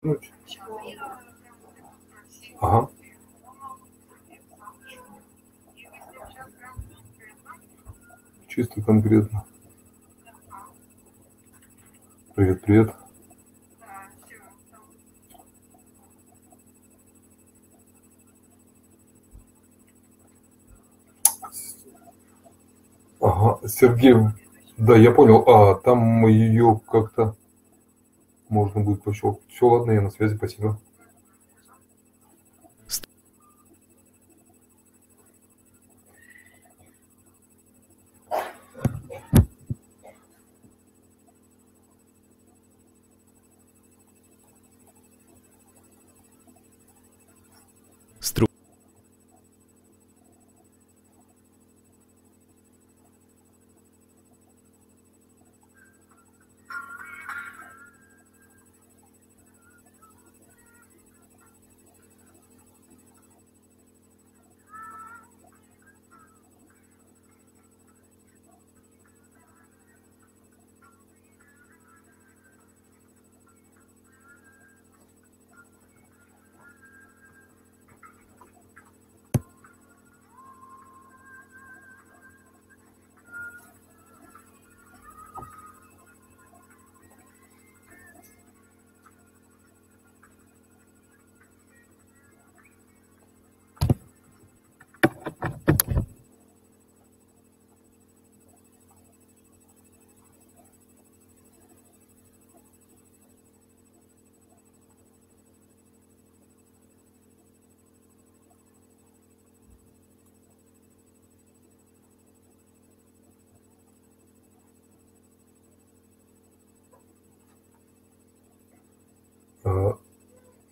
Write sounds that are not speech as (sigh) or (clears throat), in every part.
Ночь. Ага. Чисто конкретно. Привет, привет. Ага, Сергей, да, я понял. А, там ее как-то можно будет пощелкать. Все, ладно, я на связи, спасибо.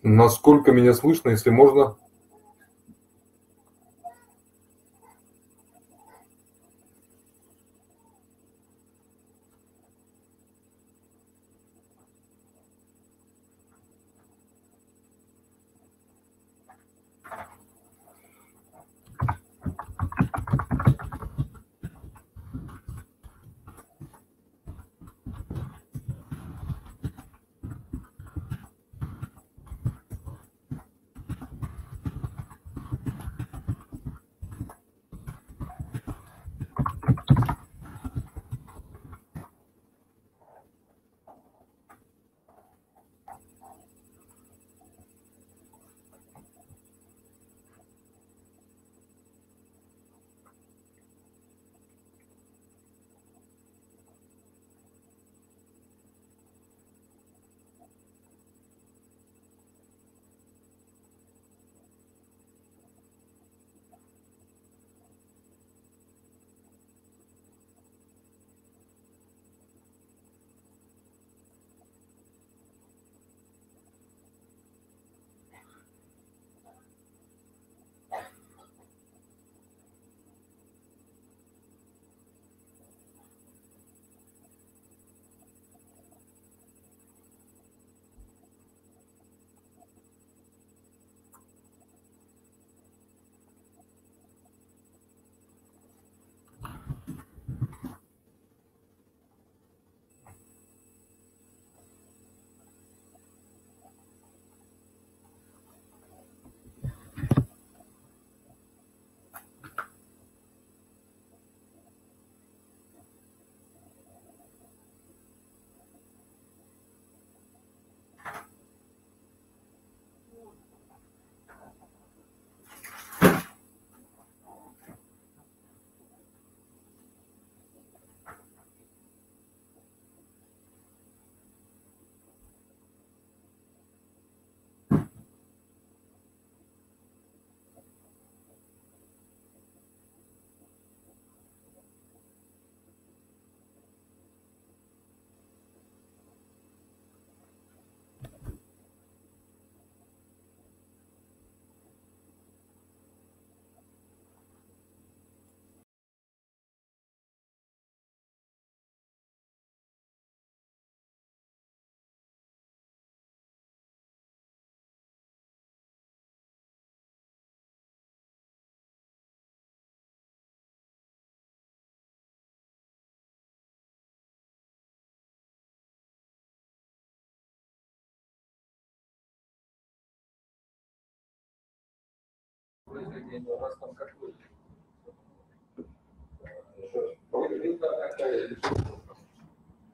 Насколько меня слышно, если можно?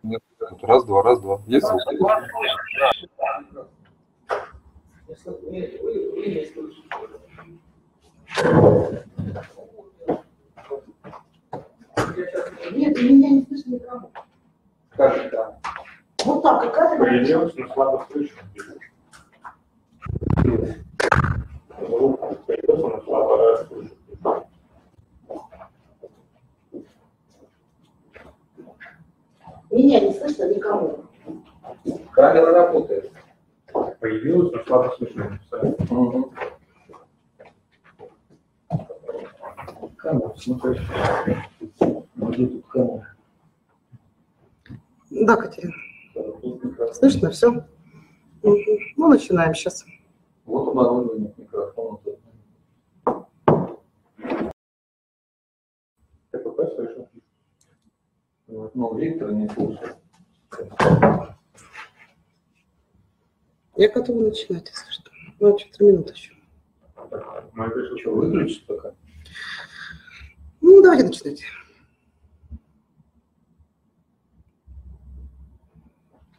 Нет, Раз, два, раз, два. Есть звук? Нет, меня не слышно никого. Как это? Вот так, какая-то... Но слабо слышно. Меня не слышно никого. Камера работает. Появилось, но слабо слышно. Камера, смотри. Где тут камера? Да, Катерина. Слышно все? Ну, начинаем сейчас. Вот оборудование микрофона. КПП слышно? Вот, Ну, Виктор не слушает. Я готова начинать, если что. Ну, 4 минуты еще. Мы решили, что выключить пока. Ну, давайте начинать.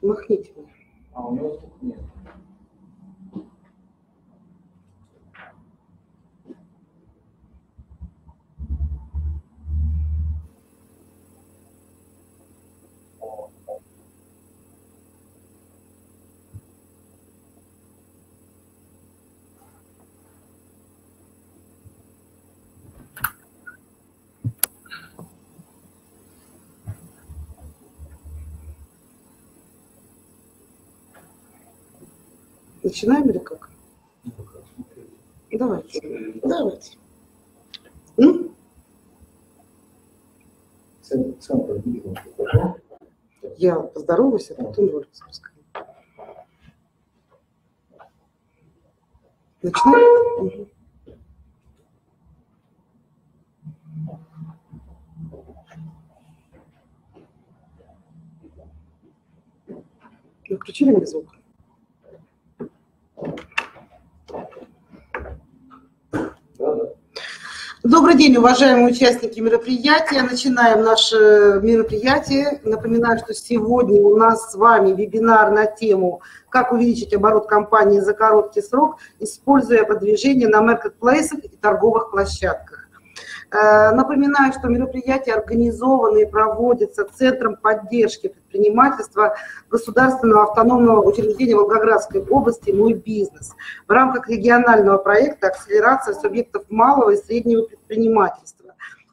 Махните мне. А у него звука нет. Начинаем или как? Давайте. Давайте. М? Центр, центр бизнеса. Я поздороваюсь, а потом ролик запускаю. Начинаем? Вы Включили мне звук? Добрый день, уважаемые участники мероприятия. Начинаем наше мероприятие. Напоминаю, что сегодня у нас с вами вебинар на тему «Как увеличить оборот компании за короткий срок, используя продвижение на маркетплейсах и торговых площадках». Э, Напоминаю, что мероприятия организованы и проводятся Центром поддержки предпринимательства Государственного автономного учреждения Волгоградской области «Мой бизнес» в рамках регионального проекта «Акселерация субъектов малого и среднего предпринимательства»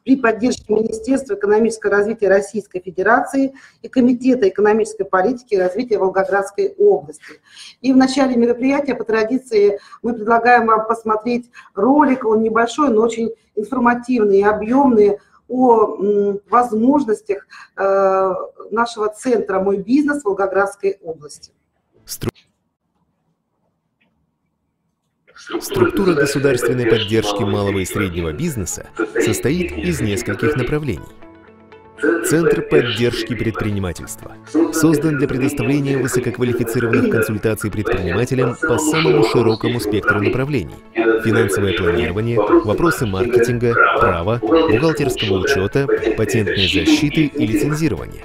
при поддержке Министерства экономического развития Российской Федерации и Комитета экономической политики и развития Волгоградской области. И в начале мероприятия, по традиции, мы предлагаем вам посмотреть ролик, он небольшой, но очень информативный и объемный, о возможностях э, нашего центра «Мой бизнес» Волгоградской области. Структура государственной поддержки малого и среднего бизнеса состоит из нескольких направлений. Центр поддержки предпринимательства создан для предоставления высококвалифицированных консультаций предпринимателям по самому широкому спектру направлений. Финансовое планирование, вопросы маркетинга, права, бухгалтерского учета, патентной защиты и лицензирования.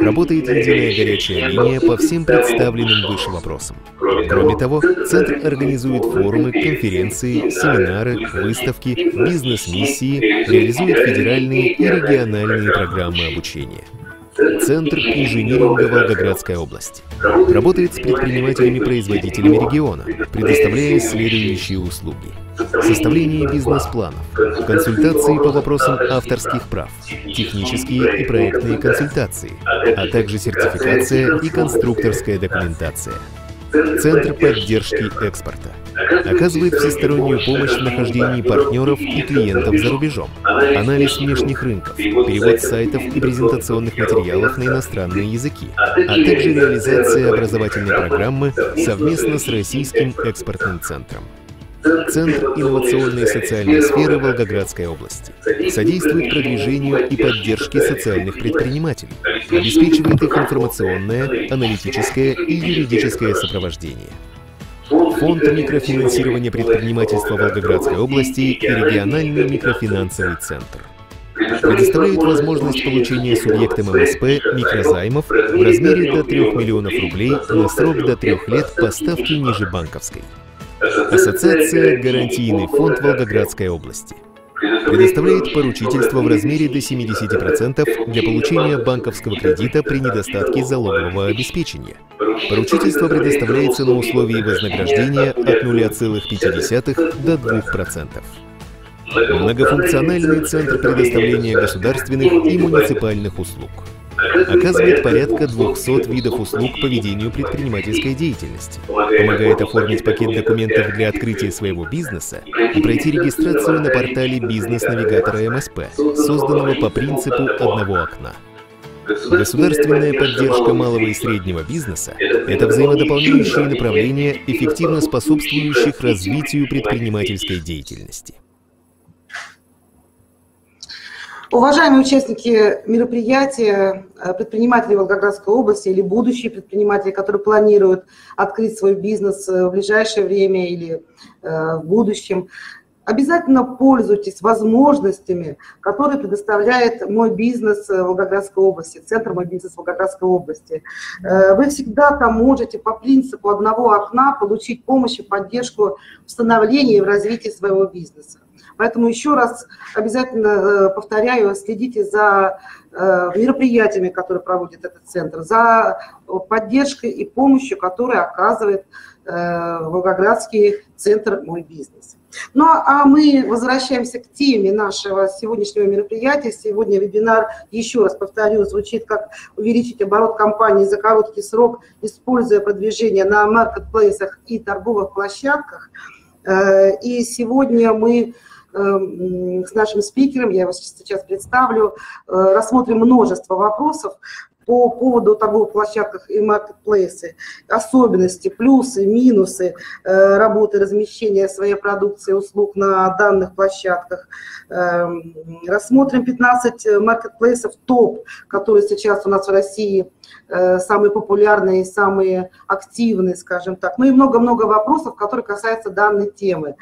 Работает единая горячая линия по всем представленным выше вопросам. Кроме того, Центр организует форумы, конференции, семинары, выставки, бизнес-миссии, реализует федеральные и региональные программы обучения. Центр инжиниринга Волгоградской области. Работает с предпринимателями-производителями региона, предоставляя следующие услуги. Составление бизнес-планов, консультации по вопросам авторских прав, технические и проектные консультации, а также сертификация и конструкторская документация. Центр поддержки экспорта. Оказывает всестороннюю помощь в нахождении партнеров и клиентов за рубежом. Анализ внешних рынков, перевод сайтов и презентационных материалов на иностранные языки, а также реализация образовательной программы совместно с Российским экспортным центром. Центр инновационной и социальной сферы Волгоградской области. Содействует продвижению и поддержке социальных предпринимателей. Обеспечивает их информационное, аналитическое и юридическое сопровождение. Фонд микрофинансирования предпринимательства Волгоградской области и региональный микрофинансовый центр. Предоставляют возможность получения субъектам МСП микрозаймов в размере до 3 миллионов рублей на срок до 3 лет по ставке ниже банковской. Ассоциация «Гарантийный фонд Волгоградской области» предоставляет поручительство в размере до 70% для получения банковского кредита при недостатке залогового обеспечения. Поручительство предоставляется на условии вознаграждения от 0,5 до 2%. Многофункциональный центр предоставления государственных и муниципальных услуг. Оказывает порядка 200 видов услуг по ведению предпринимательской деятельности. Помогает оформить пакет документов для открытия своего бизнеса и пройти регистрацию на портале бизнес-навигатора МСП, созданного по принципу одного окна. Государственная поддержка малого и среднего бизнеса – это взаимодополняющие направления, эффективно способствующих развитию предпринимательской деятельности. Уважаемые участники мероприятия, э, предприниматели Волгоградской области или будущие предприниматели, которые планируют открыть свой бизнес э, в ближайшее время или э, в будущем, обязательно пользуйтесь возможностями, которые предоставляет мой бизнес в Волгоградской области, Центр «Мой бизнес» в Волгоградской области. Вы всегда там можете по принципу одного окна получить помощь и поддержку в становлении и в развитии своего бизнеса. Поэтому еще раз обязательно э, повторяю, следите за э, мероприятиями, которые проводит этот центр, за поддержкой и помощью, которую оказывает э, Волгоградский центр «Мой бизнес». Ну а мы возвращаемся к теме нашего сегодняшнего мероприятия. Сегодня вебинар, еще раз повторю, звучит как увеличить оборот компании за короткий срок, используя продвижение на маркетплейсах и торговых площадках. И сегодня мы с нашим спикером, я его сейчас представлю, э, рассмотрим множество вопросов по поводу торговых площадках и маркетплейсы, особенности, плюсы, минусы э, работы размещения своей продукции и услуг на данных площадках. Эм, рассмотрим 15 маркетплейсов топ, которые сейчас у нас в России Э, самые популярные, самые активные, скажем так. Ну и много-много вопросов, которые касаются данной темы.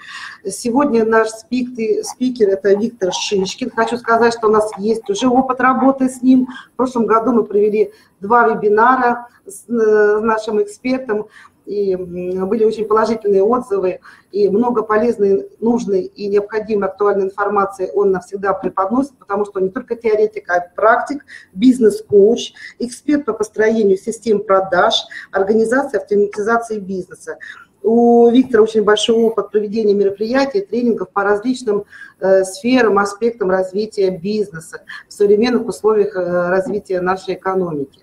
Сегодня наш спикер, спикер это Виктор Шишкин. Хочу сказать, что у нас есть уже опыт работы с ним. В прошлом году мы провели два вебинара с э, нашим экспертом и были очень положительные отзывы, и много полезной, нужной и необходимой актуальной информации он нам всегда преподносит, потому что он не только теоретик, а и практик, бизнес-коуч, эксперт по построению систем продаж, организации автоматизации бизнеса. У Виктора очень большой опыт проведения мероприятий, тренингов по различным э, сферам, аспектам развития бизнеса в современных условиях э, развития нашей экономики.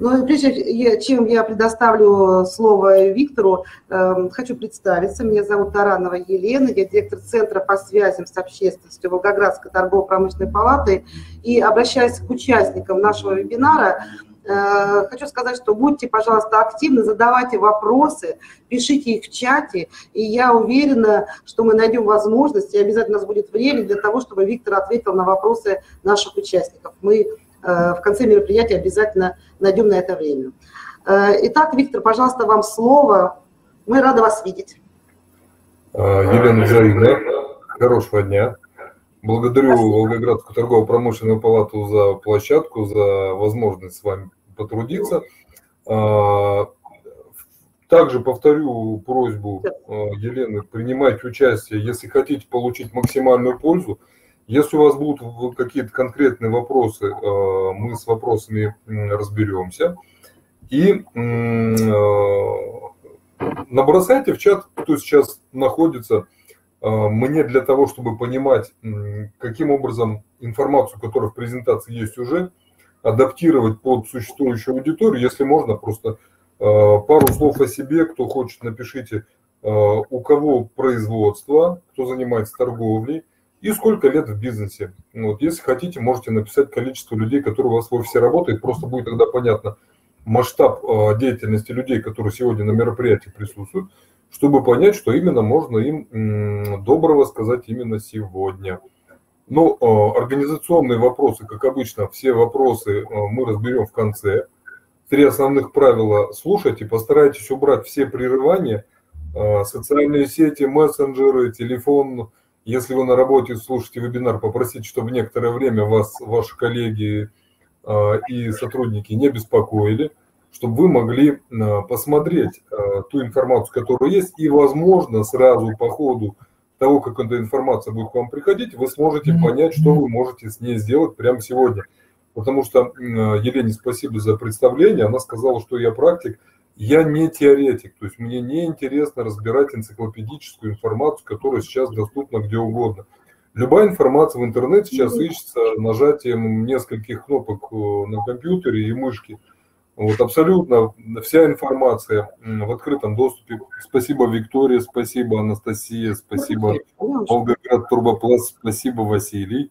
Но прежде чем я предоставлю слово Виктору, эм, хочу представиться. Меня зовут Таранова Елена, я директор Центра по связям с общественностью Волгоградской торгово-промышленной палаты. И обращаясь к участникам нашего вебинара, э, Хочу сказать, что будьте, пожалуйста, активны, задавайте вопросы, пишите их в чате, и я уверена, что мы найдем возможность, и обязательно у нас будет время для того, чтобы Виктор ответил на вопросы наших участников. Мы Э, в конце мероприятия обязательно найдем на это время. Э, итак, Виктор, пожалуйста, вам слово. Мы рады вас видеть. Э, Елена Зарина, хорошего дня. Благодарю Волгоградскую торгово-промышленную палату за площадку, за возможность с вами потрудиться. Также повторю просьбу Елены, принимайте участие, если хотите получить максимальную пользу – если у вас будут какие-то конкретные вопросы, э, мы с вопросами разберемся. И набросайте в чат, кто сейчас находится, мне для того, чтобы понимать, каким образом информацию, которая в презентации есть уже, адаптировать под существующую аудиторию. Если можно, просто пару слов о себе, кто хочет, напишите, у кого производство, кто занимается торговлей, и сколько лет в бизнесе. Вот, если хотите, можете написать количество людей, которые у вас в офисе работают, просто будет тогда понятно масштаб деятельности людей, которые сегодня на мероприятии присутствуют, чтобы понять, что именно можно им доброго сказать именно сегодня. Ну, организационные вопросы, как обычно, все вопросы э, мы разберем в конце. Три основных правила слушайте, постарайтесь убрать все прерывания, социальные сети, мессенджеры, телефон. Если вы на работе слушаете вебинар, попросите, чтобы некоторое время вас ваши коллеги и сотрудники не беспокоили, чтобы вы могли посмотреть ту информацию, которая есть, и, возможно, сразу по ходу того, как эта информация будет к вам приходить, вы сможете понять, что вы можете с ней сделать прямо сегодня. Потому что Елене спасибо за представление. Она сказала, что я практик. Я не теоретик, то есть мне не интересно разбирать энциклопедическую информацию, которая сейчас доступна где угодно. Любая информация в интернете сейчас ищется нажатием нескольких кнопок э, на компьютере и мышки. Вот абсолютно вся информация в открытом доступе. Спасибо Виктория, спасибо Анастасия, спасибо Волгоград Турбопласт, спасибо Василий.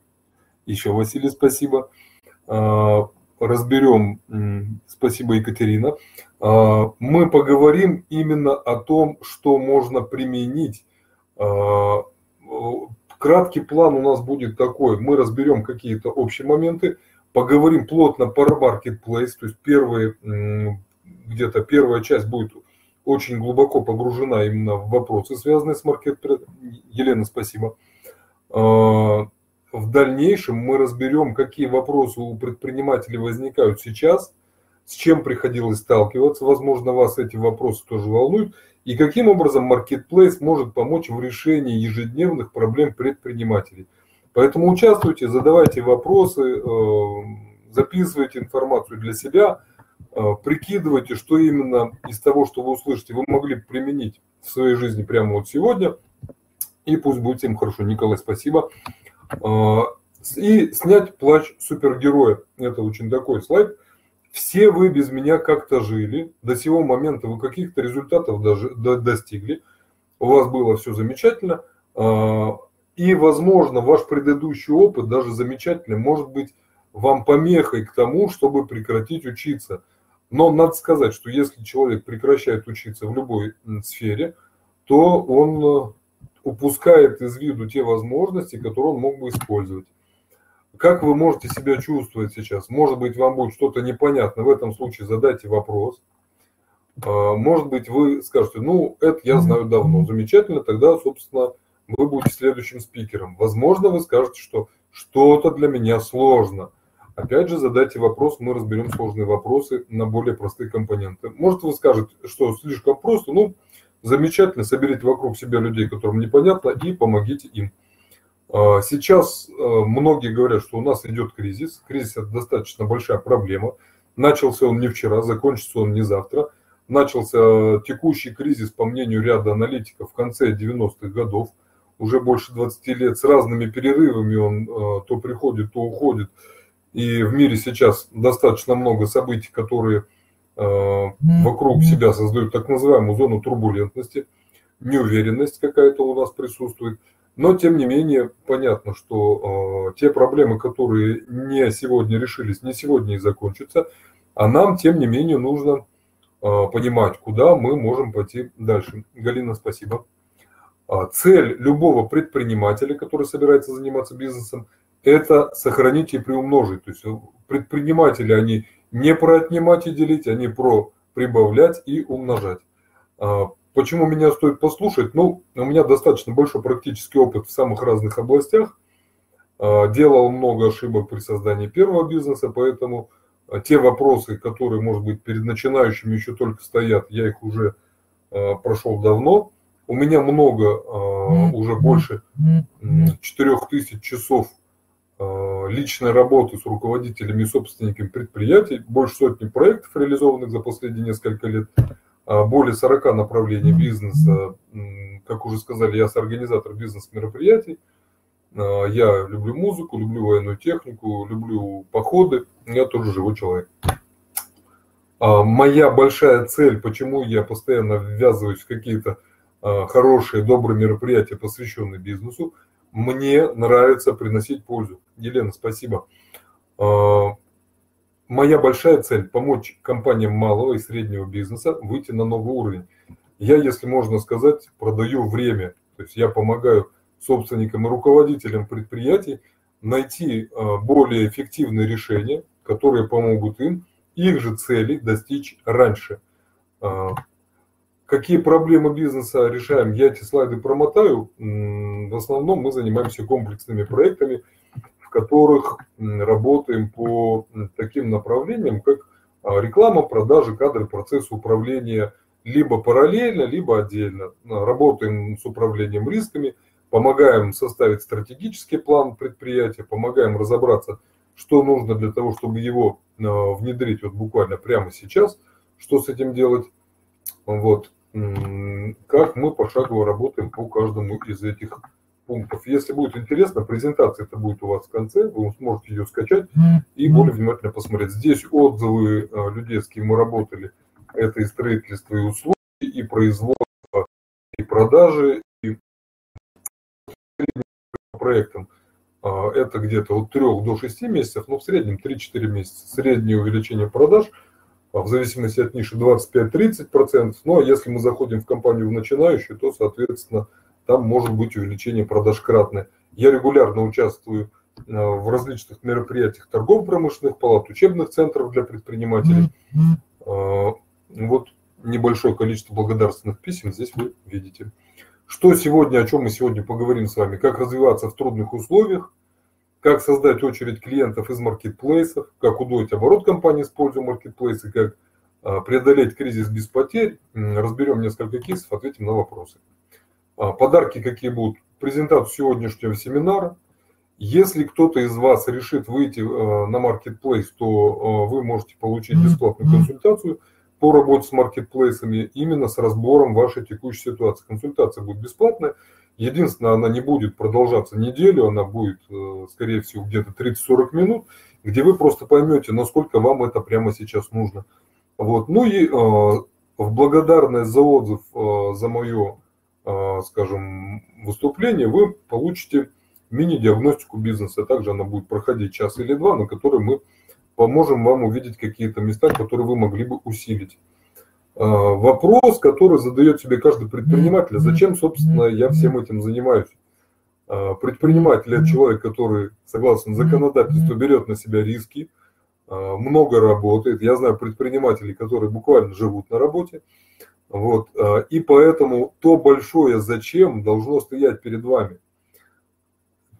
Еще Василий, спасибо. А, разберем, спасибо Екатерина. А, мы поговорим именно о том, что можно применить. А, краткий план у нас будет такой. Мы разберем какие-то общие моменты, поговорим плотно по Marketplace, то есть первые, где-то первая часть будет очень глубоко погружена именно в вопросы, связанные с Marketplace. Елена, спасибо. В дальнейшем мы разберем, какие вопросы у предпринимателей возникают сейчас, с чем приходилось сталкиваться, возможно, вас эти вопросы тоже волнуют, и каким образом Marketplace может помочь в решении ежедневных проблем предпринимателей. Поэтому участвуйте, задавайте вопросы, э, записывайте информацию для себя, э, прикидывайте, что именно из того, что вы услышите, вы могли применить в своей жизни прямо вот сегодня. И пусть будет всем хорошо. Николай, спасибо. А, и снять плащ супергероя. Это очень такой слайд. Все вы без меня как-то жили. До сего момента вы каких-то результатов даже достигли. У вас было все замечательно. И, возможно, ваш предыдущий опыт, даже замечательный, может быть вам помехой к тому, чтобы прекратить учиться. Но надо сказать, что если человек прекращает учиться в любой сфере, то он упускает из виду те возможности, которые он мог бы использовать. Как вы можете себя чувствовать сейчас? Может быть, вам будет что-то непонятно. В этом случае задайте вопрос. А, может быть, вы скажете, ну, это я знаю давно. Замечательно, тогда, собственно, вы будете следующим спикером. Возможно, вы скажете, что что-то для меня сложно. Опять же, задайте вопрос, мы разберем сложные вопросы на более простые компоненты. Может, вы скажете, что слишком просто, ну, замечательно, соберите вокруг себя людей, которым непонятно, и помогите им. А, сейчас а, многие говорят, что у нас идет кризис. Кризис – это достаточно большая проблема. Начался он не вчера, закончится он не завтра. Начался текущий кризис, по мнению ряда аналитиков, в конце 90-х годов. Уже больше 20 лет с разными перерывами он а, то приходит, то уходит. И в мире сейчас достаточно много событий, которые Э, вокруг себя создают так называемую зону турбулентности, неуверенность какая-то у нас присутствует. Но, тем не менее, понятно, что э, те проблемы, которые не сегодня решились, не сегодня и закончатся, а нам, тем не менее, нужно э, понимать, куда мы можем пойти дальше. Галина, спасибо. А, цель любого предпринимателя, который собирается заниматься бизнесом, это сохранить и приумножить. То есть предприниматели, они не про отнимать и делить, не про прибавлять и умножать. А, почему меня стоит послушать? Ну, у меня достаточно большой практический опыт в самых разных областях. А, делал много ошибок при создании первого бизнеса, поэтому те вопросы, которые, может быть, перед начинающими еще только стоят, я их уже прошел давно. У меня много, уже больше 4000 часов Э, личной работы с руководителями и собственниками предприятий, больше сотни проектов, реализованных за последние несколько лет, а более 40 направлений бизнеса. Как уже сказали, я соорганизатор бизнес-мероприятий. А, я люблю музыку, люблю военную технику, люблю походы. Я тоже живой человек. А, моя большая цель, почему я постоянно ввязываюсь в какие-то а, хорошие, добрые мероприятия, посвященные бизнесу, мне нравится приносить пользу. Елена, спасибо. А, моя большая цель – помочь компаниям малого и среднего бизнеса выйти на новый уровень. Я, если можно сказать, продаю время. То есть я помогаю собственникам и руководителям предприятий найти а, более эффективные решения, которые помогут им их же целей достичь раньше. А, Какие проблемы бизнеса решаем? Я эти слайды промотаю. В основном мы занимаемся комплексными проектами, в которых работаем по таким направлениям, как а, реклама, продажи, кадры, процесс управления либо параллельно, либо отдельно. Работаем с управлением рисками, помогаем составить стратегический план предприятия, помогаем разобраться, что нужно для того, чтобы его а, внедрить вот буквально прямо сейчас, что с этим делать. Вот как мы пошагово работаем по каждому из этих пунктов. Если будет интересно, презентация это будет у вас в конце, вы сможете ее скачать и более внимательно посмотреть. Здесь отзывы э, людей, с кем мы работали, это и строительство, и услуги, и производство, и продажи, и проектам. А, это где-то от 3 до 6 месяцев, но в среднем 3-4 месяца. Среднее увеличение продаж – в зависимости от ниши 25-30%. Ну а если мы заходим в компанию в начинающую, то, соответственно, там может быть увеличение продаж кратное. Я регулярно участвую э, в различных мероприятиях торгово-промышленных палат, учебных центров для предпринимателей. Э, вот небольшое количество благодарственных писем здесь вы видите. Что сегодня, о чем мы сегодня поговорим с вами? Как развиваться в трудных условиях, как создать очередь клиентов из маркетплейсов, как удвоить оборот компании, используя маркетплейсы, как а, преодолеть кризис без потерь. Разберем несколько кейсов, ответим на вопросы. А, подарки какие будут? Презентацию сегодняшнего семинара. Если кто-то из вас решит выйти а, на маркетплейс, то вы можете получить бесплатную консультацию по работе с маркетплейсами именно с разбором вашей текущей ситуации. Консультация будет бесплатная. Единственное, она не будет продолжаться неделю, она будет, э, скорее всего, где-то 30-40 минут, где вы просто поймете, насколько вам это прямо сейчас нужно. Вот. Ну и э, в благодарность за отзыв, э, за мое, скажем, выступление, вы получите мини-диагностику бизнеса. Также она будет проходить час или два, на которой мы поможем вам увидеть какие-то места, которые вы могли бы усилить. А, вопрос, который задает себе каждый предприниматель, зачем, собственно, я всем этим занимаюсь? А, предприниматель – это человек, который, согласно законодательству, берет на себя риски, а, много работает. Я знаю предпринимателей, которые буквально живут на работе. Вот. И поэтому то большое зачем должно стоять перед вами.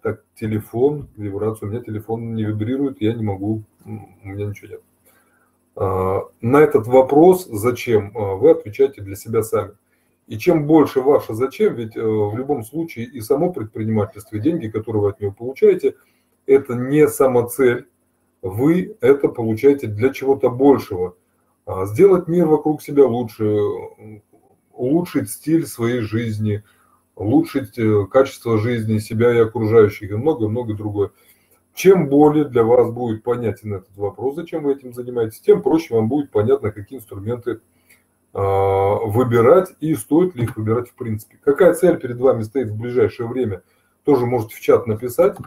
Так, телефон, вибрация. У меня телефон не вибрирует, я не могу, у меня ничего нет. А, на этот вопрос «зачем?» а, вы отвечаете для себя сами. И чем больше ваше «зачем», ведь э, в любом случае и само предпринимательство, и деньги, которые вы от него получаете, это не самоцель, вы это получаете для чего-то большего. А, сделать мир вокруг себя лучше, улучшить стиль своей жизни, улучшить э, качество жизни себя и окружающих, и много-много другое. Чем более для вас будет понятен этот вопрос, зачем вы этим занимаетесь, тем проще вам будет понятно, какие инструменты а, выбирать и стоит ли их выбирать в принципе. Какая цель перед вами стоит в ближайшее время, тоже можете в чат написать.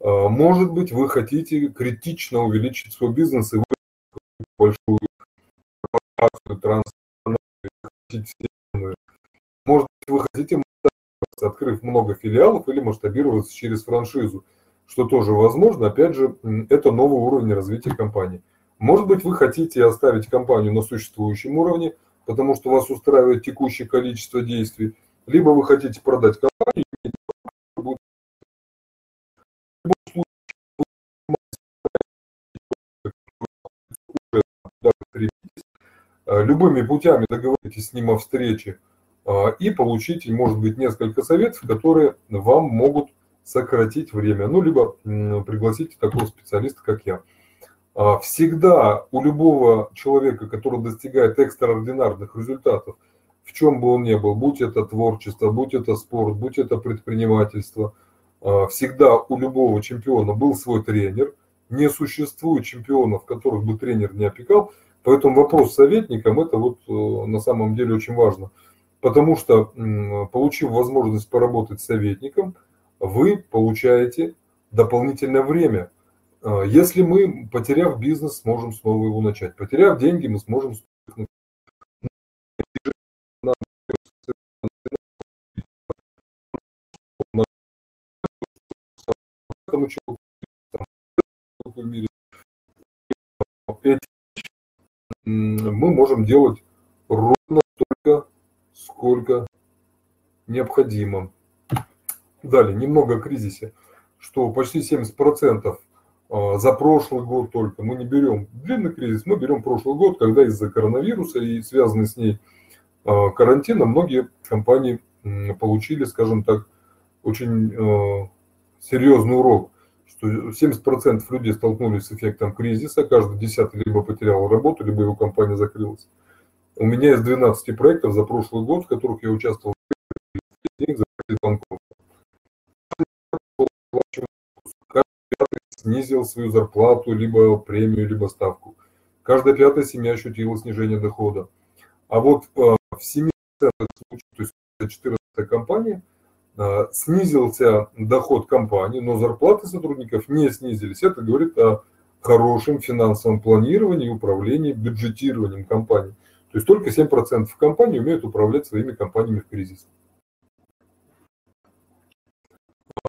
А, может быть, вы хотите критично увеличить свой бизнес и вы большую трансформацию, может быть, вы хотите открыв много филиалов или масштабироваться через франшизу что тоже возможно. Опять же, это новый уровень развития компании. Может быть, вы хотите оставить компанию на существующем уровне, потому что вас устраивает текущее количество действий, либо вы хотите продать компанию, любыми путями договоритесь с ним о встрече а, и получите, может быть, несколько советов, которые вам могут сократить время, ну, либо пригласите такого специалиста, как я. А, всегда у любого человека, который достигает экстраординарных результатов, в чем бы он ни был, будь это творчество, будь это спорт, будь это предпринимательство, а, всегда у любого чемпиона был свой тренер. Не существует чемпионов, которых бы тренер не опекал. Поэтому вопрос с советником, это вот э, на самом деле очень важно. Потому что, получив возможность поработать советником – вы получаете дополнительное время. А, если мы, потеряв бизнес, сможем снова его начать. Потеряв деньги, мы сможем мы можем делать сколько необходимо. Далее, немного о кризисе, что почти 70% а, за прошлый год только, мы не берем длинный кризис, мы берем прошлый год, когда из-за коронавируса и связанный с ней а, карантина многие компании получили, скажем так, очень а, серьезный урок, что 70% людей столкнулись с эффектом кризиса, каждый десятый либо потерял работу, либо его компания закрылась. У меня из 12 проектов за прошлый год, в которых я участвовал, снизил свою зарплату, либо премию, либо ставку. Каждая пятая семья ощутила снижение дохода. А вот э, в 7% случаев, то есть 14 компания, э, снизился доход компании, но зарплаты сотрудников не снизились. Это говорит о хорошем финансовом планировании управлении бюджетированием компании. То есть только 7% компаний умеют управлять своими компаниями в кризис.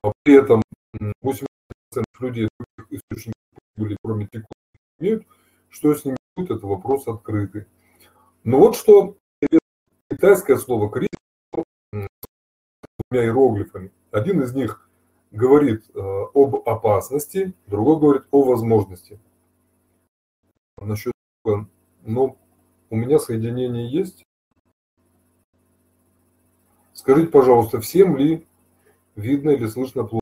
А при этом 80% людей других источников прибыли, кроме текущих, имеют, что с ними будет, это вопрос открытый. Но вот что китайское слово кризис двумя иероглифами. Один из них говорит э, об опасности, другой говорит о возможности. Насчет но ну, у меня соединение есть. Скажите, пожалуйста, всем ли видно или слышно плохо?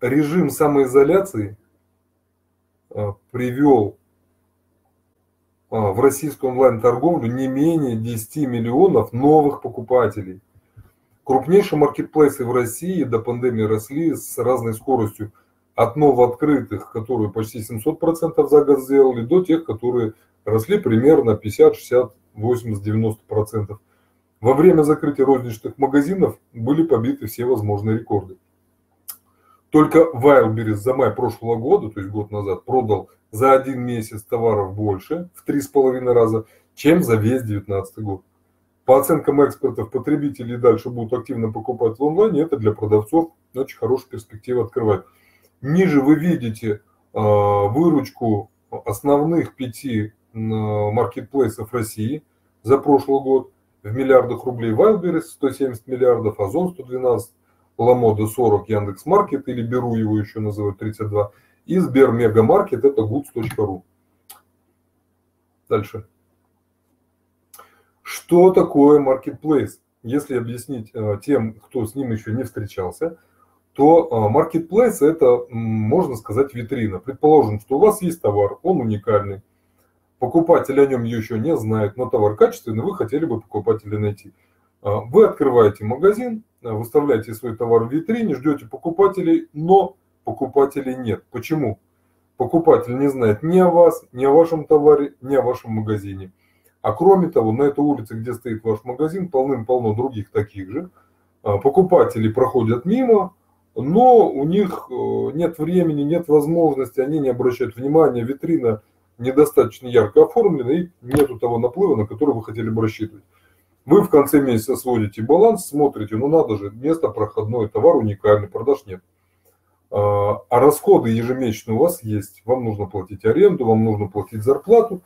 Режим самоизоляции э, привел э, в российскую онлайн-торговлю не менее 10 миллионов новых покупателей. Крупнейшие маркетплейсы в России до пандемии росли с разной скоростью. От новооткрытых, которые почти 700% за год сделали, до тех, которые росли примерно 50, 60, 80, 90%. Во время закрытия розничных магазинов были побиты все возможные рекорды. Только Wildberries за май прошлого года, то есть год назад, продал за один месяц товаров больше, в три с половиной раза, чем за весь 2019 год. По оценкам экспертов, потребители дальше будут активно покупать в онлайне, это для продавцов очень хорошая перспектива открывать. Ниже вы видите а, выручку основных пяти маркетплейсов России за прошлый год в миллиардах рублей. Wildberries 170 миллиардов, Озон 112 Ламода 40 Яндекс Маркет или Беру его еще называют 32. И Сбер Мегамаркет это goods.ru. Дальше. Что такое marketplace? Если объяснить э, тем, кто с ним еще не встречался, то э, marketplace это, можно сказать, витрина. Предположим, что у вас есть товар, он уникальный. Покупатель о нем еще не знает, но товар качественный, вы хотели бы покупателя найти. Э, вы открываете магазин, выставляете свой товар в витрине, ждете покупателей, но покупателей нет. Почему? Покупатель не знает ни о вас, ни о вашем товаре, ни о вашем магазине. А кроме того, на этой улице, где стоит ваш магазин, полным-полно других таких же. Э, покупатели проходят мимо, но у них э, нет времени, нет возможности, они не обращают внимания, витрина недостаточно ярко оформлена и нету того наплыва, на который вы хотели бы рассчитывать. Вы в конце месяца сводите баланс, смотрите, ну надо же, место проходное, товар уникальный, продаж нет. А, а расходы ежемесячные у вас есть. Вам нужно платить аренду, вам нужно платить зарплату.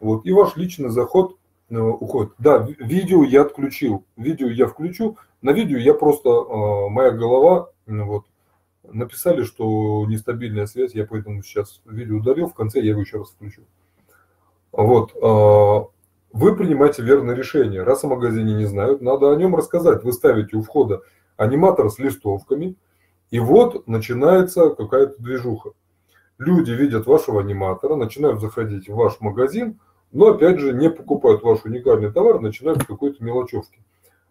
Вот, и ваш личный заход э, уходит. Да, видео я отключил, видео я включу, на видео я просто, э, моя голова, вот, написали, что нестабильная связь, я поэтому сейчас видео удалил, в конце я его еще раз включу. Вот, э, вы принимаете верное решение. Раз о магазине не знают, надо о нем рассказать. Вы ставите у входа аниматор с листовками, и вот начинается какая-то движуха. Люди видят вашего аниматора, начинают заходить в ваш магазин, но опять же не покупают ваш уникальный товар, начинают с какой-то мелочевки.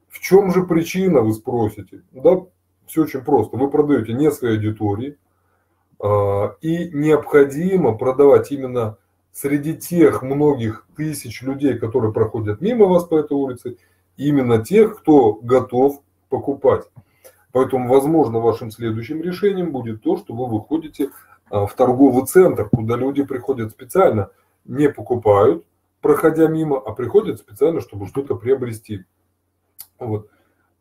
В чем же причина, вы спросите? Да, все очень просто. Вы продаете не своей аудитории, а, и необходимо продавать именно среди тех многих тысяч людей, которые проходят мимо вас по этой улице, именно тех, кто готов покупать. Поэтому, возможно, вашим следующим решением будет то, что вы выходите а, в торговый центр, куда люди приходят специально, не покупают, проходя мимо, а приходят специально, чтобы что-то приобрести. Вот.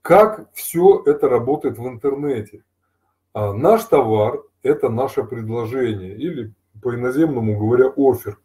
Как все это работает в интернете? А наш товар – это наше предложение или по иноземному говоря, офер.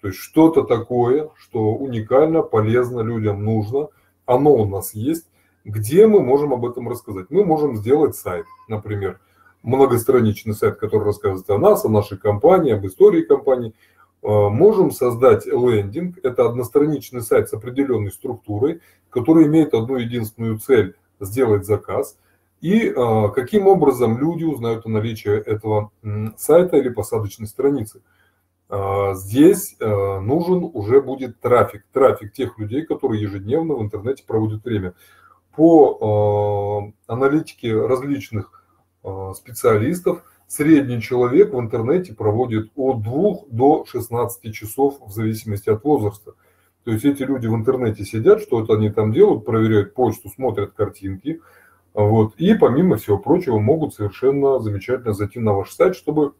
То есть что-то такое, что уникально, полезно, людям нужно, оно у нас есть. Где мы можем об этом рассказать? Мы можем сделать сайт, например, многостраничный сайт, который рассказывает о нас, о нашей компании, об истории компании. А, можем создать лендинг, это одностраничный сайт с определенной структурой, который имеет одну единственную цель – сделать заказ. И а, каким образом люди узнают о наличии этого сайта или посадочной страницы. А, здесь нужен уже будет трафик, трафик тех людей, которые ежедневно в интернете проводят время. По аналитике различных а, специалистов, средний человек в интернете проводит от 2 до 16 часов в зависимости от возраста. То есть эти люди в интернете сидят, что-то они там делают, проверяют почту, смотрят картинки. Вот, и помимо всего прочего могут совершенно замечательно зайти на ваш сайт, чтобы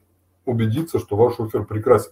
убедиться, что ваш офер прекрасен.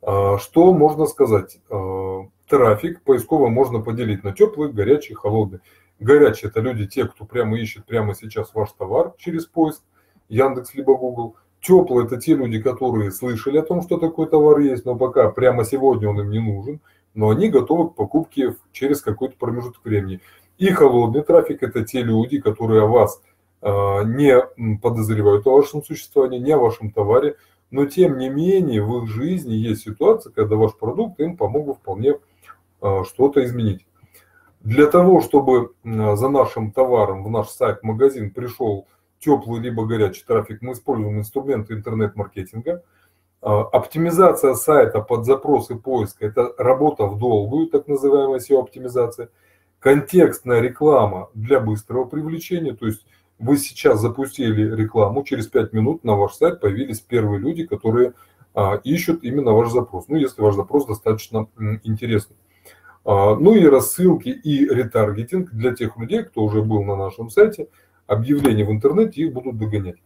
А, что можно сказать? А, трафик поисково можно поделить на теплый, горячий, холодный. Горячие – это люди, те, кто прямо ищет прямо сейчас ваш товар через поиск, Яндекс либо Google. Теплые – это те люди, которые слышали о том, что такой товар есть, но пока прямо сегодня он им не нужен, но они готовы к покупке через какой-то промежуток времени. И холодный трафик – это те люди, которые о вас а, не подозревают о вашем существовании, не о вашем товаре, но тем не менее в их жизни есть ситуация, когда ваш продукт им помог бы вполне а, что-то изменить. Для того, чтобы за нашим товаром в наш сайт-магазин пришел теплый либо горячий трафик, мы используем инструменты интернет-маркетинга. А, оптимизация сайта под запросы поиска – это работа в долгую, так называемая SEO-оптимизация. Контекстная реклама для быстрого привлечения, то есть вы сейчас запустили рекламу, через 5 минут на ваш сайт появились первые люди, которые а, ищут именно ваш запрос. Ну, если ваш запрос достаточно интересный. А, ну и рассылки и ретаргетинг для тех людей, кто уже был на нашем сайте. Объявления в интернете их будут догонять.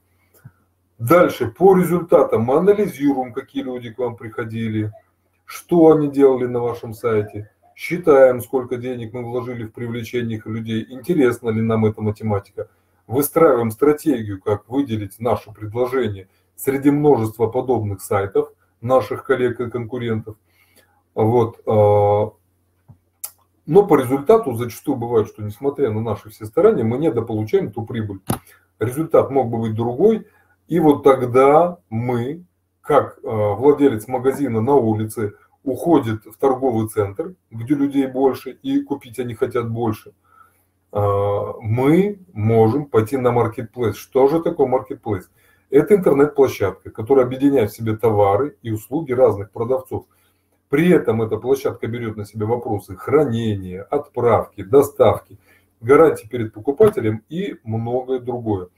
Дальше, по результатам мы анализируем, какие люди к вам приходили, что они делали на вашем сайте, считаем, сколько денег мы вложили в привлечение их людей, интересна ли нам эта математика, выстраиваем стратегию, как выделить наше предложение среди множества подобных сайтов наших коллег и конкурентов. Вот, а, но по результату зачастую бывает, что несмотря на наши все старания, мы недополучаем ту прибыль. Результат мог бы быть другой. И вот тогда мы, как э, владелец магазина на улице, уходит в торговый центр, где людей больше, и купить они хотят больше. Э, мы можем пойти на маркетплейс. Что же такое маркетплейс? Это интернет-площадка, которая объединяет в себе товары и услуги разных продавцов – при этом эта площадка берет на себя вопросы хранения, отправки, доставки, гарантии перед покупателем и многое другое.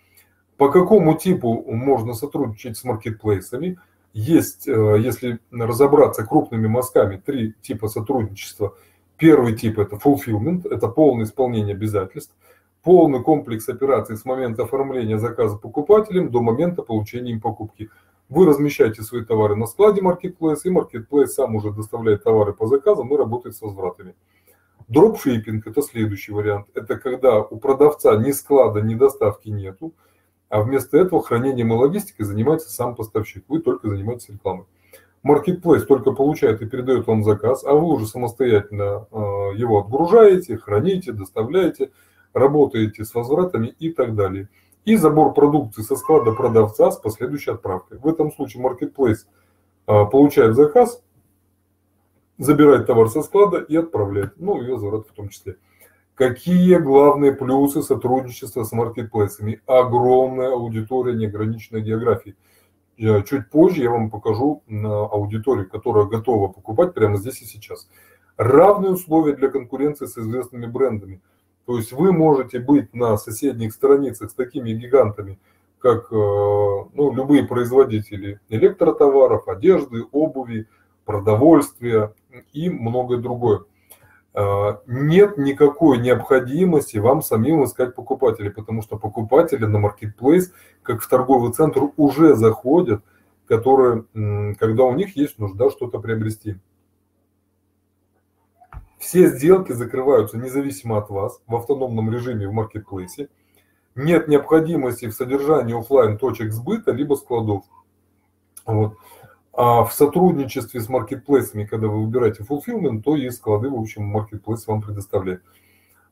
По какому типу можно сотрудничать с маркетплейсами? Есть, э, если разобраться крупными мазками, три типа сотрудничества. Первый тип – это fulfillment, это полное исполнение обязательств, полный комплекс операций с момента оформления заказа покупателем до момента получения им покупки – вы размещаете свои товары на складе Marketplace, и Marketplace сам уже доставляет товары по заказам и работает с возвратами. Дропшиппинг – это следующий вариант. Это когда у продавца ни склада, ни доставки нету, а вместо этого хранением и логистикой занимается сам поставщик. Вы только занимаетесь рекламой. Marketplace только получает и передает вам заказ, а вы уже самостоятельно э, его отгружаете, храните, доставляете, работаете с возвратами и так далее. И забор продукции со склада продавца с последующей отправкой. В этом случае Marketplace э, получает заказ, забирает товар со склада и отправляет, ну и возврат в том числе. Какие главные плюсы сотрудничества с маркетплейсами? Огромная аудитория неограниченной географии – Чуть позже я вам покажу аудиторию, которая готова покупать прямо здесь и сейчас. Равные условия для конкуренции с известными брендами. То есть вы можете быть на соседних страницах с такими гигантами, как э, ну, любые производители электротоваров, одежды, обуви, продовольствия и многое другое. Э, нет никакой необходимости вам самим искать покупателей, потому что покупатели на маркетплейс, как в торговый центр, уже заходят, которые, когда у них есть нужда что-то приобрести. Все сделки закрываются независимо от вас в автономном режиме в маркетплейсе. Нет необходимости в содержании офлайн точек сбыта либо складов. Вот. А в сотрудничестве с маркетплейсами, когда вы выбираете fulfillment, то и склады, в общем, маркетплейс вам предоставляет.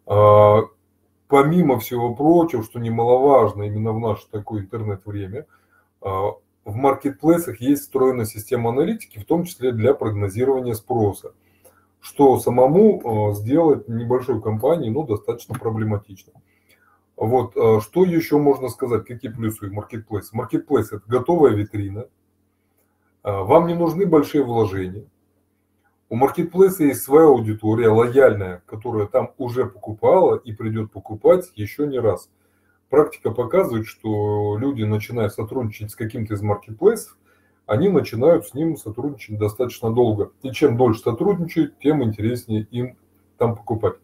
А, помимо всего прочего, что немаловажно именно в наше такое интернет-время, а, в маркетплейсах есть встроенная система аналитики, в том числе для прогнозирования спроса, что самому сделать небольшой компании ну, достаточно проблематично. Вот, что еще можно сказать, какие плюсы у маркетплейса? Маркетплейс – это готовая витрина – а, вам не нужны большие вложения. У маркетплейса есть своя аудитория, лояльная, которая там уже покупала и придет покупать еще не раз. Практика показывает, что люди, начиная сотрудничать с каким-то из маркетплейсов, они начинают с ним сотрудничать достаточно долго. И чем дольше сотрудничают, тем интереснее им там покупать.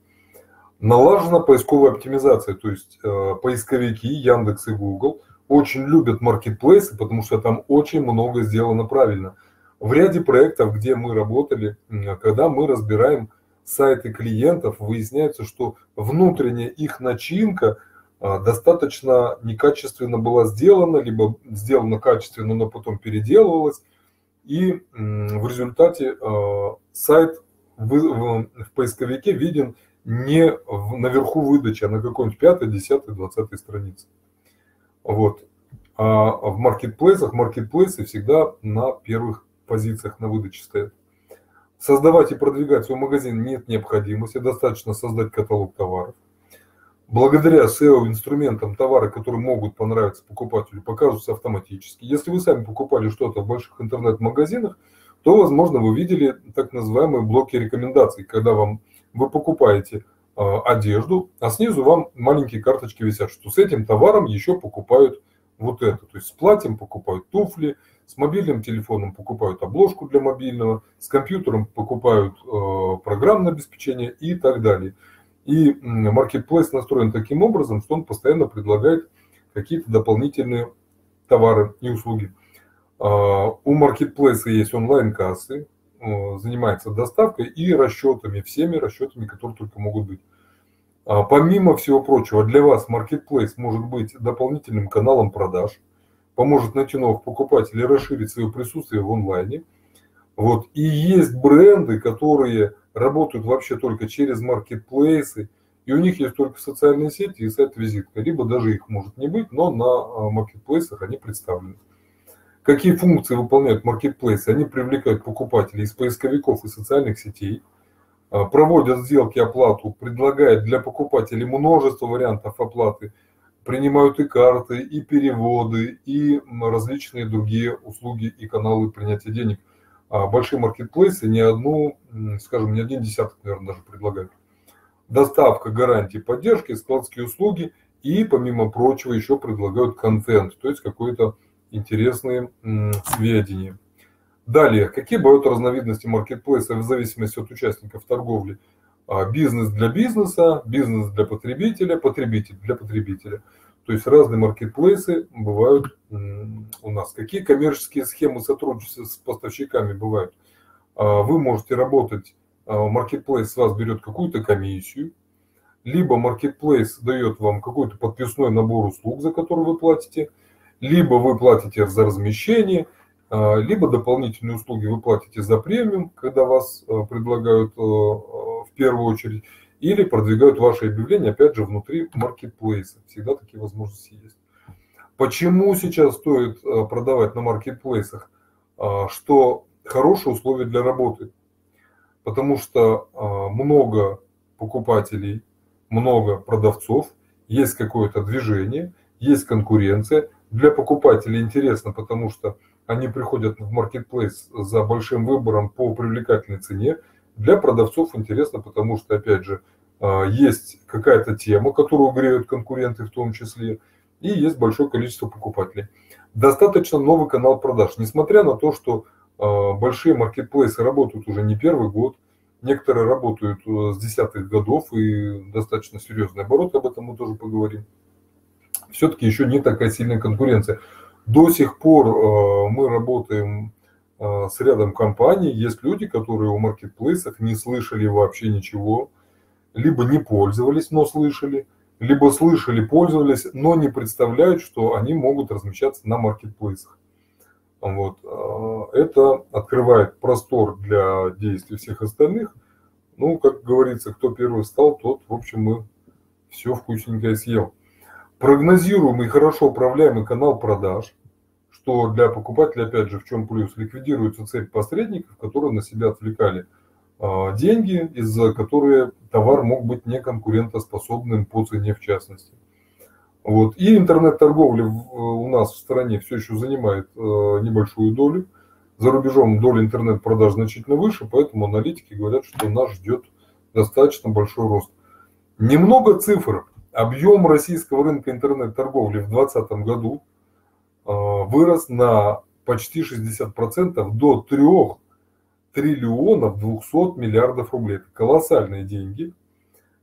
Налажена поисковая оптимизация, то есть э, поисковики Яндекс и Google – очень любят маркетплейсы, потому что там очень много сделано правильно. В ряде проектов, где мы работали, когда мы разбираем сайты клиентов, выясняется, что внутренняя их начинка а, достаточно некачественно была сделана, либо сделана качественно, но потом переделывалась. И в результате а, сайт в поисковике виден не наверху выдачи, а на какой-нибудь 5, 10, 20 странице. Вот. А в маркетплейсах, маркетплейсы всегда на первых позициях на выдаче стоят. Создавать и продвигать свой магазин нет необходимости, достаточно создать каталог товаров. Благодаря SEO-инструментам товары, которые могут понравиться покупателю, покажутся автоматически. Если вы сами покупали что-то в больших интернет-магазинах, то, возможно, вы видели так называемые блоки рекомендаций, когда вам, вы покупаете одежду, а снизу вам маленькие карточки висят, что с этим товаром еще покупают вот это. То есть с платьем покупают туфли, с мобильным телефоном покупают обложку для мобильного, с компьютером покупают э, программное обеспечение и так далее. И Marketplace настроен таким образом, что он постоянно предлагает какие-то дополнительные товары и услуги. Э, у Marketplace есть онлайн-кассы, занимается доставкой и расчетами, всеми расчетами, которые только могут быть. А помимо всего прочего, для вас Marketplace может быть дополнительным каналом продаж, поможет найти новых покупателей, расширить свое присутствие в онлайне. Вот. И есть бренды, которые работают вообще только через маркетплейсы, и у них есть только социальные сети и сайт-визитка, либо даже их может не быть, но на маркетплейсах они представлены. Какие функции выполняют маркетплейсы? Они привлекают покупателей из поисковиков и социальных сетей, а, проводят сделки оплату, предлагают для покупателей множество вариантов оплаты, принимают и карты, и переводы, и различные другие услуги и каналы принятия денег. А большие маркетплейсы не одну, скажем, не один десяток, наверное, даже предлагают. Доставка, гарантии, поддержки, складские услуги и, помимо прочего, еще предлагают контент, то есть какой-то интересные сведения. Далее, какие бывают разновидности маркетплейса в зависимости от участников торговли? А, бизнес для бизнеса, бизнес для потребителя, потребитель для потребителя. То есть разные маркетплейсы бывают у нас. Какие коммерческие схемы сотрудничества с поставщиками бывают? А, вы можете работать, а, маркетплейс с вас берет какую-то комиссию, либо маркетплейс дает вам какой-то подписной набор услуг, за который вы платите – либо вы платите за размещение, либо дополнительные услуги вы платите за премиум, когда вас предлагают в первую очередь, или продвигают ваши объявления, опять же, внутри маркетплейса. Всегда такие возможности есть. Почему сейчас стоит продавать на маркетплейсах? Что хорошие условия для работы. Потому что много покупателей, много продавцов, есть какое-то движение, есть конкуренция. Для покупателей интересно, потому что они приходят в маркетплейс за большим выбором по привлекательной цене. Для продавцов интересно, потому что, опять же, а, есть какая-то тема, которую греют конкуренты в том числе, и есть большое количество покупателей. Достаточно новый канал продаж, несмотря на то, что а, большие маркетплейсы работают уже не первый год, некоторые работают э, с десятых годов и достаточно серьезный оборот, об этом мы тоже поговорим. Все-таки еще не такая сильная конкуренция. До сих пор э, мы работаем э, с рядом компаний. Есть люди, которые в маркетплейсах не слышали вообще ничего, либо не пользовались, но слышали, либо слышали, пользовались, но не представляют, что они могут размещаться на маркетплейсах. Вот. Это открывает простор для действий всех остальных. Ну, как говорится, кто первый встал, тот, в общем, мы все вкусненькое съел. Прогнозируемый, хорошо управляемый канал продаж, что для покупателя, опять же, в чем плюс, ликвидируется цепь посредников, которые на себя отвлекали а, деньги, из-за которых товар мог быть неконкурентоспособным по цене в частности. Вот. И интернет-торговля у нас в стране все еще занимает а, небольшую долю. За рубежом доля интернет-продаж значительно выше, поэтому аналитики говорят, что нас ждет достаточно большой рост. Немного цифр. Объем российского рынка интернет-торговли в 2020 году а, вырос на почти 60% до 3 триллионов 200 миллиардов рублей. Это колоссальные деньги.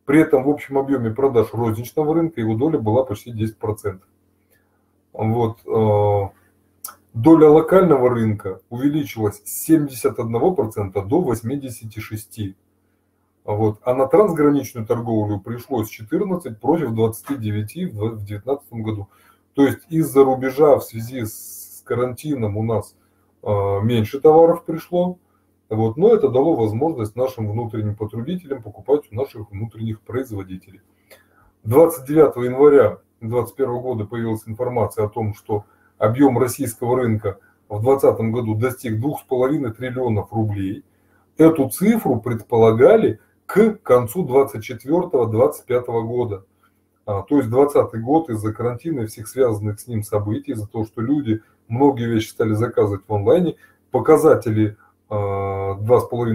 При этом в общем объеме продаж розничного рынка его доля была почти 10%. Вот. А, доля локального рынка увеличилась с 71% до 86%. Вот. А на трансграничную торговлю пришлось 14 против 29 в 2019 году. То есть из-за рубежа в связи с карантином у нас э, меньше товаров пришло. Вот. Но это дало возможность нашим внутренним потребителям покупать у наших внутренних производителей. 29 января 2021 года появилась информация о том, что объем российского рынка в 2020 году достиг 2,5 триллионов рублей. Эту цифру предполагали к концу 2024-2025 года. А, то есть 2020 год из-за карантина и всех связанных с ним событий, из-за того, что люди многие вещи стали заказывать в онлайне, показатели 2,5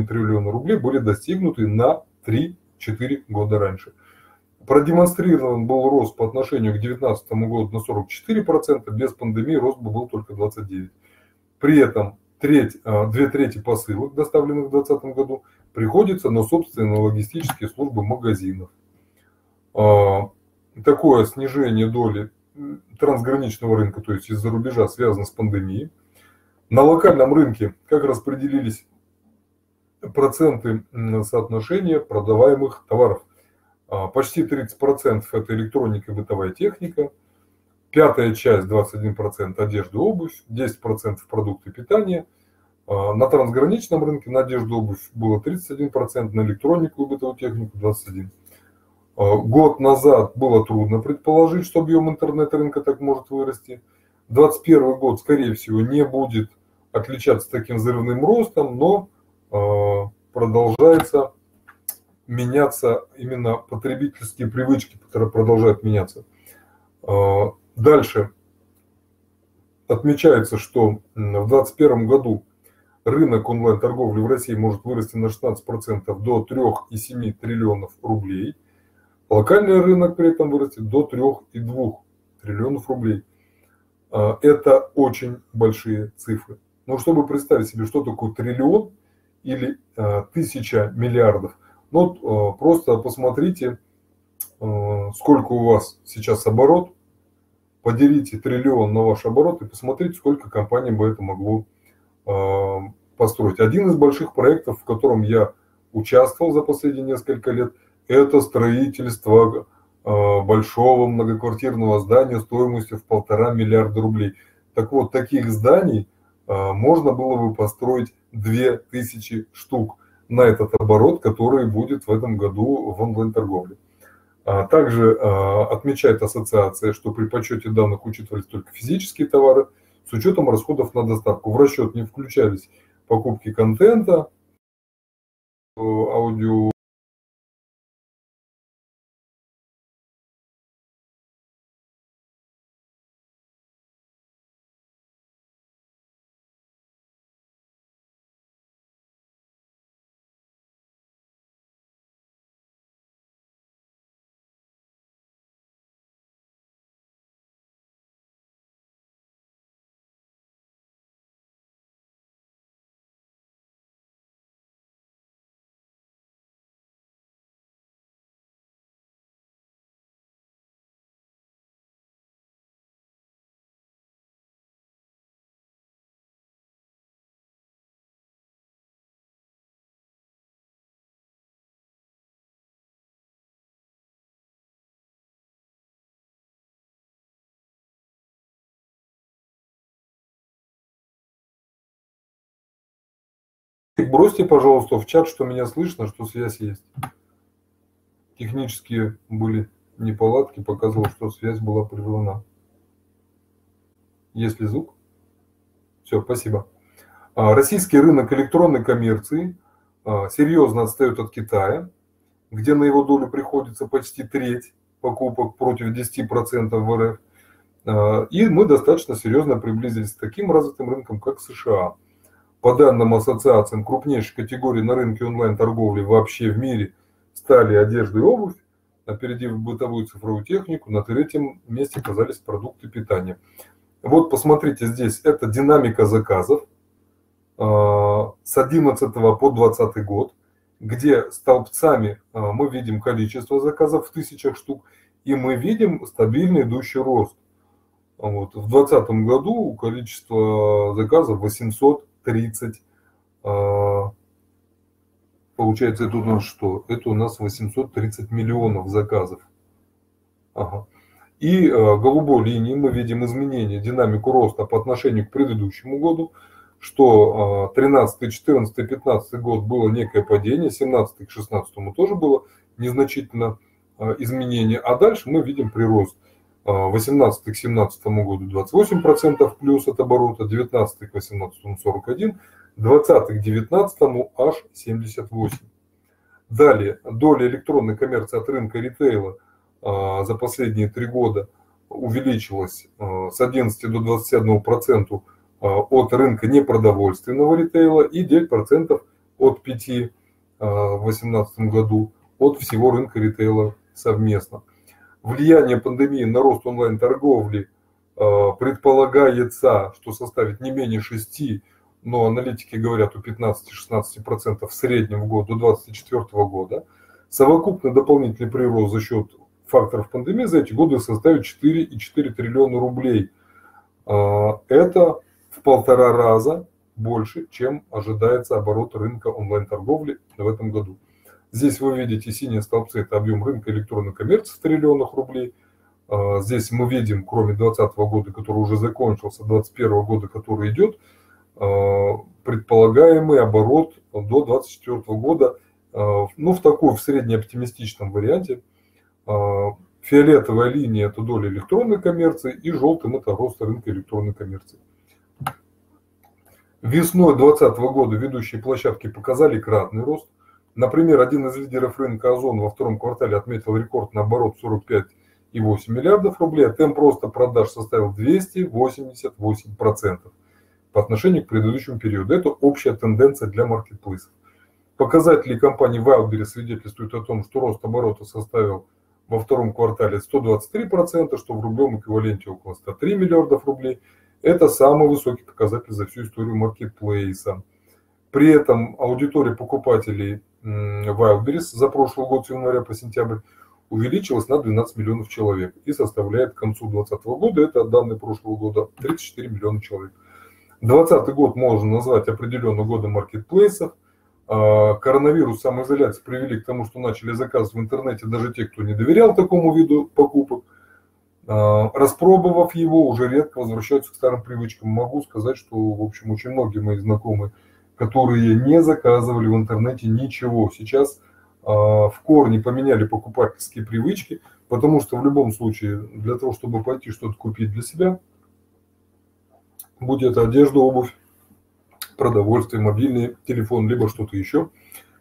а, триллиона рублей были достигнуты на 3-4 года раньше. Продемонстрирован был рост по отношению к 2019 году на 44%, без пандемии рост бы был только 29%. При этом треть, а, две трети посылок, доставленных в 2020 году, приходится на собственные логистические службы магазинов. А, такое снижение доли трансграничного рынка, то есть из-за рубежа, связано с пандемией. На локальном рынке как распределились проценты соотношения продаваемых товаров. А, почти 30% это электроника и бытовая техника, пятая часть 21% одежда и обувь, 10% продукты питания. А, на трансграничном рынке на одежду обувь было 31%, на электронику и бытовую технику 21%. А, год назад было трудно предположить, что объем интернет-рынка так может вырасти. 2021 год, скорее всего, не будет отличаться таким взрывным ростом, но продолжается меняться именно потребительские привычки, которые продолжают меняться. А, дальше отмечается, что в 2021 году рынок онлайн-торговли в России может вырасти на 16% до 3,7 триллионов рублей. Локальный рынок при этом вырастет до 3,2 триллионов рублей. А, это очень большие цифры. Но чтобы представить себе, что такое триллион или а, тысяча миллиардов – ну, э, просто посмотрите, сколько у вас сейчас оборот, поделите триллион на ваш оборот и посмотрите, сколько компаний бы это могло построить. Один из больших проектов, в котором я участвовал за последние несколько лет, это строительство большого многоквартирного здания стоимостью в полтора миллиарда рублей. Так вот, таких зданий можно было бы построить 2000 штук на этот оборот, который будет в этом году в онлайн-торговле. Также отмечает ассоциация, что при подсчете данных учитывались только физические товары с учетом расходов на доставку. В расчет не включались покупки контента, аудио Бросьте, пожалуйста, в чат, что меня слышно, что связь есть. Технические были неполадки, показывал, что связь была прервана. Есть ли звук? Все, спасибо. А, российский рынок электронной коммерции а, серьезно отстает от Китая, где на его долю приходится почти треть покупок против 10% в РФ. А, и мы достаточно серьезно приблизились к таким развитым рынкам, как США – по данным ассоциациям, крупнейшей категории на рынке онлайн-торговли вообще в мире стали одежда и обувь, опередив бытовую цифровую технику, на третьем месте оказались продукты питания. Вот посмотрите здесь, это динамика заказов а, с 11 по 20 год, где столбцами а, мы видим количество заказов в тысячах штук, и мы видим стабильный идущий рост. Вот. В 2020 году количество заказов 800 30. А, получается, это у нас что? Это у нас 830 миллионов заказов. Ага. И а, голубой линии мы видим изменение, динамику роста по отношению к предыдущему году, что 13, 14, 15 год было некое падение, 17 к 16 тоже было незначительно а, изменение, а дальше мы видим прирост. 18 к 17 году 28% плюс от оборота, 19 к 18 41, 20 к 19 аж 78. Далее, доля электронной коммерции от рынка ритейла а, за последние три года увеличилась а, с 11 до 21 процентов а, от рынка непродовольственного ритейла и 9 процентов от 5 в 2018 году от всего рынка ритейла совместно влияние пандемии на рост онлайн-торговли э, предполагается, что составит не менее 6, но аналитики говорят о 15-16% в среднем в год до 2024 года. Совокупный дополнительный прирост за счет факторов пандемии за эти годы составит 4,4 триллиона рублей. Э, это в полтора раза больше, чем ожидается оборот рынка онлайн-торговли в этом году. Здесь вы видите синие столбцы, это объем рынка электронной коммерции в триллионах рублей. А, здесь мы видим, кроме 2020 года, который уже закончился, 2021 года, который идет, а, предполагаемый оборот до 2024 года, а, ну, в такой, в среднеоптимистичном варианте. Фиолетовая линия – это доля электронной коммерции, и желтым – это рост рынка электронной коммерции. Весной 2020 года ведущие площадки показали кратный рост. Например, один из лидеров рынка Озон во втором квартале отметил рекорд на оборот 45,8 миллиардов рублей, а темп роста продаж составил 288% по отношению к предыдущему периоду. Это общая тенденция для маркетплейсов. Показатели компании Wildberries свидетельствуют о том, что рост оборота составил во втором квартале 123%, что в рублевом эквиваленте около 103 миллиардов рублей. Это самый высокий показатель за всю историю маркетплейса. При этом аудитория покупателей Wildberries за прошлый год с января по сентябрь увеличилась на 12 миллионов человек и составляет к концу 2020 года, это данные прошлого года, 34 миллиона человек. 2020 год можно назвать определенно годом маркетплейсов. А, коронавирус, самоизоляция привели к тому, что начали заказывать в интернете даже те, кто не доверял такому виду покупок. Распробовав его, уже редко возвращаются к старым привычкам. Могу сказать, что, в общем, очень многие мои знакомые, которые не заказывали в интернете ничего, сейчас в корне поменяли покупательские привычки, потому что в любом случае для того, чтобы пойти что-то купить для себя, будь это одежда, обувь, продовольствие, мобильный телефон, либо что-то еще,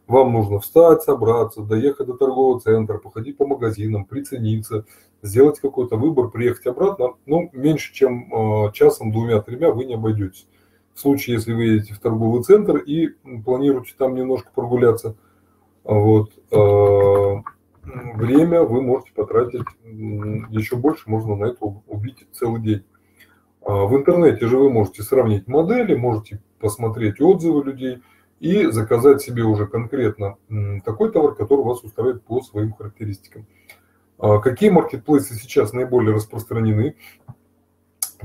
вам нужно встать, собраться, доехать до торгового центра, походить по магазинам, прицениться, сделать какой-то выбор, приехать обратно. Ну, меньше чем э, часом, двумя, тремя вы не обойдетесь. В случае, если вы едете в торговый центр и планируете там немножко прогуляться, вот, э, время вы можете потратить еще больше, можно на это убить целый день. А в интернете же вы можете сравнить модели, можете посмотреть отзывы людей и заказать себе уже конкретно такой товар, который вас устраивает по своим характеристикам. А какие маркетплейсы сейчас наиболее распространены?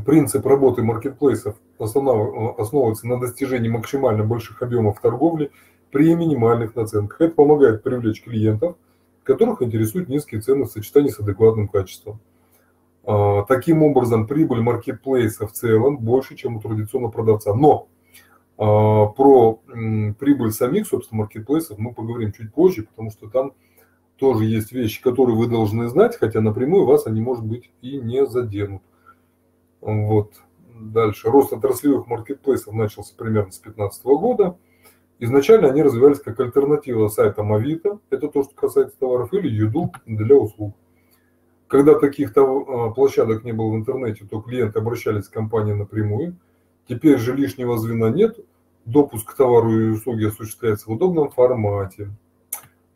Принцип работы маркетплейсов основывается на достижении максимально больших объемов торговли при минимальных наценках. Это помогает привлечь клиентов, которых интересуют низкие цены в сочетании с адекватным качеством. А, таким образом, прибыль маркетплейса в целом больше, чем у традиционного продавца. Но а, про прибыль самих, собственно, маркетплейсов мы поговорим чуть позже, потому что там тоже есть вещи, которые вы должны знать, хотя напрямую вас они, может быть, и не заденут. Вот. Дальше. Рост отраслевых маркетплейсов начался примерно с 2015 года. Изначально они развивались как альтернатива сайтам Авито, это то, что касается товаров, или Юду для услуг. Когда таких а, площадок не было в интернете, то клиенты обращались к компании напрямую. Теперь же лишнего звена нет. Допуск к товару и услуги осуществляется в удобном формате.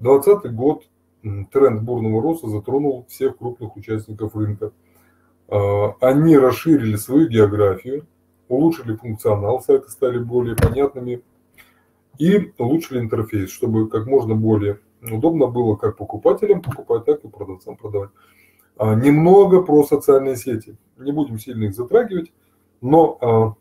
2020 год тренд бурного роста затронул всех крупных участников рынка. А, они расширили свою географию, улучшили функционал, сайты стали более понятными и улучшили интерфейс, чтобы как можно более удобно было как покупателям покупать, так и продавцам продавать. А, немного про социальные сети. Не будем сильно их затрагивать, но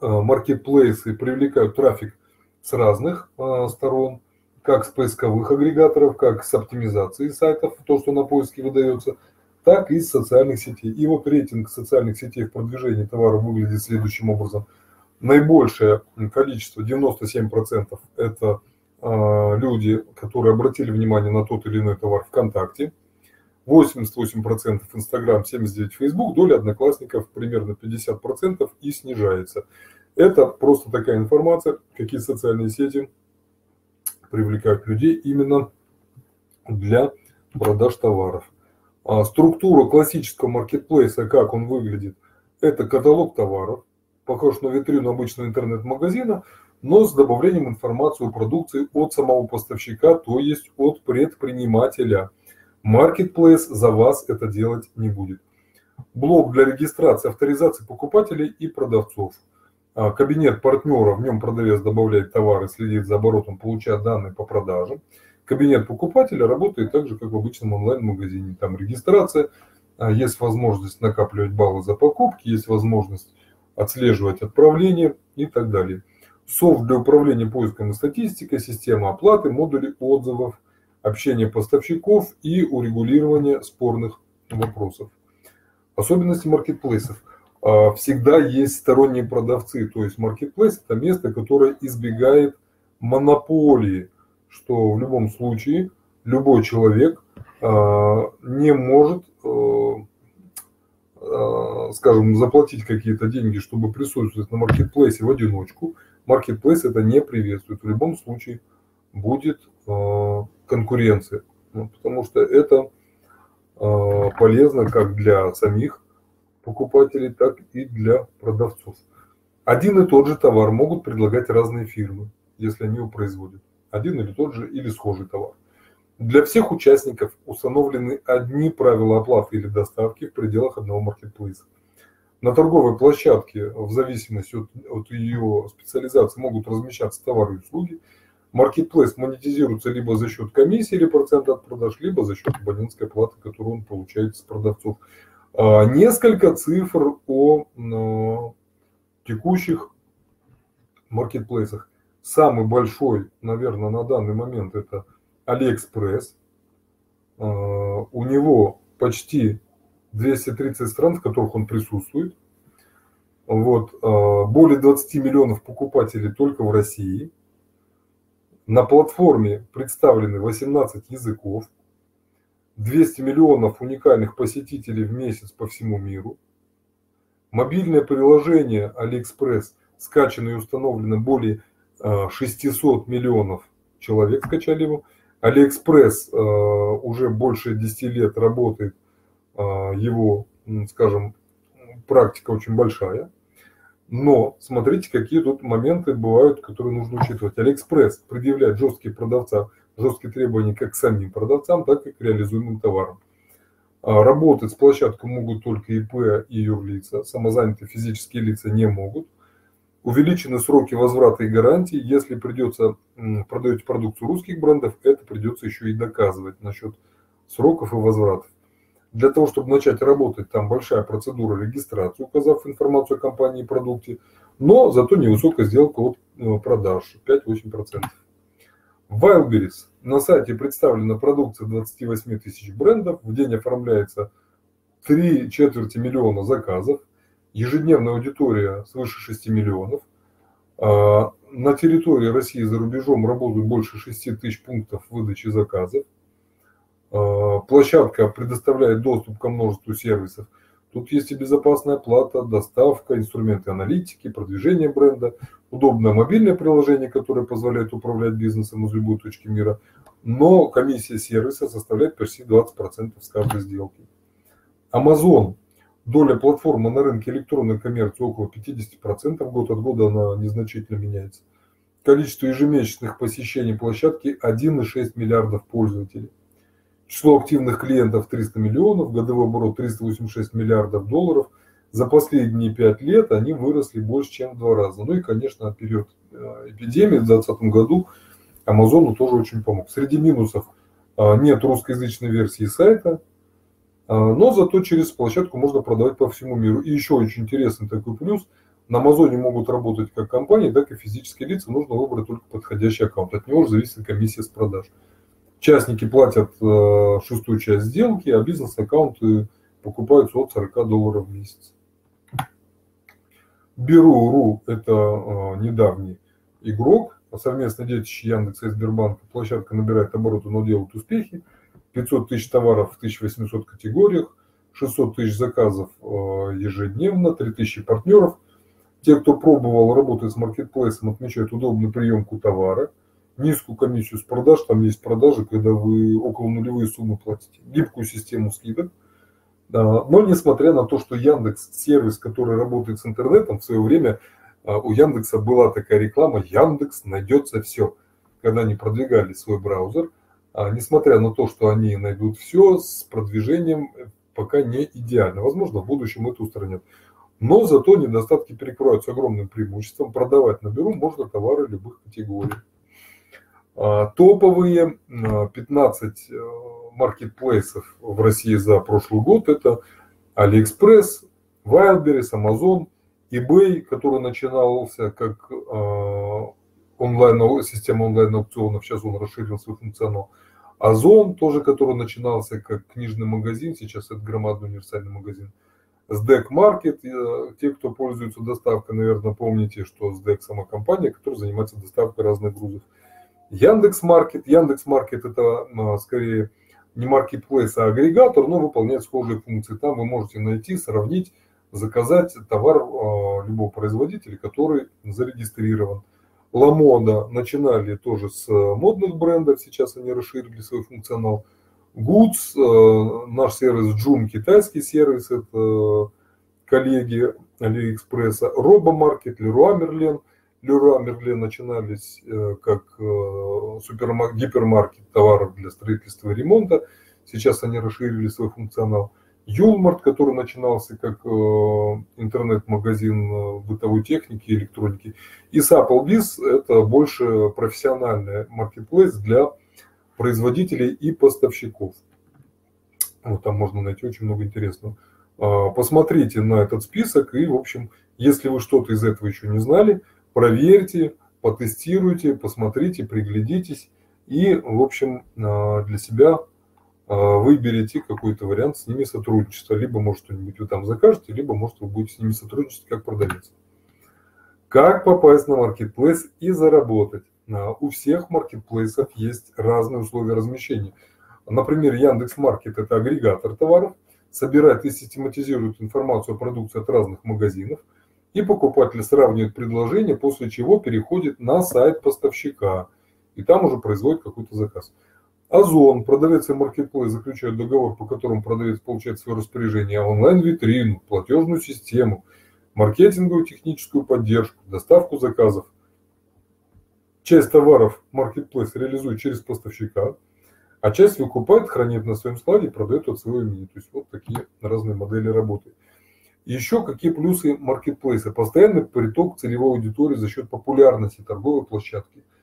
а, маркетплейсы привлекают трафик с разных сторон, как с поисковых агрегаторов, как с оптимизацией сайтов, то, что на поиске выдается, так и с социальных сетей. И вот рейтинг социальных сетей в продвижении товара выглядит следующим образом. Наибольшее количество, 97%, это а, люди, которые обратили внимание на тот или иной товар ВКонтакте, 88% Инстаграм, 79% Фейсбук, доля одноклассников примерно 50% и снижается. Это просто такая информация, какие социальные сети привлекают людей именно для продаж товаров. А структура классического маркетплейса, как он выглядит, это каталог товаров, похож на витрину обычного интернет-магазина, но с добавлением информации о продукции от самого поставщика, то есть от предпринимателя. Marketplace за вас это делать не будет. Блок для регистрации, авторизации покупателей и продавцов. А, кабинет партнера, в нем продавец добавляет товары, следит за оборотом, получает данные по продажам. Кабинет покупателя работает так же, как в обычном онлайн-магазине. Там регистрация, а, есть возможность накапливать баллы за покупки, есть возможность отслеживать отправление и так далее софт для управления поиском и статистикой, система оплаты, модули отзывов, общение поставщиков и урегулирование спорных вопросов. Особенности маркетплейсов. А, всегда есть сторонние продавцы, то есть маркетплейс – это место, которое избегает монополии, что в любом случае любой человек а, не может, а, скажем, заплатить какие-то деньги, чтобы присутствовать на маркетплейсе в одиночку – Marketplace это не приветствует. В любом случае будет конкуренция, ну, потому что это полезно как для самих покупателей, так и для продавцов. Один и тот же товар могут предлагать разные фирмы, если они его производят. Один или тот же или схожий товар. Для всех участников установлены одни правила оплаты или доставки в пределах одного маркетплейса. На торговой площадке, в зависимости от, от ее специализации, могут размещаться товары и услуги. Маркетплейс монетизируется либо за счет комиссии или процента от продаж, либо за счет абонентской платы, которую он получает с продавцов. А, несколько цифр о текущих маркетплейсах. Самый большой, наверное, на данный момент это Алиэкспресс. А, у него почти 230 стран, в которых он присутствует. Вот, а, более 20 миллионов покупателей только в России. На платформе представлены 18 языков, 200 миллионов уникальных посетителей в месяц по всему миру. Мобильное приложение AliExpress скачано и установлено более 600 а, миллионов человек скачали его. AliExpress а, уже больше 10 лет работает, его, скажем, практика очень большая. Но смотрите, какие тут моменты бывают, которые нужно учитывать. Алиэкспресс предъявляет жесткие продавцам, жесткие требования как к самим продавцам, так и к реализуемым товарам. А работать с площадкой могут только ИП и юрлица, самозанятые физические лица не могут. Увеличены сроки возврата и гарантии. Если придется продаете продукцию русских брендов, это придется еще и доказывать насчет сроков и возвратов. Для того, чтобы начать работать, там большая процедура регистрации, указав информацию о компании и продукте, но зато невысокая сделка от э, продаж 5-8%. В Wildberries на сайте представлена продукция 28 тысяч брендов, в день оформляется 3 четверти миллиона заказов, ежедневная аудитория свыше 6 миллионов. А, на территории России за рубежом работают больше 6 тысяч пунктов выдачи заказов. А, площадка предоставляет доступ ко множеству сервисов. Тут есть и безопасная плата, доставка, инструменты аналитики, продвижение бренда, удобное мобильное приложение, которое позволяет управлять бизнесом из любой точки мира. Но комиссия сервиса составляет почти 20% с каждой сделки. Amazon. Доля платформы на рынке электронной коммерции около 50%, год от года она незначительно меняется. Количество ежемесячных посещений площадки 1,6 миллиардов пользователей. Число активных клиентов 300 миллионов, годовой оборот 386 миллиардов долларов. За последние пять лет они выросли больше, чем в два раза. Ну и, конечно, период э, эпидемии в 2020 году Амазону тоже очень помог. Среди минусов э, нет русскоязычной версии сайта, но зато через площадку можно продавать по всему миру. И еще очень интересный такой плюс. На Амазоне могут работать как компании, так и физические лица. Нужно выбрать только подходящий аккаунт. От него зависит комиссия с продаж. Частники платят э, шестую часть сделки, а бизнес-аккаунты покупаются от 40 долларов в месяц. Беру.ру – это э, недавний игрок, совместно детище Яндекса и Сбербанка. Площадка набирает обороты, но делает успехи. 500 тысяч товаров в 1800 категориях, 600 тысяч заказов э, ежедневно, 3000 партнеров. Те, кто пробовал работать с маркетплейсом, отмечают удобную приемку товара – низкую комиссию с продаж, там есть продажи, когда вы около нулевые суммы платите, гибкую систему скидок. Но несмотря на то, что Яндекс сервис, который работает с интернетом, в свое время а, у Яндекса была такая реклама Яндекс найдется все, когда они продвигали свой браузер. А, несмотря на то, что они найдут все, с продвижением пока не идеально. Возможно, в будущем это устранят. Но зато недостатки перекроются огромным преимуществом. Продавать на бюро можно товары любых категорий. А, топовые 15 а, маркетплейсов в России за прошлый год это AliExpress, Wildberries, Amazon, eBay, который начинался как онлайн, система онлайн-аукционов, сейчас он расширил свой функционал. Озон, тоже который начинался как книжный магазин, сейчас это громадный универсальный магазин. SDEC Market, э, те, кто пользуется доставкой, наверное, помните, что SDEC сама компания, которая занимается доставкой разных грузов. Яндекс Маркет. Яндекс Маркет это а, скорее не маркетплейс, а агрегатор, но выполняет схожие функции. Там вы можете найти, сравнить, заказать товар а, любого производителя, который зарегистрирован. Ламода начинали тоже с модных брендов, сейчас они расширили свой функционал. Goods, а, наш сервис Joom, китайский сервис, это коллеги Алиэкспресса, Робомаркет, Леруа Мерлен – Леруа Мерлен начинались э, как э, супермаркет, гипермаркет товаров для строительства и ремонта. Сейчас они расширили свой функционал. Юлмарт, который начинался как э, интернет-магазин бытовой техники и электроники. И Applebee's – это больше профессиональный маркетплейс для производителей и поставщиков. Вот там можно найти очень много интересного. А, посмотрите на этот список и, в общем, если вы что-то из этого еще не знали – проверьте, потестируйте, посмотрите, приглядитесь и, в общем, а, для себя выберите какой-то вариант с ними сотрудничества. Либо, может, что-нибудь вы там закажете, либо, может, вы будете с ними сотрудничать как продавец. Как попасть на маркетплейс и заработать? У всех маркетплейсов есть разные условия размещения. Например, Яндекс Маркет – это агрегатор товаров, собирает и систематизирует информацию о продукции от разных магазинов, и покупатель сравнивает предложения, после чего переходит на сайт поставщика, и там уже производит какой-то заказ. Озон, продавец и маркетплейс заключают договор, по которому продавец получает свое распоряжение онлайн-витрину, платежную систему, маркетинговую техническую поддержку, доставку заказов. Часть товаров маркетплейс реализует через поставщика, а часть выкупает, хранит на своем складе и продает от своего имени. То есть вот такие разные модели работы. еще какие плюсы маркетплейса? Постоянный приток целевой аудитории за счет популярности торговой площадки – а,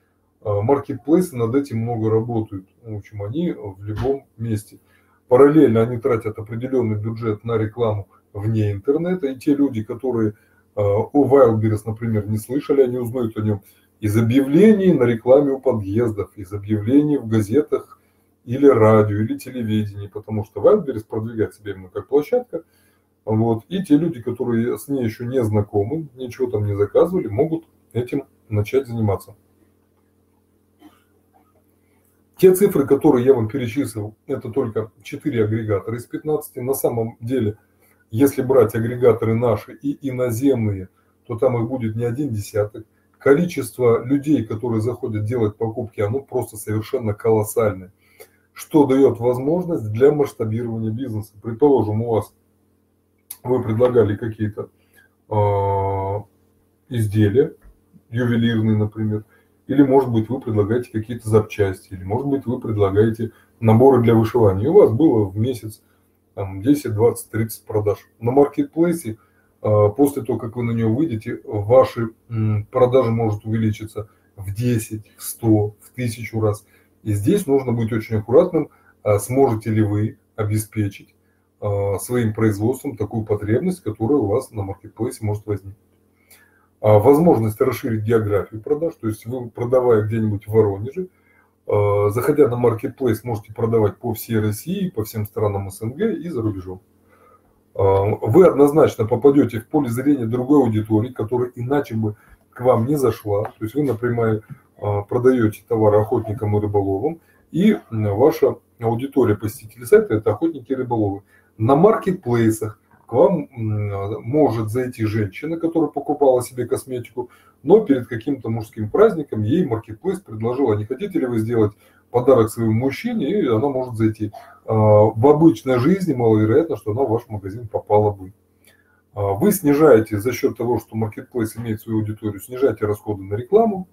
маркетплейсы над этим много работают. В общем, они в любом месте. Параллельно они тратят определенный бюджет на рекламу вне интернета. И те люди, которые а, о Wildberries, например, не слышали, они узнают о нем из объявлений на рекламе у подъездов, из объявлений в газетах или радио, или телевидении, потому что Wildberries продвигает себя именно как площадка. Вот. И те люди, которые с ней еще не знакомы, ничего там не заказывали, могут этим начать заниматься. Те цифры, которые я вам перечислил, это только 4 агрегатора из 15. На самом деле, если брать агрегаторы наши и иноземные, то там их будет не один десяток. Количество людей, которые заходят делать покупки, оно просто совершенно колоссальное. Что дает возможность для масштабирования бизнеса. Предположим, у вас вы предлагали какие-то э, изделия, ювелирные, например, или, может быть, вы предлагаете какие-то запчасти, или, может быть, вы предлагаете наборы для вышивания. И у вас было в месяц там, 10, 20, 30 продаж. На маркетплейсе а, после того, как вы на нее выйдете, ваши продажи может увеличиться в 10, в 100, в 1000 раз. И здесь нужно быть очень аккуратным, а, сможете ли вы обеспечить а, своим производством такую потребность, которая у вас на маркетплейсе может возникнуть. А, возможность расширить географию продаж, то есть вы продавая где-нибудь в Воронеже, а, заходя на маркетплейс, можете продавать по всей России, по всем странам СНГ и за рубежом. А, вы однозначно попадете в поле зрения другой аудитории, которая иначе бы к вам не зашла. То есть вы напрямую продаете товары охотникам и рыболовам, и ваша аудитория посетителей сайта – это охотники и рыболовы. На маркетплейсах к вам может зайти женщина, которая покупала себе косметику, но перед каким-то мужским праздником ей маркетплейс предложил, а не хотите ли вы сделать подарок своему мужчине, и она может зайти. А, в обычной жизни маловероятно, что она в ваш магазин попала бы. А, вы снижаете за счет того, что маркетплейс имеет свою аудиторию, снижаете расходы на рекламу,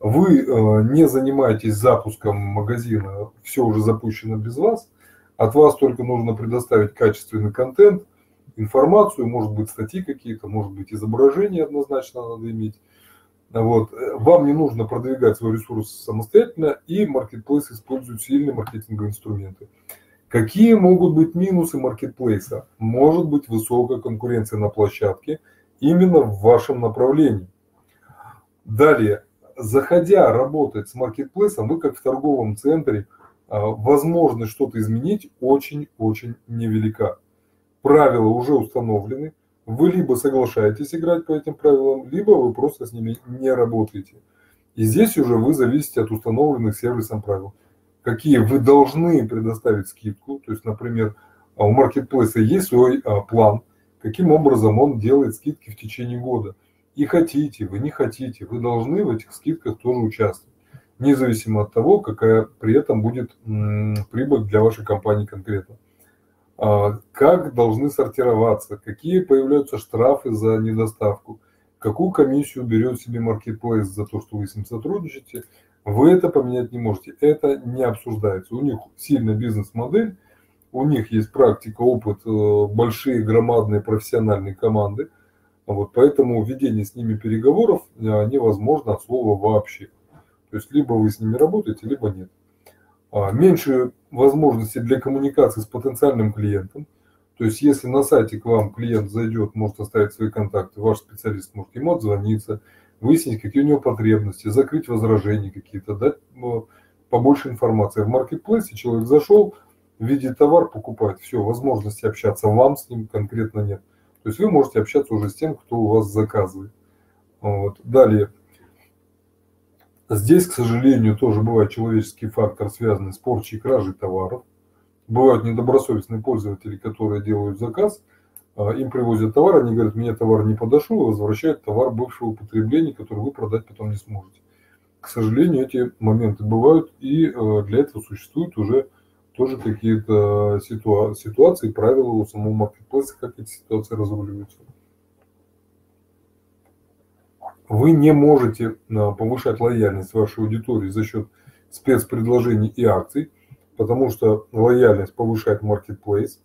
вы а, не занимаетесь запуском магазина, все уже запущено без вас, от вас только нужно предоставить качественный контент, информацию, может быть статьи какие-то, может быть изображения однозначно надо иметь. Вот. Вам не нужно продвигать свой ресурс самостоятельно, и маркетплейс использует сильные маркетинговые инструменты. Какие могут быть минусы маркетплейса? Может быть высокая конкуренция на площадке именно в вашем направлении. Далее, заходя работать с маркетплейсом, вы как в торговом центре, а, возможность что-то изменить очень-очень невелика правила уже установлены, вы либо соглашаетесь играть по этим правилам, либо вы просто с ними не работаете. И здесь уже вы зависите от установленных сервисом правил. Какие вы должны предоставить скидку, то есть, например, у маркетплейса есть свой а, план, каким образом он делает скидки в течение года. И хотите, вы не хотите, вы должны в этих скидках тоже участвовать, независимо от того, какая при этом будет прибыль для вашей компании конкретно. А, как должны сортироваться, какие появляются штрафы за недоставку, какую комиссию берет себе маркетплейс за то, что вы с ним сотрудничаете, вы это поменять не можете. Это не обсуждается. У них сильная бизнес-модель, у них есть практика, опыт, э, большие, громадные профессиональные команды. Вот, поэтому введение с ними переговоров э, невозможно от слова вообще. То есть либо вы с ними работаете, либо нет. А, меньше возможностей для коммуникации с потенциальным клиентом. То есть, если на сайте к вам клиент зайдет, может оставить свои контакты, ваш специалист может ему отзвониться, выяснить, какие у него потребности, закрыть возражения какие-то, дать ну, побольше информации. В маркетплейсе человек зашел, видит товар, покупает. Все, возможности общаться вам с ним конкретно нет. То есть вы можете общаться уже с тем, кто у вас заказывает. Вот. Далее. Здесь, к сожалению, тоже бывает человеческий фактор, связанный с порчей и кражей товаров. Бывают недобросовестные пользователи, которые делают заказ, а, им привозят товар, они говорят, мне товар не подошел, и возвращают товар бывшего употребления, который вы продать потом не сможете. К сожалению, эти моменты бывают, и э, для этого существуют уже тоже какие-то ситуа- ситуации, правила у самого маркетплейса, как эти ситуации разруливаются. Вы не можете а, повышать лояльность вашей аудитории за счет спецпредложений и акций, потому что лояльность повышает маркетплейс,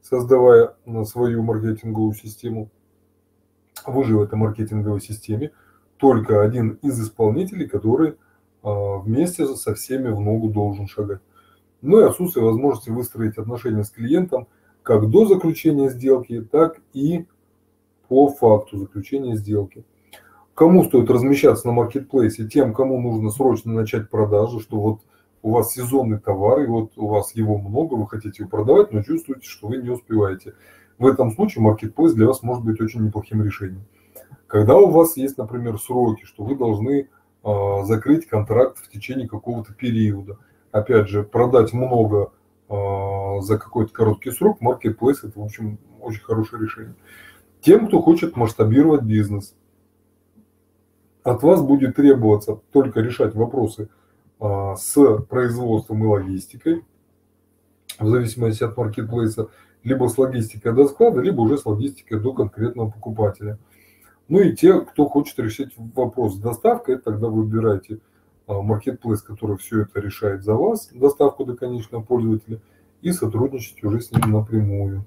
создавая а, свою маркетинговую систему. Вы же в этой маркетинговой системе только один из исполнителей, который а, вместе со всеми в ногу должен шагать. Ну и отсутствие возможности выстроить отношения с клиентом как до заключения сделки, так и по факту заключения сделки. Кому стоит размещаться на маркетплейсе? Тем, кому нужно срочно начать продажи, что вот у вас сезонный товар, и вот у вас его много, вы хотите его продавать, но чувствуете, что вы не успеваете. В этом случае маркетплейс для вас может быть очень неплохим решением. Когда у вас есть, например, сроки, что вы должны э, закрыть контракт в течение какого-то периода, опять же, продать много э, за какой-то короткий срок, маркетплейс это, в общем, очень хорошее решение. Тем, кто хочет масштабировать бизнес, от вас будет требоваться только решать вопросы а, с производством и логистикой, в зависимости от маркетплейса, либо с логистикой до склада, либо уже с логистикой до конкретного покупателя. Ну и те, кто хочет решить вопрос с доставкой, тогда выбирайте а, маркетплейс, который все это решает за вас, доставку до конечного пользователя, и сотрудничать уже с ним напрямую.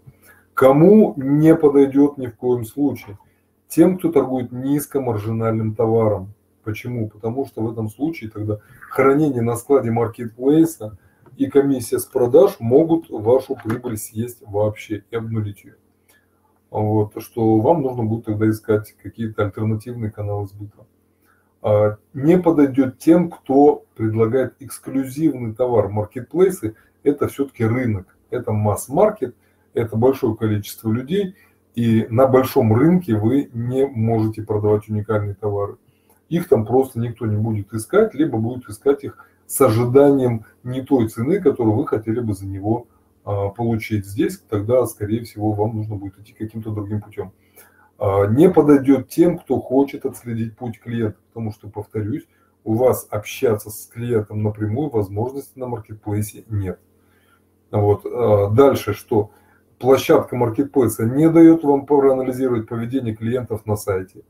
Кому не подойдет ни в коем случае – тем, кто торгует низкомаржинальным товаром. Почему? Потому что в этом случае тогда хранение на складе маркетплейса и комиссия с продаж могут вашу прибыль съесть вообще и обнулить ее. Вот, что вам нужно будет тогда искать какие-то альтернативные каналы сбыта. А, не подойдет тем, кто предлагает эксклюзивный товар. Маркетплейсы – это все-таки рынок, это масс-маркет, это большое количество людей – и на большом рынке вы не можете продавать уникальные товары. Их там просто никто не будет искать, либо будет искать их с ожиданием не той цены, которую вы хотели бы за него а, получить. Здесь тогда, скорее всего, вам нужно будет идти каким-то другим путем. А, не подойдет тем, кто хочет отследить путь клиента, потому что, повторюсь, у вас общаться с клиентом напрямую возможности на маркетплейсе нет. Вот. А, дальше что? Площадка маркетплейса не дает вам проанализировать поведение клиентов на сайте.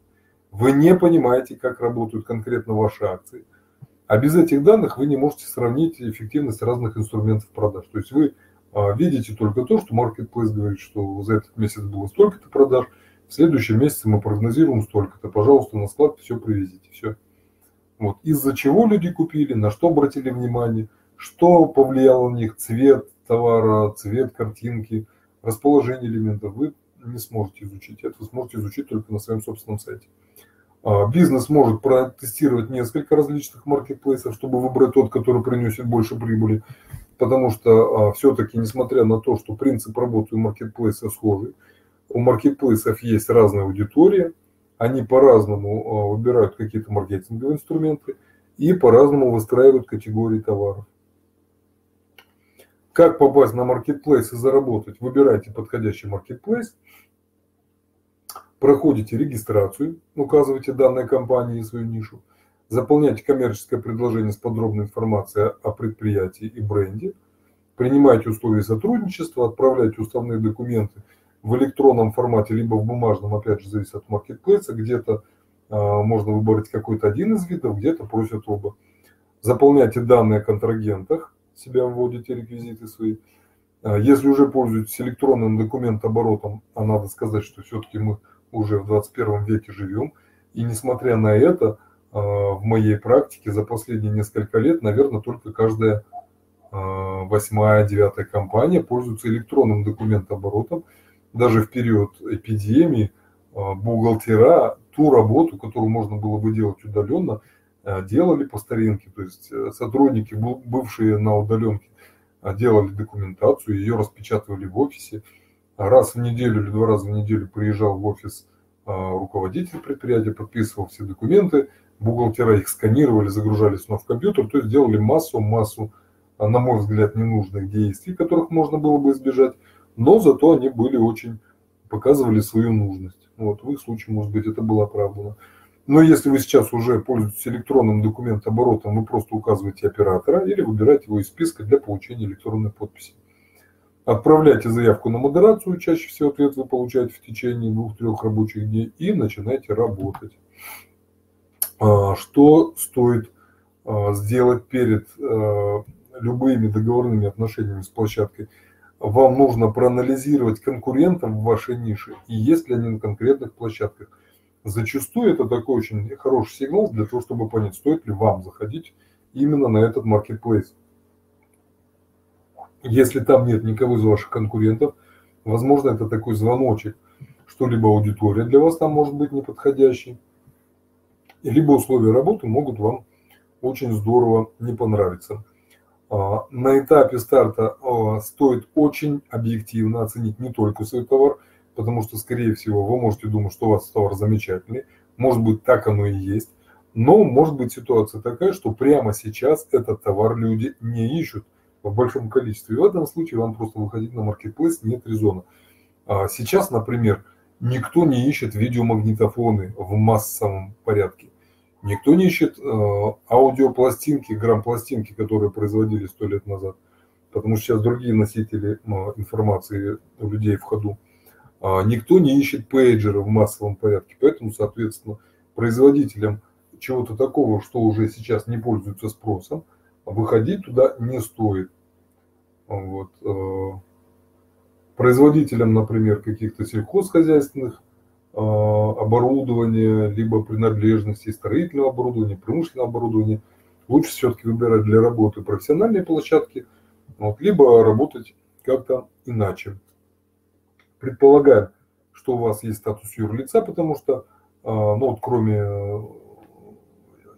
Вы не понимаете, как работают конкретно ваши акции. А без этих данных вы не можете сравнить эффективность разных инструментов продаж. То есть вы а, видите только то, что маркетплейс говорит, что за этот месяц было столько-то продаж, в следующем месяце мы прогнозируем столько-то. Пожалуйста, на склад все привезите. Все. Вот. Из-за чего люди купили, на что обратили внимание, что повлияло на них, цвет товара, цвет картинки – расположение элементов вы не сможете изучить. Это вы сможете изучить только на своем собственном сайте. А, бизнес может протестировать несколько различных маркетплейсов, чтобы выбрать тот, который принесет больше прибыли, потому что а, все-таки, несмотря на то, что принцип работы у маркетплейса схожий, у маркетплейсов есть разная аудитория, они по-разному а, выбирают какие-то маркетинговые инструменты и по-разному выстраивают категории товаров. Как попасть на маркетплейс и заработать? Выбирайте подходящий маркетплейс, проходите регистрацию, указывайте данной компании и свою нишу, заполняйте коммерческое предложение с подробной информацией о предприятии и бренде, принимайте условия сотрудничества, отправляйте уставные документы в электронном формате, либо в бумажном, опять же, зависит от маркетплейса, где-то а, можно выбрать какой-то один из видов, где-то просят оба. Заполняйте данные о контрагентах, себя вводите реквизиты свои. А если уже пользуетесь электронным документооборотом, а надо сказать, что все-таки мы уже в 21 веке живем, и несмотря на это, а, в моей практике за последние несколько лет, наверное, только каждая а, восьмая, девятая компания пользуется электронным документооборотом. Даже в период эпидемии бухгалтера ту работу, которую можно было бы делать удаленно, делали по старинке, то есть э, сотрудники, бывшие на удаленке, делали документацию, ее распечатывали в офисе. Раз в неделю или два раза в неделю приезжал в офис руководитель предприятия, подписывал все документы, бухгалтера их сканировали, загружали снова в компьютер, то есть делали массу-массу, на мой взгляд, ненужных действий, которых можно было бы избежать, но зато они были очень, показывали свою нужность. Вот, в их случае, может быть, это было оправдано. Но если вы сейчас уже пользуетесь электронным документооборотом, вы просто указываете оператора или выбираете его из списка для получения электронной подписи. Отправляйте заявку на модерацию, чаще всего ответ вы получаете в течение двух-трех рабочих дней и начинайте работать. А, что стоит а, сделать перед а, любыми договорными отношениями с площадкой? Вам нужно проанализировать конкурентов в вашей нише и есть ли они на конкретных площадках. Зачастую это такой очень хороший сигнал для того, чтобы понять, стоит ли вам заходить именно на этот маркетплейс. Если там нет никого из ваших конкурентов, возможно, это такой звоночек, что либо аудитория для вас там может быть неподходящей, либо условия работы могут вам очень здорово не понравиться. А, на этапе старта а, стоит очень объективно оценить не только свой товар, потому что, скорее всего, вы можете думать, что у вас товар замечательный, может быть, так оно и есть, но может быть ситуация такая, что прямо сейчас этот товар люди не ищут в большом количестве. И в этом случае вам просто выходить на маркетплейс нет резона. А сейчас, например, никто не ищет видеомагнитофоны в массовом порядке. Никто не ищет э, аудиопластинки, грамм-пластинки, которые производили сто лет назад, потому что сейчас другие носители э, информации у людей в ходу. А, никто не ищет пейджеры в массовом порядке, поэтому, соответственно, производителям чего-то такого, что уже сейчас не пользуется спросом, выходить туда не стоит. Вот. Э, производителям, например, каких-то сельхозхозяйственных э, оборудования, либо принадлежностей строительного оборудования, промышленного оборудования, лучше все-таки выбирать для работы профессиональные площадки, вот, либо работать как-то иначе предполагаем, что у вас есть статус юрлица, потому что, а, ну вот кроме э,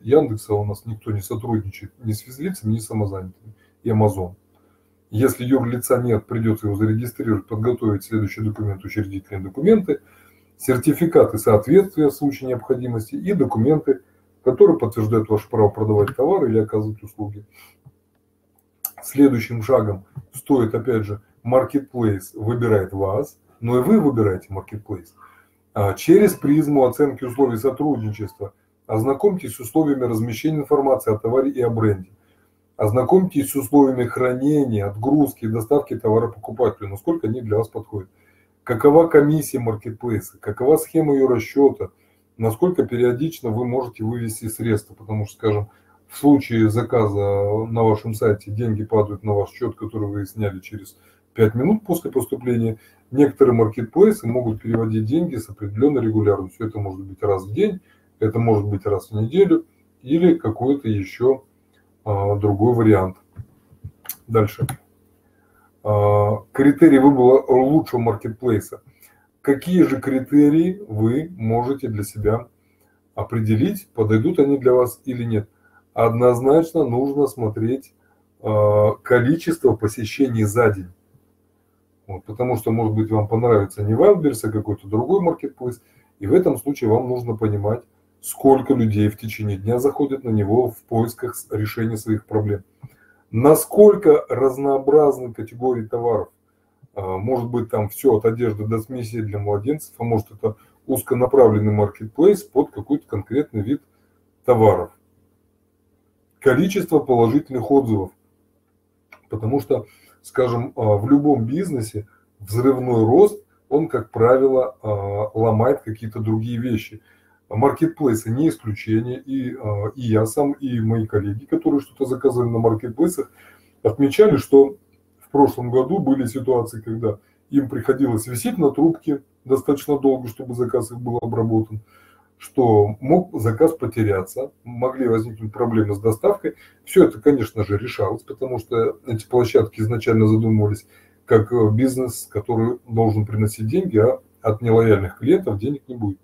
Яндекса у нас никто не сотрудничает ни с физлицами, ни с самозанятыми, и Amazon. Если юрлица нет, придется его зарегистрировать, подготовить следующий документ, учредительные документы, сертификаты соответствия в случае необходимости и документы, которые подтверждают ваше право продавать товары или оказывать услуги. Следующим шагом стоит, опять же, marketplace выбирает вас, но и вы выбираете. А через призму оценки условий сотрудничества ознакомьтесь с условиями размещения информации о товаре и о бренде. Ознакомьтесь с условиями хранения, отгрузки и доставки товара покупателю, насколько они для вас подходят. Какова комиссия маркетплейса, какова схема ее расчета, насколько периодично вы можете вывести средства, потому что, скажем, в случае заказа на вашем сайте деньги падают на ваш счет, который вы сняли через 5 минут после поступления, Некоторые маркетплейсы могут переводить деньги с определенной регулярностью. Это может быть раз в день, это может быть раз в неделю или какой-то еще а, другой вариант. Дальше. А, критерии выбора лучшего маркетплейса. Какие же критерии вы можете для себя определить, подойдут они для вас или нет? Однозначно нужно смотреть а, количество посещений за день. Вот, потому что, может быть, вам понравится не Wildberries, а какой-то другой маркетплейс. И в этом случае вам нужно понимать, сколько людей в течение дня заходят на него в поисках решения своих проблем. Насколько разнообразны категории товаров. А, может быть, там все от одежды до смеси для младенцев, а может это узконаправленный маркетплейс под какой-то конкретный вид товаров. Количество положительных отзывов. Потому что скажем, а, в любом бизнесе взрывной рост, он, как правило, а, ломает какие-то другие вещи. Маркетплейсы не исключение, и, а, и я сам, и мои коллеги, которые что-то заказывали на маркетплейсах, отмечали, что в прошлом году были ситуации, когда им приходилось висеть на трубке достаточно долго, чтобы заказ их был обработан что мог заказ потеряться, могли возникнуть проблемы с доставкой. Все это, конечно же, решалось, потому что эти площадки изначально задумывались как бизнес, который должен приносить деньги, а от нелояльных клиентов денег не будет.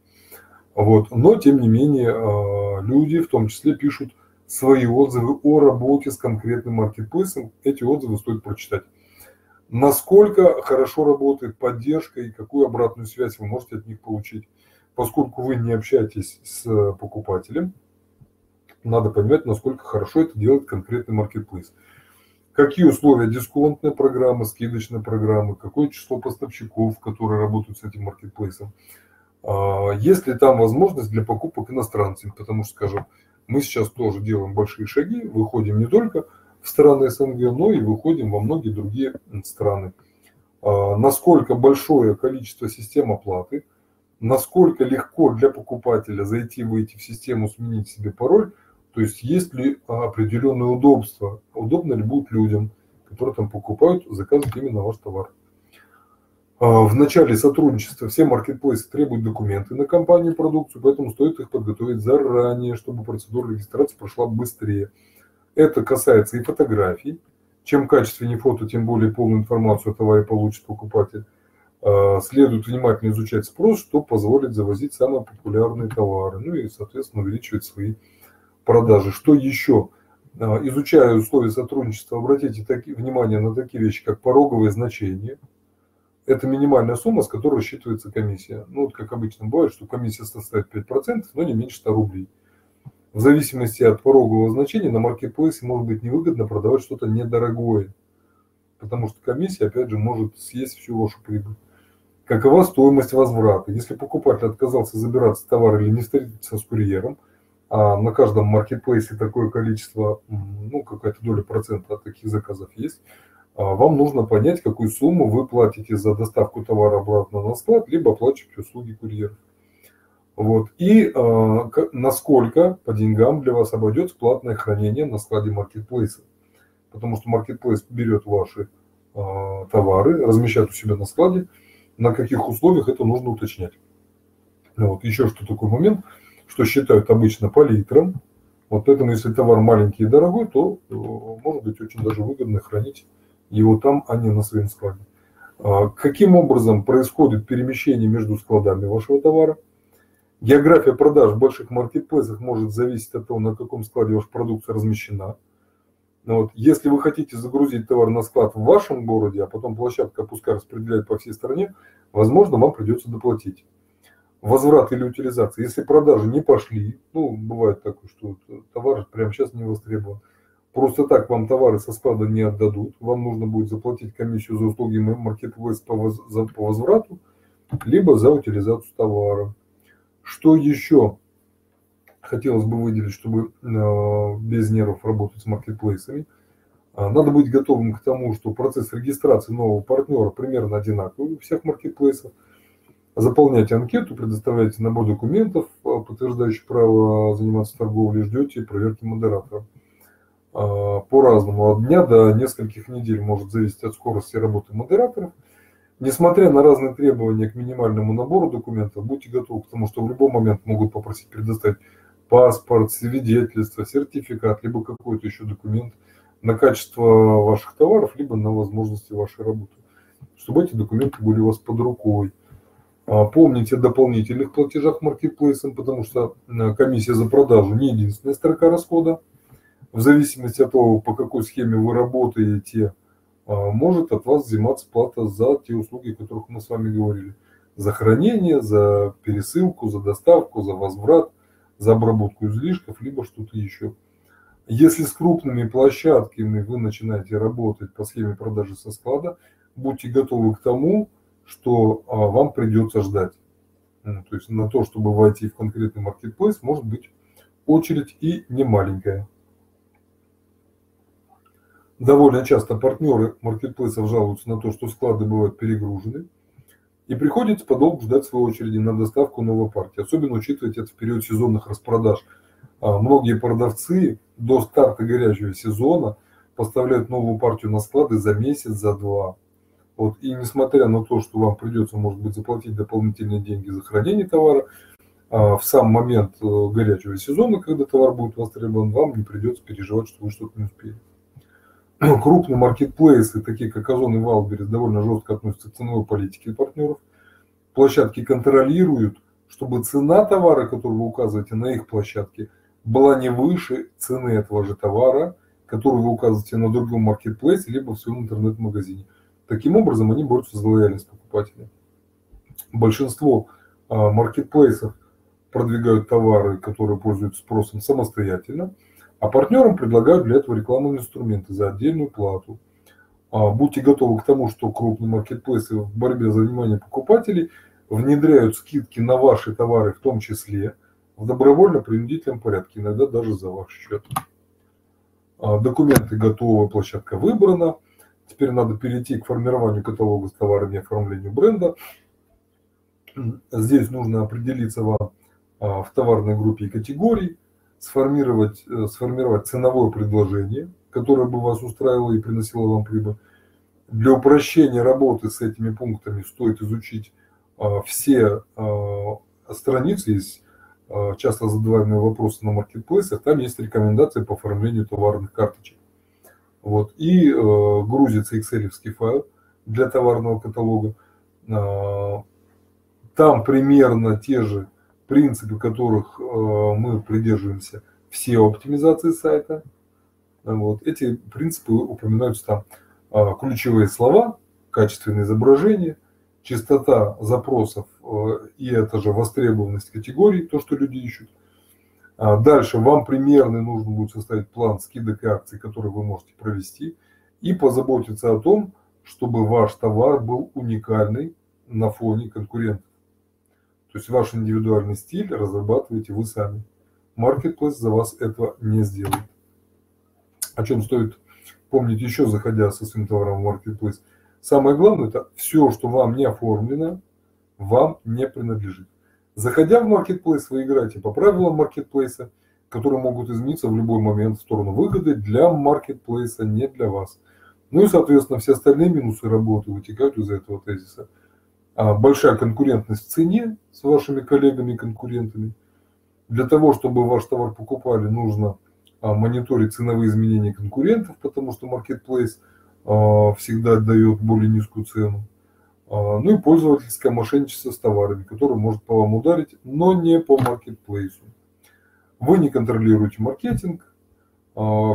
Вот. Но, тем не менее, а, люди в том числе пишут свои отзывы о работе с конкретным маркетплейсом. Эти отзывы стоит прочитать. Насколько хорошо работает поддержка и какую обратную связь вы можете от них получить. Поскольку вы не общаетесь с покупателем, надо понимать, насколько хорошо это делает конкретный маркетплейс. Какие условия дисконтной программы, скидочной программы, какое число поставщиков, которые работают с этим маркетплейсом. А, есть ли там возможность для покупок иностранцами, потому что, скажем, мы сейчас тоже делаем большие шаги, выходим не только в страны СНГ, но и выходим во многие другие страны. А, насколько большое количество систем оплаты, насколько легко для покупателя зайти, выйти в систему, сменить себе пароль, то есть есть ли определенное удобство, удобно ли будет людям, которые там покупают, заказывать именно ваш товар. А, в начале сотрудничества все маркетплейсы требуют документы на компанию продукцию, поэтому стоит их подготовить заранее, чтобы процедура регистрации прошла быстрее. Это касается и фотографий. Чем качественнее фото, тем более полную информацию о товаре получит покупатель. А, следует внимательно изучать спрос, что позволит завозить самые популярные товары, ну и, соответственно, увеличивать свои продажи. Что еще? А, изучая условия сотрудничества, обратите внимание на такие вещи, как пороговые значения. Это минимальная сумма, с которой рассчитывается комиссия. Ну, вот как обычно бывает, что комиссия составит 5%, но не меньше 100 рублей. В зависимости от порогового значения на маркетплейсе может быть невыгодно продавать что-то недорогое, потому что комиссия, опять же, может съесть всю вашу прибыль. Какова стоимость возврата? Если покупатель отказался забираться товар или не встретиться с курьером – а на каждом маркетплейсе такое количество, ну, какая-то доля процента от таких заказов есть, а вам нужно понять, какую сумму вы платите за доставку товара обратно на склад, либо оплачиваете услуги курьера. Вот. И э, насколько по деньгам для вас обойдется платное хранение на складе маркетплейса. Потому что маркетплейс берет ваши э, товары, размещает у себя на складе, на каких условиях это нужно уточнять. Вот. Еще что такой момент – что считают обычно по литрам. Вот поэтому, если товар маленький и дорогой, то э, может быть очень даже выгодно хранить его там, а не на своем складе. А каким образом происходит перемещение между складами вашего товара? География продаж в больших маркетплейсах может зависеть от того, на каком складе ваша продукция размещена. Но вот, если вы хотите загрузить товар на склад в вашем городе, а потом площадка пускай распределяет по всей стране, возможно, вам придется доплатить возврат или утилизация. Если продажи не пошли, ну, бывает такое, что товар прямо сейчас не востребован, просто так вам товары со склада не отдадут, вам нужно будет заплатить комиссию за услуги маркетплейс по, по возврату, либо за утилизацию товара. Что еще хотелось бы выделить, чтобы э, без нервов работать с маркетплейсами? А, надо быть готовым к тому, что процесс регистрации нового партнера примерно одинаковый у всех маркетплейсов – Заполняете анкету, предоставляете набор документов, а, подтверждающих право заниматься торговлей, ждете проверки модератора. А, по-разному, от дня до нескольких недель может зависеть от скорости работы модераторов. Несмотря на разные требования к минимальному набору документов, будьте готовы к тому, что в любой момент могут попросить предоставить паспорт, свидетельство, сертификат, либо какой-то еще документ на качество ваших товаров, либо на возможности вашей работы, чтобы эти документы были у вас под рукой. А, помните о дополнительных платежах маркетплейсом, потому что э, комиссия за продажу не единственная строка расхода. В зависимости от того, по какой схеме вы работаете, а, может от вас взиматься плата за те услуги, о которых мы с вами говорили. За хранение, за пересылку, за доставку, за возврат, за обработку излишков, либо что-то еще. Если с крупными площадками вы начинаете работать по схеме продажи со склада, будьте готовы к тому, что а, вам придется ждать. Ну, то есть на то, чтобы войти в конкретный маркетплейс, может быть очередь и не маленькая. Довольно часто партнеры маркетплейсов жалуются на то, что склады бывают перегружены, и приходится подолгу ждать своей очереди на доставку новой партии. Особенно учитывать это в период сезонных распродаж. А, многие продавцы до старта горячего сезона поставляют новую партию на склады за месяц, за два. Вот, и несмотря на то, что вам придется, может быть, заплатить дополнительные деньги за хранение товара, а, в сам момент э, горячего сезона, когда товар будет востребован, вам не придется переживать, что вы что-то не успели. Крупные маркетплейсы, такие как Озон и Wildberries, довольно жестко относятся к ценовой политике партнеров. Площадки контролируют, чтобы цена товара, который вы указываете на их площадке, была не выше цены этого же товара, который вы указываете на другом маркетплейсе, либо в своем интернет-магазине. Таким образом, они борются за лояльность покупателя. Большинство а, маркетплейсов продвигают товары, которые пользуются спросом самостоятельно, а партнерам предлагают для этого рекламные инструменты за отдельную плату. А, будьте готовы к тому, что крупные маркетплейсы в борьбе за внимание покупателей внедряют скидки на ваши товары в том числе в добровольно-принудительном порядке, иногда даже за ваш счет. А, документы готовы, площадка выбрана. Теперь надо перейти к формированию каталога с товарами и оформлению бренда. Здесь нужно определиться вам а, в товарной группе и категории, сформировать, э, сформировать ценовое предложение, которое бы вас устраивало и приносило вам прибыль. Для упрощения работы с этими пунктами стоит изучить а, все а, страницы, есть часто задаваемые вопросы на маркетплейсах, там есть рекомендации по оформлению товарных карточек. Вот. И э, грузится excel файл для товарного каталога. Там примерно те же принципы которых э, мы придерживаемся все оптимизации сайта. Вот. Эти принципы упоминаются там. А, ключевые слова, качественное изображение, частота запросов э, и это же востребованность категорий, то, что люди ищут. А дальше вам примерно нужно будет составить план скидок и акций, который вы можете провести, и позаботиться о том, чтобы ваш товар был уникальный на фоне конкурентов. То есть ваш индивидуальный стиль разрабатываете вы сами. Marketplace за вас этого не сделает. О чем стоит помнить еще, заходя со своим товаром в Marketplace. Самое главное, это все, что вам не оформлено, вам не принадлежит. Заходя в Marketplace, вы играете по правилам Marketplace, которые могут измениться в любой момент в сторону выгоды для Marketplace, не для вас. Ну и, соответственно, все остальные минусы работы вытекают из этого тезиса – а, большая конкурентность в цене с вашими коллегами и конкурентами. Для того, чтобы ваш товар покупали, нужно а, мониторить ценовые изменения конкурентов, потому что а, всегда дает более низкую цену. Ну и пользовательское мошенничество с товарами, которое может по вам ударить, но не по маркетплейсу. Вы не контролируете маркетинг.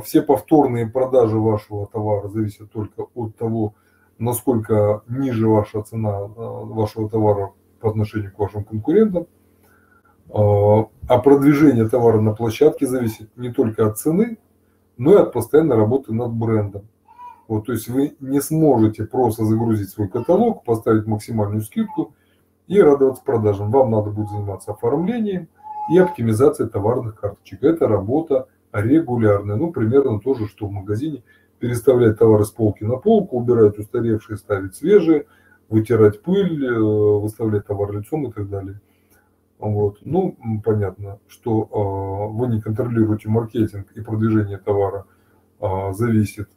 Все повторные продажи вашего товара зависят только от того, насколько ниже ваша цена э, вашего товара по отношению к вашим конкурентам. Э, а продвижение товара на площадке зависит не только от цены, но и от постоянной работы над брендом. Вот, то есть вы не сможете просто загрузить свой каталог, поставить максимальную скидку и радоваться продажам. Вам надо будет заниматься оформлением и оптимизацией товарных карточек. Это работа регулярная. Ну, примерно то же, что в магазине – переставлять товары с полки на полку, убирать устаревшие, ставить свежие, вытирать пыль, э, выставлять товар лицом и так далее. Вот. Ну, понятно, что э, вы не контролируете маркетинг и продвижение товара э, зависит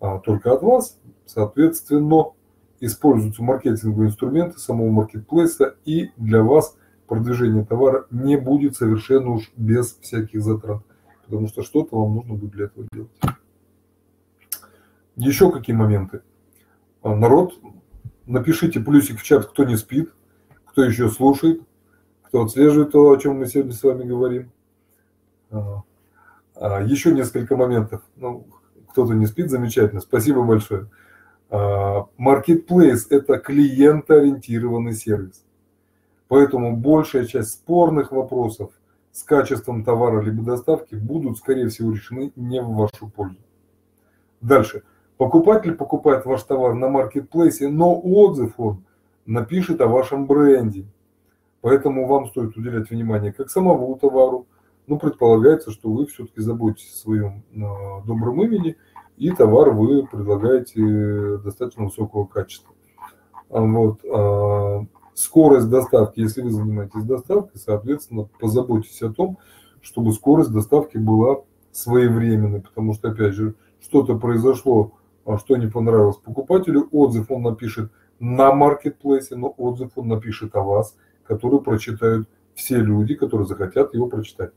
э, только от вас. Соответственно, используются маркетинговые инструменты самого маркетплейса, и для вас продвижение товара не будет совершенно уж без всяких затрат, потому что что-то вам нужно будет для этого делать. Еще какие моменты? А, народ, напишите плюсик в чат, кто не спит, кто еще слушает, кто отслеживает то, о чем мы сегодня с вами говорим. А, а, еще несколько моментов. Ну, кто-то не спит, замечательно. Спасибо большое. Marketplace – это клиентоориентированный сервис. Поэтому большая часть спорных вопросов с качеством товара либо доставки будут, скорее всего, решены не в вашу пользу. Дальше. Покупатель покупает ваш товар на маркетплейсе, но отзыв он напишет о вашем бренде. Поэтому вам стоит уделять внимание как самому товару. Ну, предполагается, что вы все-таки заботитесь о своем э, добром имени, и товар вы предлагаете достаточно высокого качества. А вот. А, скорость доставки, если вы занимаетесь доставкой, соответственно, позаботьтесь о том, чтобы скорость доставки была своевременной, потому что, опять же, что-то произошло а что не понравилось покупателю, отзыв он напишет на маркетплейсе, но отзыв он напишет о вас, который прочитают все люди, которые захотят его прочитать.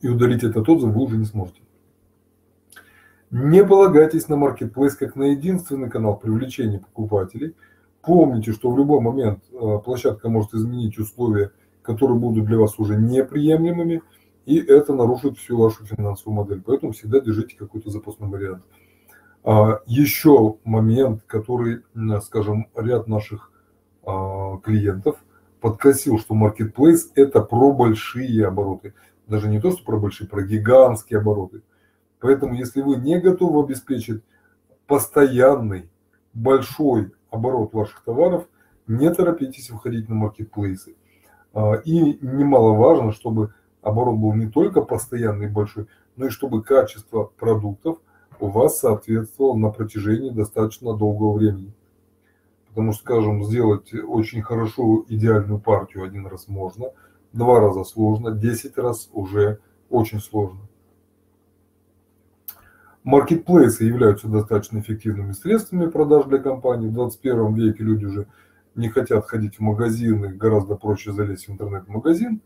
И удалить этот отзыв вы уже не сможете. Не полагайтесь на маркетплейс как на единственный канал привлечения покупателей. Помните, что в любой момент э, площадка может изменить условия, которые будут для вас уже неприемлемыми, и это нарушит всю вашу финансовую модель. Поэтому всегда держите какой-то запасной вариант. А, еще момент, который, скажем, ряд наших а, клиентов подкосил, что marketplace – это про большие обороты. Даже не то, что про большие, про гигантские обороты. Поэтому, если вы не готовы обеспечить постоянный большой оборот ваших товаров, не торопитесь выходить на маркетплейсы. И немаловажно, чтобы оборот был не только постоянный и большой, но и чтобы качество продуктов у вас соответствовало на протяжении достаточно долгого времени. Потому что, скажем, сделать очень хорошо идеальную партию один раз можно, два раза сложно, десять раз уже очень сложно. Маркетплейсы являются достаточно эффективными средствами продаж для компаний. В 21 веке люди уже не хотят ходить в магазины, гораздо проще залезть в интернет-магазин,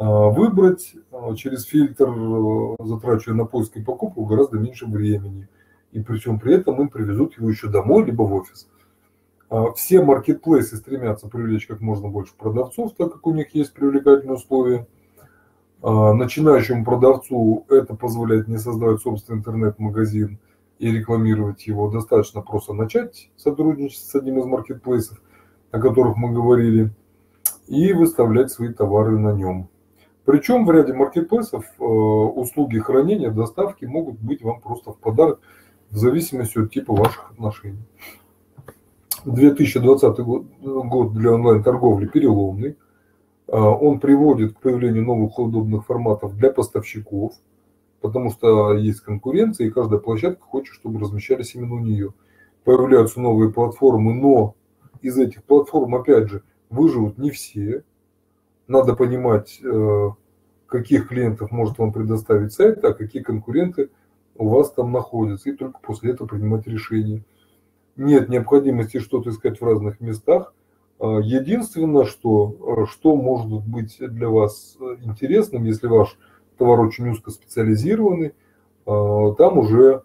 выбрать а, через фильтр, э, затрачивая на поиск и покупку гораздо меньше времени. И причем при этом им привезут его еще домой, либо в офис. А, все маркетплейсы стремятся привлечь как можно больше продавцов, так как у них есть привлекательные условия. Начинающему продавцу это позволяет не создавать собственный интернет-магазин и рекламировать его. Достаточно просто начать сотрудничать с одним из маркетплейсов, о которых мы говорили, и выставлять свои товары на нем. Причем в ряде маркетплейсов э, услуги хранения, доставки могут быть вам просто в подарок в зависимости от типа ваших отношений. 2020 год, для онлайн-торговли переломный. Э, он приводит к появлению новых удобных форматов для поставщиков, потому что есть конкуренция, и каждая площадка хочет, чтобы размещались именно у нее. Появляются новые платформы, но из этих платформ, опять же, выживут не все. Надо понимать, э, каких клиентов может вам предоставить сайт, а какие конкуренты у вас там находятся, и только после этого принимать решение. Нет необходимости что-то искать в разных местах. А, единственное, что, что может быть для вас интересным, если ваш товар очень узко специализированный, а, там уже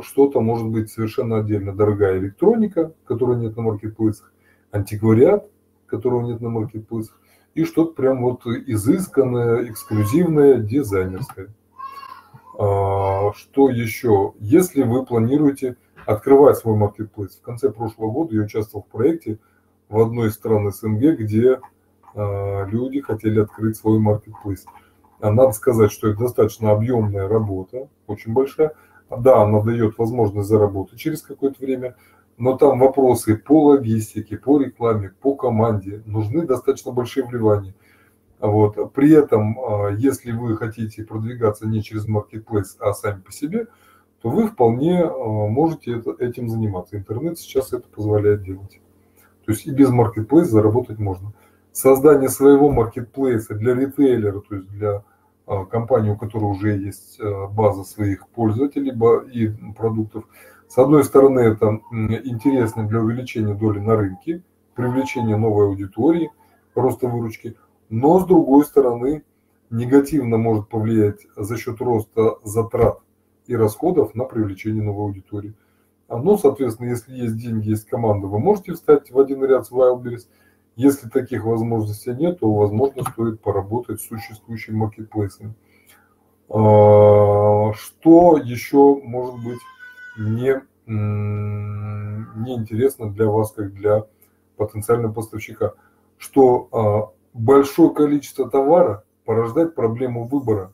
что-то может быть совершенно отдельно. Дорогая электроника, которой нет на маркетплейсах, антиквариат, которого нет на маркетплейсах, и что-то прям вот изысканное, эксклюзивное, дизайнерское. А, что еще? Если вы планируете открывать свой маркетплейс, в конце прошлого года я участвовал в проекте в одной из стран СНГ, где а, люди хотели открыть свой маркетплейс. А надо сказать, что это достаточно объемная работа, очень большая, да, она дает возможность заработать через какое-то время, но там вопросы по логистике, по рекламе, по команде, нужны достаточно большие вливания. Вот. При этом, а, если вы хотите продвигаться не через маркетплейс, а сами по себе, то вы вполне а, можете этим заниматься. Интернет сейчас это позволяет делать. То есть и без маркетплейса заработать можно. Создание своего маркетплейса для ритейлера, то есть для а, компании, у которой уже есть база своих пользователей и продуктов. С одной стороны, это интересно для увеличения доли на рынке, привлечения новой аудитории, роста выручки, но с другой стороны, негативно может повлиять за счет роста затрат и расходов на привлечение новой аудитории. Ну, соответственно, если есть деньги, есть команда, вы можете встать в один ряд с Wildberries – если таких возможностей нет, то, возможно, стоит поработать с существующими маркетплейсами. А, что еще может быть не, не интересно для вас, как для потенциального поставщика? Что а, большое количество товара порождает проблему выбора.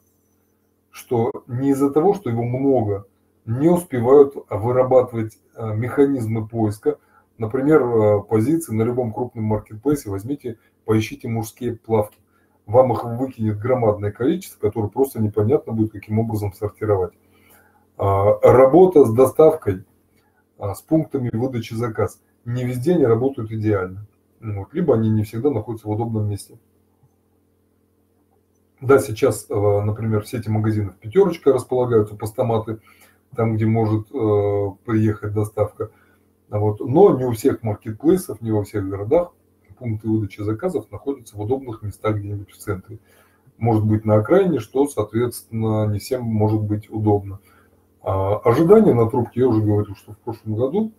Что не из-за того, что его много, не успевают вырабатывать а, механизмы поиска, Например, позиции на любом крупном маркетплейсе возьмите, поищите мужские плавки. Вам их выкинет громадное количество, которое просто непонятно будет, каким образом сортировать. А, работа с доставкой, а, с пунктами выдачи заказ. Не везде они работают идеально. Вот. Либо они не всегда находятся в удобном месте. Да, сейчас, э, например, в сети магазинов «Пятерочка» располагаются постаматы, там, где может приехать доставка – вот. Но не у всех маркетплейсов, не во всех городах пункты выдачи заказов находятся в удобных местах где-нибудь в центре. Может быть на окраине, что, соответственно, не всем может быть удобно. А ожидания на трубке, я уже говорил, что в прошлом году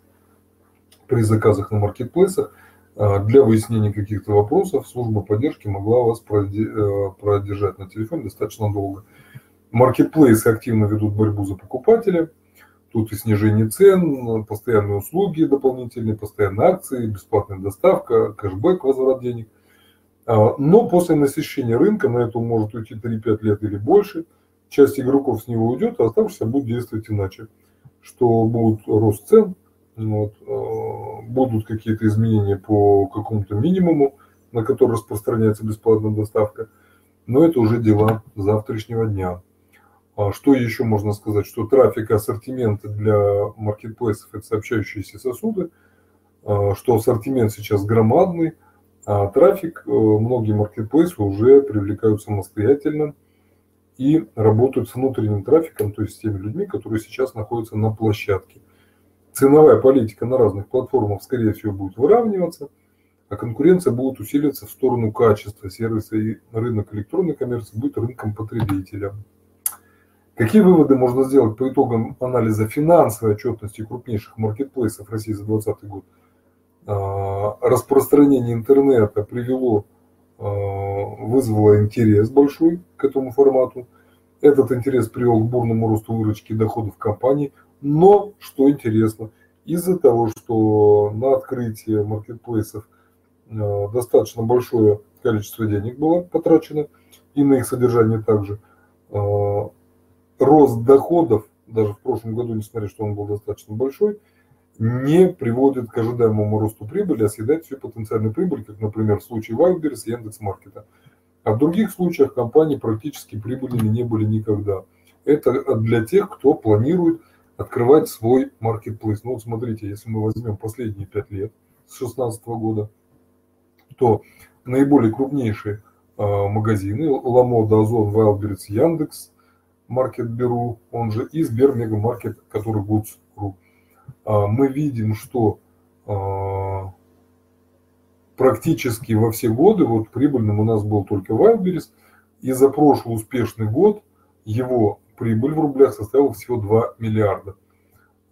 при заказах на маркетплейсах А, для выяснения каких-то вопросов служба поддержки могла вас э, продержать на телефоне достаточно долго. Маркетплейсы активно ведут борьбу за покупателя. Тут и снижение цен, постоянные услуги дополнительные, постоянные акции, бесплатная доставка, кэшбэк, возврат денег. А, но после насыщения рынка, на это может уйти 3-5 лет или больше, часть игроков с него уйдет, а оставшиеся будут действовать иначе. Что будет рост цен, вот, а, будут какие-то изменения по какому-то минимуму, на который распространяется бесплатная доставка. Но это уже дела завтрашнего дня. А что еще можно сказать? Что трафик ассортимента для маркетплейсов – это сообщающиеся сосуды, а, что ассортимент сейчас громадный, а трафик э, многие маркетплейсы уже привлекают самостоятельно и работают с внутренним трафиком, то есть с теми людьми, которые сейчас находятся на площадке. Ценовая политика на разных платформах, скорее всего, будет выравниваться, а конкуренция будет усиливаться в сторону качества сервиса, и рынок электронной коммерции будет рынком потребителя. Какие выводы можно сделать по итогам анализа финансовой отчетности крупнейших маркетплейсов России за 2020 год? А, распространение интернета привело, вызвало интерес большой к этому формату. Этот интерес привел к бурному росту выручки и доходов компании. Но, что интересно, из-за того, что на открытие маркетплейсов а, достаточно большое количество денег было потрачено, и на их содержание также, рост доходов, даже в прошлом году, несмотря что он был достаточно большой, не приводит к ожидаемому росту прибыли, а съедает всю потенциальную прибыль, как, например, в случае Wildberries и Яндекс.Маркета. А в других случаях компании практически прибыльными не были никогда. Это для тех, кто планирует открывать свой маркетплейс. Ну вот смотрите, если мы возьмем последние пять лет с 2016 года, то наиболее крупнейшие э, магазины Ламода, Озон, Wildberries, Яндекс, Маркет.Беру, он же и Сбермегамаркет, который Goods.ru. А, мы видим, что а, практически во все годы, вот прибыльным у нас был только Wildberries, и за прошлый успешный год его прибыль в рублях составила всего 2 миллиарда.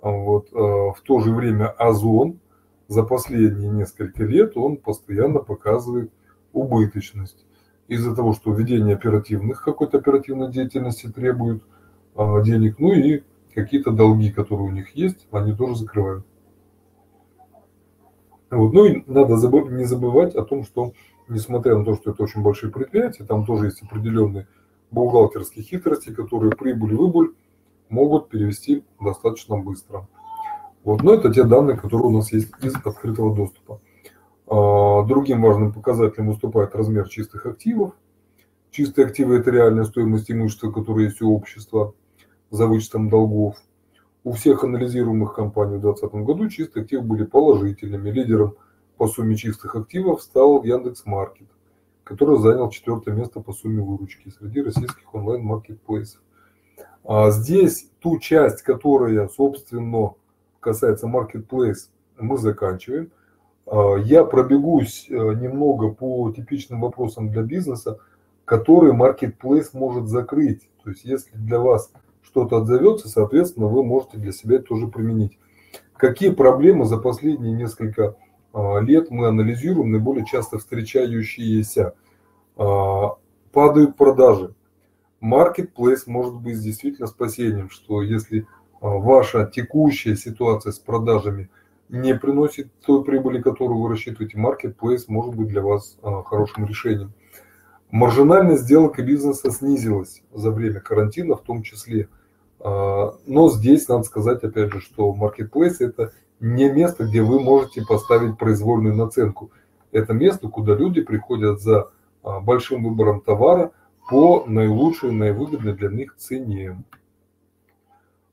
А вот, в то же время Озон за последние несколько лет он постоянно показывает убыточность из-за того, что ведение оперативных, какой-то оперативной деятельности требует денег, ну и какие-то долги, которые у них есть, они тоже закрывают. Вот. Ну и надо забыв, не забывать о том, что несмотря на то, что это очень большие предприятия, там тоже есть определенные бухгалтерские хитрости, которые прибыль выбыль могут перевести достаточно быстро. Вот. Но это те данные, которые у нас есть из открытого доступа. А, другим важным показателем выступает размер чистых активов. Чистые активы – это реальная стоимость имущества, которое есть у общества за вычетом долгов. У всех анализируемых компаний в 2020 году чистые активы были положительными. Лидером по сумме чистых активов стал Яндекс.Маркет, который занял четвертое место по сумме выручки среди российских онлайн-маркетплейсов. А здесь ту часть, которая, собственно, касается маркетплейс, мы заканчиваем – а, я пробегусь э, немного по типичным вопросам для бизнеса, которые marketplace может закрыть. То есть если для вас что-то отзовется, соответственно, вы можете для себя это тоже применить. Какие проблемы за последние несколько а, лет мы анализируем, наиболее часто встречающиеся? А, падают продажи. Marketplace может быть действительно спасением, что если ваша текущая ситуация с продажами – не приносит той прибыли, которую вы рассчитываете, marketplace может быть для вас а, хорошим решением. Маржинальность сделок и бизнеса снизилась за время карантина в том числе. А, но здесь надо сказать, опять же, что marketplace это не место, где вы можете поставить произвольную наценку. Это место, куда люди приходят за а, большим выбором товара по наилучшей, наивыгодной для них цене.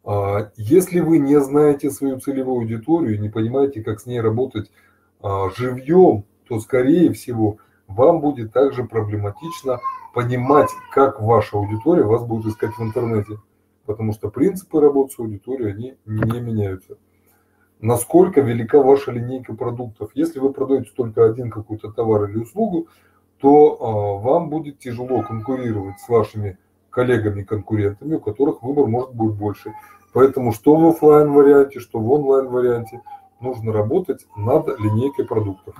А, если вы не знаете свою целевую аудиторию, не понимаете, как с ней работать живьем, то, скорее всего, вам будет также проблематично понимать, как ваша аудитория вас будет искать в интернете. Потому что принципы работы с аудиторией, они не меняются. Насколько велика ваша линейка продуктов. Если вы продаете только один какой-то товар или услугу, то а, вам будет тяжело конкурировать с вашими коллегами-конкурентами, у которых выбор может быть больше. Поэтому что в офлайн варианте, что в онлайн варианте нужно работать над линейкой продуктов.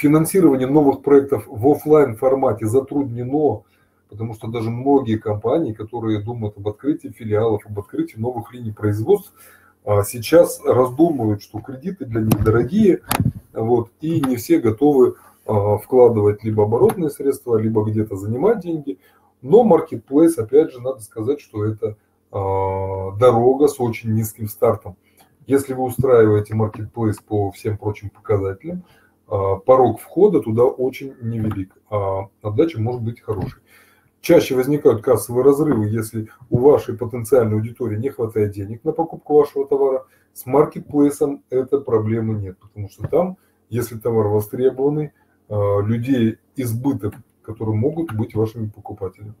Финансирование новых проектов в офлайн формате затруднено, потому что даже многие компании, которые думают об открытии филиалов, об открытии новых линий производств, а, сейчас раздумывают, что кредиты для них дорогие, вот, и не все готовы а, вкладывать либо оборотные средства, либо где-то занимать деньги. Но marketplace, опять же, надо сказать, что это а, дорога с очень низким стартом. Если вы устраиваете marketplace по всем прочим показателям, порог входа туда очень невелик, а отдача может быть хорошей. Чаще возникают кассовые разрывы, если у вашей потенциальной аудитории не хватает денег на покупку вашего товара. С маркетплейсом этой проблемы нет, потому что там, если товар востребованный, а, людей избыток, которые могут быть вашими покупателями.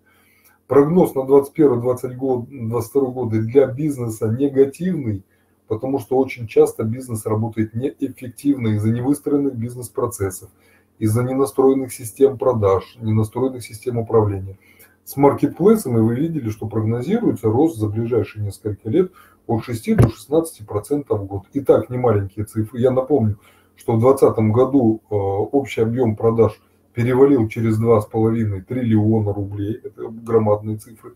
Прогноз на 2021-2022 годы для бизнеса негативный, потому что очень часто бизнес работает неэффективно из-за невыстроенных бизнес-процессов, из-за ненастроенных систем продаж, ненастроенных систем управления. С маркетплейсами вы видели, что прогнозируется рост за ближайшие несколько лет от 6 до 16 процентов в год. И так не маленькие цифры. Я напомню, что в 2020 году э, общий объем продаж перевалил через 2,5 триллиона рублей. Это громадные цифры.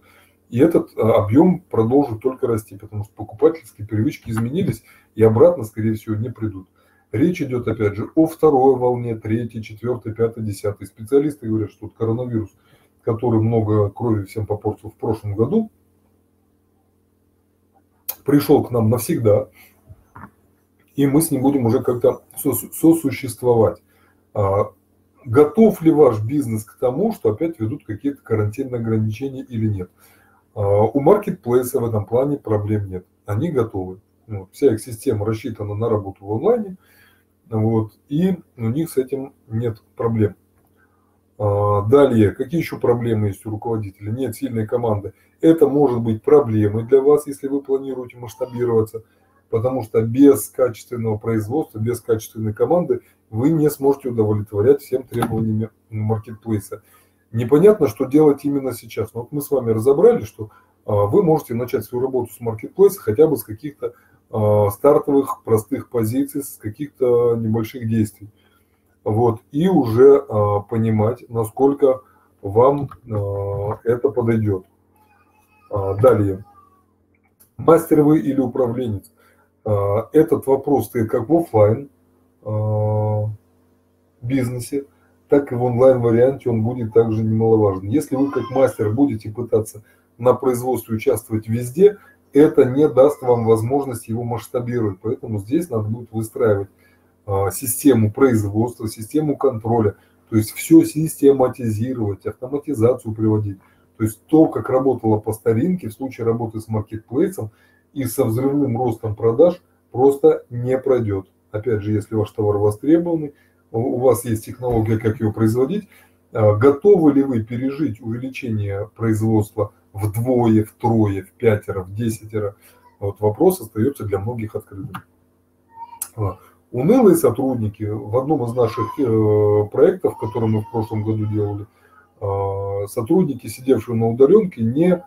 И этот э, объем продолжит только расти, потому что покупательские привычки изменились и обратно, скорее всего, не придут. Речь идет, опять же, о второй волне, третьей, четвертой, пятой, десятой. Специалисты говорят, что коронавирус, который много крови всем попортил в прошлом году, пришел к нам навсегда, и мы с ним будем уже как-то сосуществовать. А, готов ли ваш бизнес к тому, что опять ведут какие-то карантинные ограничения или нет? А, у маркетплейса в этом плане проблем нет. Они готовы. Вот, вся их система рассчитана на работу в онлайне, вот, и у них с этим нет проблем. А, далее, какие еще проблемы есть у руководителя? Нет сильной команды. Это может быть проблемой для вас, если вы планируете масштабироваться, потому что без качественного производства, без качественной команды вы не сможете удовлетворять всем требованиям маркетплейса. Непонятно, что делать именно сейчас. Но вот мы с вами разобрали, что а, вы можете начать свою работу с маркетплейса хотя бы с каких-то а, стартовых простых позиций, с каких-то небольших действий. Вот, и уже а, понимать, насколько вам это подойдет. Далее. Мастер вы или управленец? Этот вопрос стоит как в офлайн бизнесе, так и в онлайн варианте он будет также немаловажен. Если вы как мастер будете пытаться на производстве участвовать везде, это не даст вам возможность его масштабировать. Поэтому здесь надо будет выстраивать а, систему производства, систему контроля, то есть все систематизировать, автоматизацию приводить. То есть то, как работало по старинке в случае работы с маркетплейсом и со взрывным ростом продаж, просто не пройдет. Опять же, если ваш товар востребованный, у вас есть технология, как его производить, а, готовы ли вы пережить увеличение производства вдвое, втрое, в пятеро, в десятеро? Вот вопрос остается для многих открытым. А, унылые сотрудники в одном из наших э, проектов, который мы в прошлом году делали, а, сотрудники, сидевшие на удаленке, не,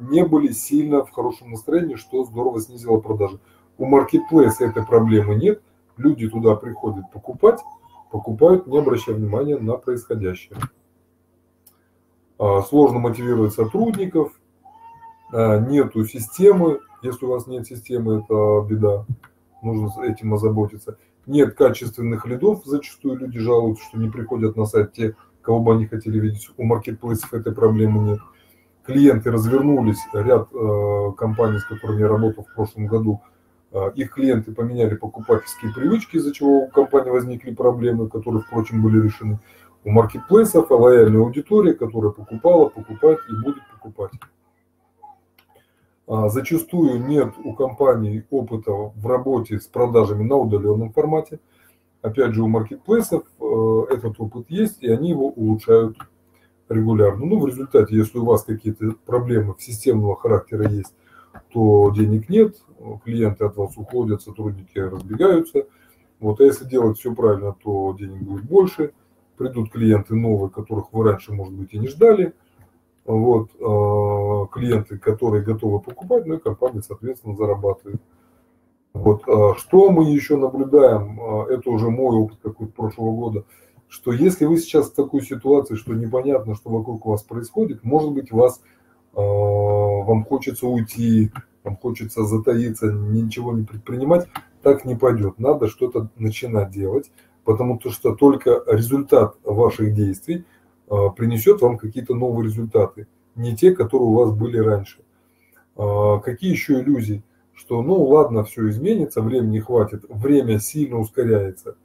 не были сильно в хорошем настроении, что здорово снизило продажи. У маркетплейса этой проблемы нет, люди туда приходят покупать, покупают, не обращая внимания на происходящее. А, сложно мотивировать сотрудников, а, нету системы, если у вас нет системы, это беда, нужно этим озаботиться. Нет качественных лидов, зачастую люди жалуются, что не приходят на сайт те, кого бы они хотели видеть. У маркетплейсов этой проблемы нет. Клиенты развернулись, ряд э, компаний, с которыми я работал в прошлом году, их клиенты поменяли покупательские привычки, из-за чего у компании возникли проблемы, которые, впрочем, были решены. У маркетплейсов лояльная аудитория, которая покупала, покупает и будет покупать. А, зачастую нет у компаний опыта в работе с продажами на удаленном формате. Опять же, у маркетплейсов э, этот опыт есть, и они его улучшают регулярно. Ну, в результате, если у вас какие-то проблемы системного характера есть, то денег нет, клиенты от вас уходят, сотрудники разбегаются. Вот, а если делать все правильно, то денег будет больше, придут клиенты новые, которых вы раньше, может быть, и не ждали. Вот, э, клиенты, которые готовы покупать, ну и компания, соответственно, зарабатывает. Вот, э, что мы еще наблюдаем, э, это уже мой опыт какой-то прошлого года, что если вы сейчас в такой ситуации, что непонятно, что вокруг вас происходит, может быть, вас, вам хочется уйти, вам хочется затаиться, ничего не предпринимать, так не пойдет. Надо что-то начинать делать, потому что только результат ваших действий э, принесет вам какие-то новые результаты, не те, которые у вас были раньше. Э, какие еще иллюзии? Что, ну ладно, все изменится, времени хватит, время сильно ускоряется –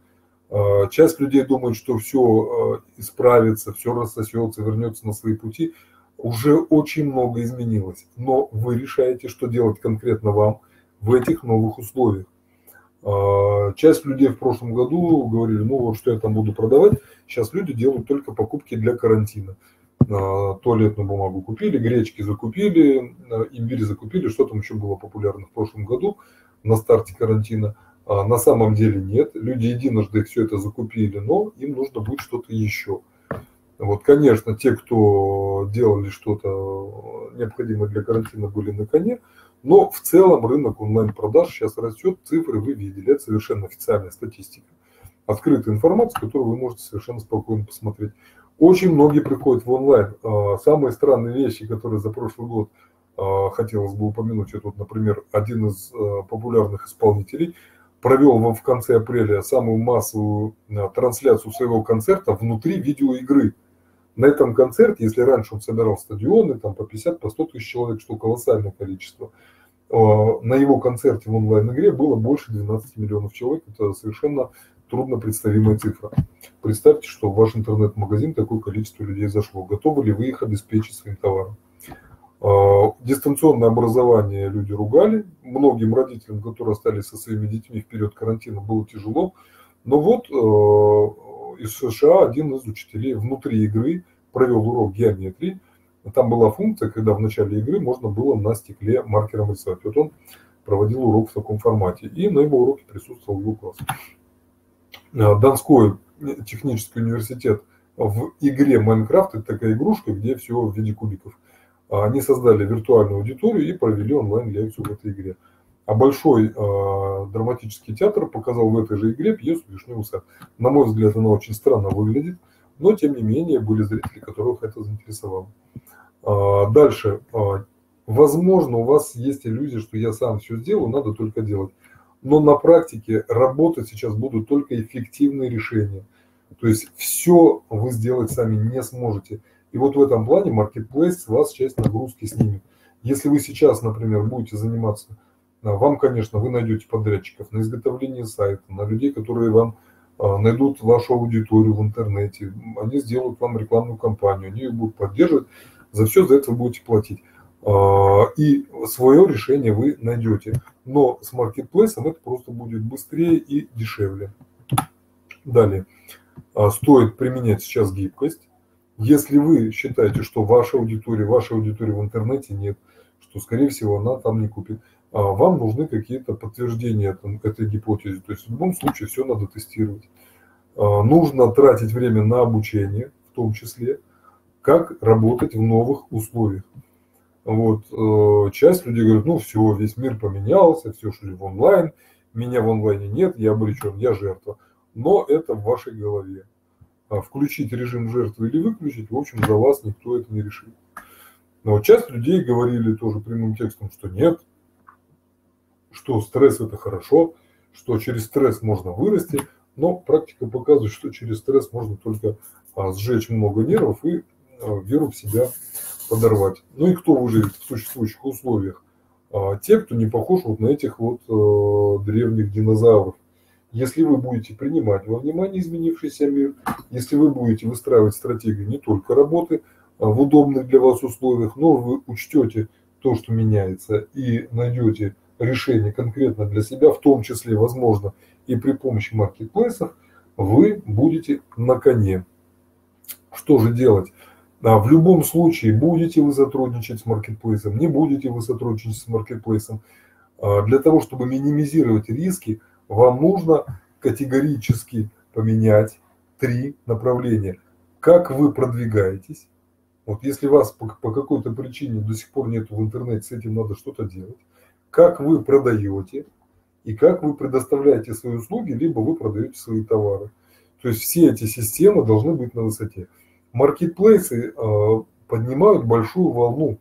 часть людей думает, что все исправится, все рассосется, вернется на свои пути. Уже очень много изменилось, но вы решаете, что делать конкретно вам в этих новых условиях. А, часть людей в прошлом году говорили, ну вот что я там буду продавать. Сейчас люди делают только покупки для карантина. Туалетную бумагу купили, гречки закупили, имбирь закупили, что там еще было популярно в прошлом году на старте карантина – а на самом деле нет. Люди единожды все это закупили, но им нужно будет что-то еще. Вот, конечно, те, кто делали что-то необходимое для карантина, были на коне, но в целом рынок онлайн-продаж сейчас растет, цифры вы видели, это совершенно официальная статистика. Открытая информация, которую вы можете совершенно спокойно посмотреть. Очень многие приходят в онлайн. А, самые странные вещи, которые за прошлый год а, хотелось бы упомянуть, это, вот, например, один из популярных исполнителей – провел в конце апреля самую массовую трансляцию своего концерта внутри видеоигры. На этом концерте, если раньше он собирал стадионы, там по 50, по 100 тысяч человек, что колоссальное количество, э, на его концерте в онлайн-игре было больше 12 миллионов человек. Это совершенно трудно представимая цифра. Представьте, что в ваш интернет-магазин такое количество людей зашло. Готовы ли вы их обеспечить своим товаром? А, дистанционное образование люди ругали. Многим родителям, которые остались со своими детьми в период карантина, было тяжело. Но вот э, из США один из учителей внутри игры провел урок геометрии. Там была функция, когда в начале игры можно было на стекле маркером рисовать. Вот он проводил урок в таком формате. И на его уроке присутствовал его класс. А, Донской технический университет в игре Майнкрафт, это такая игрушка, где все в виде кубиков – а, они создали виртуальную аудиторию и провели онлайн-лекцию в этой игре. А Большой э, драматический театр показал в этой же игре пьесу «Вишневый сад». На мой взгляд, она очень странно выглядит, но тем не менее были зрители, которых это заинтересовало. Э, дальше. Э, возможно, у вас есть иллюзия, что я сам все сделаю, надо только делать. Но на практике работать сейчас будут только эффективные решения. То есть все вы сделать сами не сможете. И вот в этом плане Marketplace с вас часть нагрузки снимет. Если вы сейчас, например, будете заниматься, а, вам, конечно, вы найдете подрядчиков на изготовление сайта, на людей, которые вам а, найдут вашу аудиторию в интернете, они сделают вам рекламную кампанию, они ее будут поддерживать, за все за это вы будете платить. А, и свое решение вы найдете. Но с маркетплейсом это просто будет быстрее и дешевле. Далее. Стоит применять сейчас гибкость. Если вы считаете, что ваша аудитория, ваша аудитория в интернете нет, что, скорее всего, она там не купит, а вам нужны какие-то подтверждения этой гипотезы. То есть в любом случае все надо тестировать. А, нужно тратить время на обучение, в том числе, как работать в новых условиях. Вот, э, часть людей говорят, ну все, весь мир поменялся, все шли в онлайн, меня в онлайне нет, я обречен, я жертва. Но это в вашей голове. А включить режим жертвы или выключить, в общем, за вас никто это не решит. Но вот часть людей говорили тоже прямым текстом, что нет, что стресс это хорошо, что через стресс можно вырасти, но практика показывает, что через стресс можно только а, сжечь много нервов и а, веру в себя подорвать. Ну и кто выживет в существующих условиях? А, те, кто не похож вот на этих вот а, древних динозавров, если вы будете принимать во внимание изменившийся мир, если вы будете выстраивать стратегию не только работы в удобных для вас условиях, но вы учтете то, что меняется, и найдете решение конкретно для себя, в том числе, возможно, и при помощи маркетплейсов, вы будете на коне. Что же делать? А в любом случае, будете вы сотрудничать с маркетплейсом, не будете вы сотрудничать с маркетплейсом, а для того, чтобы минимизировать риски, вам нужно категорически поменять три направления. Как вы продвигаетесь, вот если вас по, по какой-то причине до сих пор нет в интернете, с этим надо что-то делать. Как вы продаете и как вы предоставляете свои услуги, либо вы продаете свои товары. То есть все эти системы должны быть на высоте. Маркетплейсы поднимают большую волну.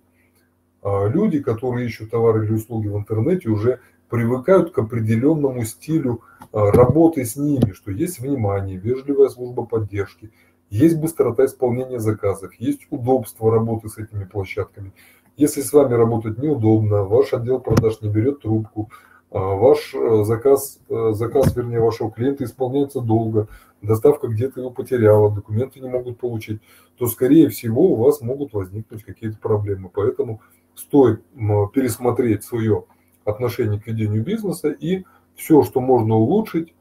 Люди, которые ищут товары или услуги в интернете, уже привыкают к определенному стилю работы с ними, что есть внимание, вежливая служба поддержки, есть быстрота исполнения заказов, есть удобство работы с этими площадками. Если с вами работать неудобно, ваш отдел продаж не берет трубку, а, ваш э, заказ, э, заказ, вернее, вашего клиента исполняется долго, доставка где-то его потеряла, документы не могут получить, то, скорее всего, у вас могут возникнуть какие-то проблемы. Поэтому стоит пересмотреть свое отношение к ведению бизнеса и все, что можно улучшить,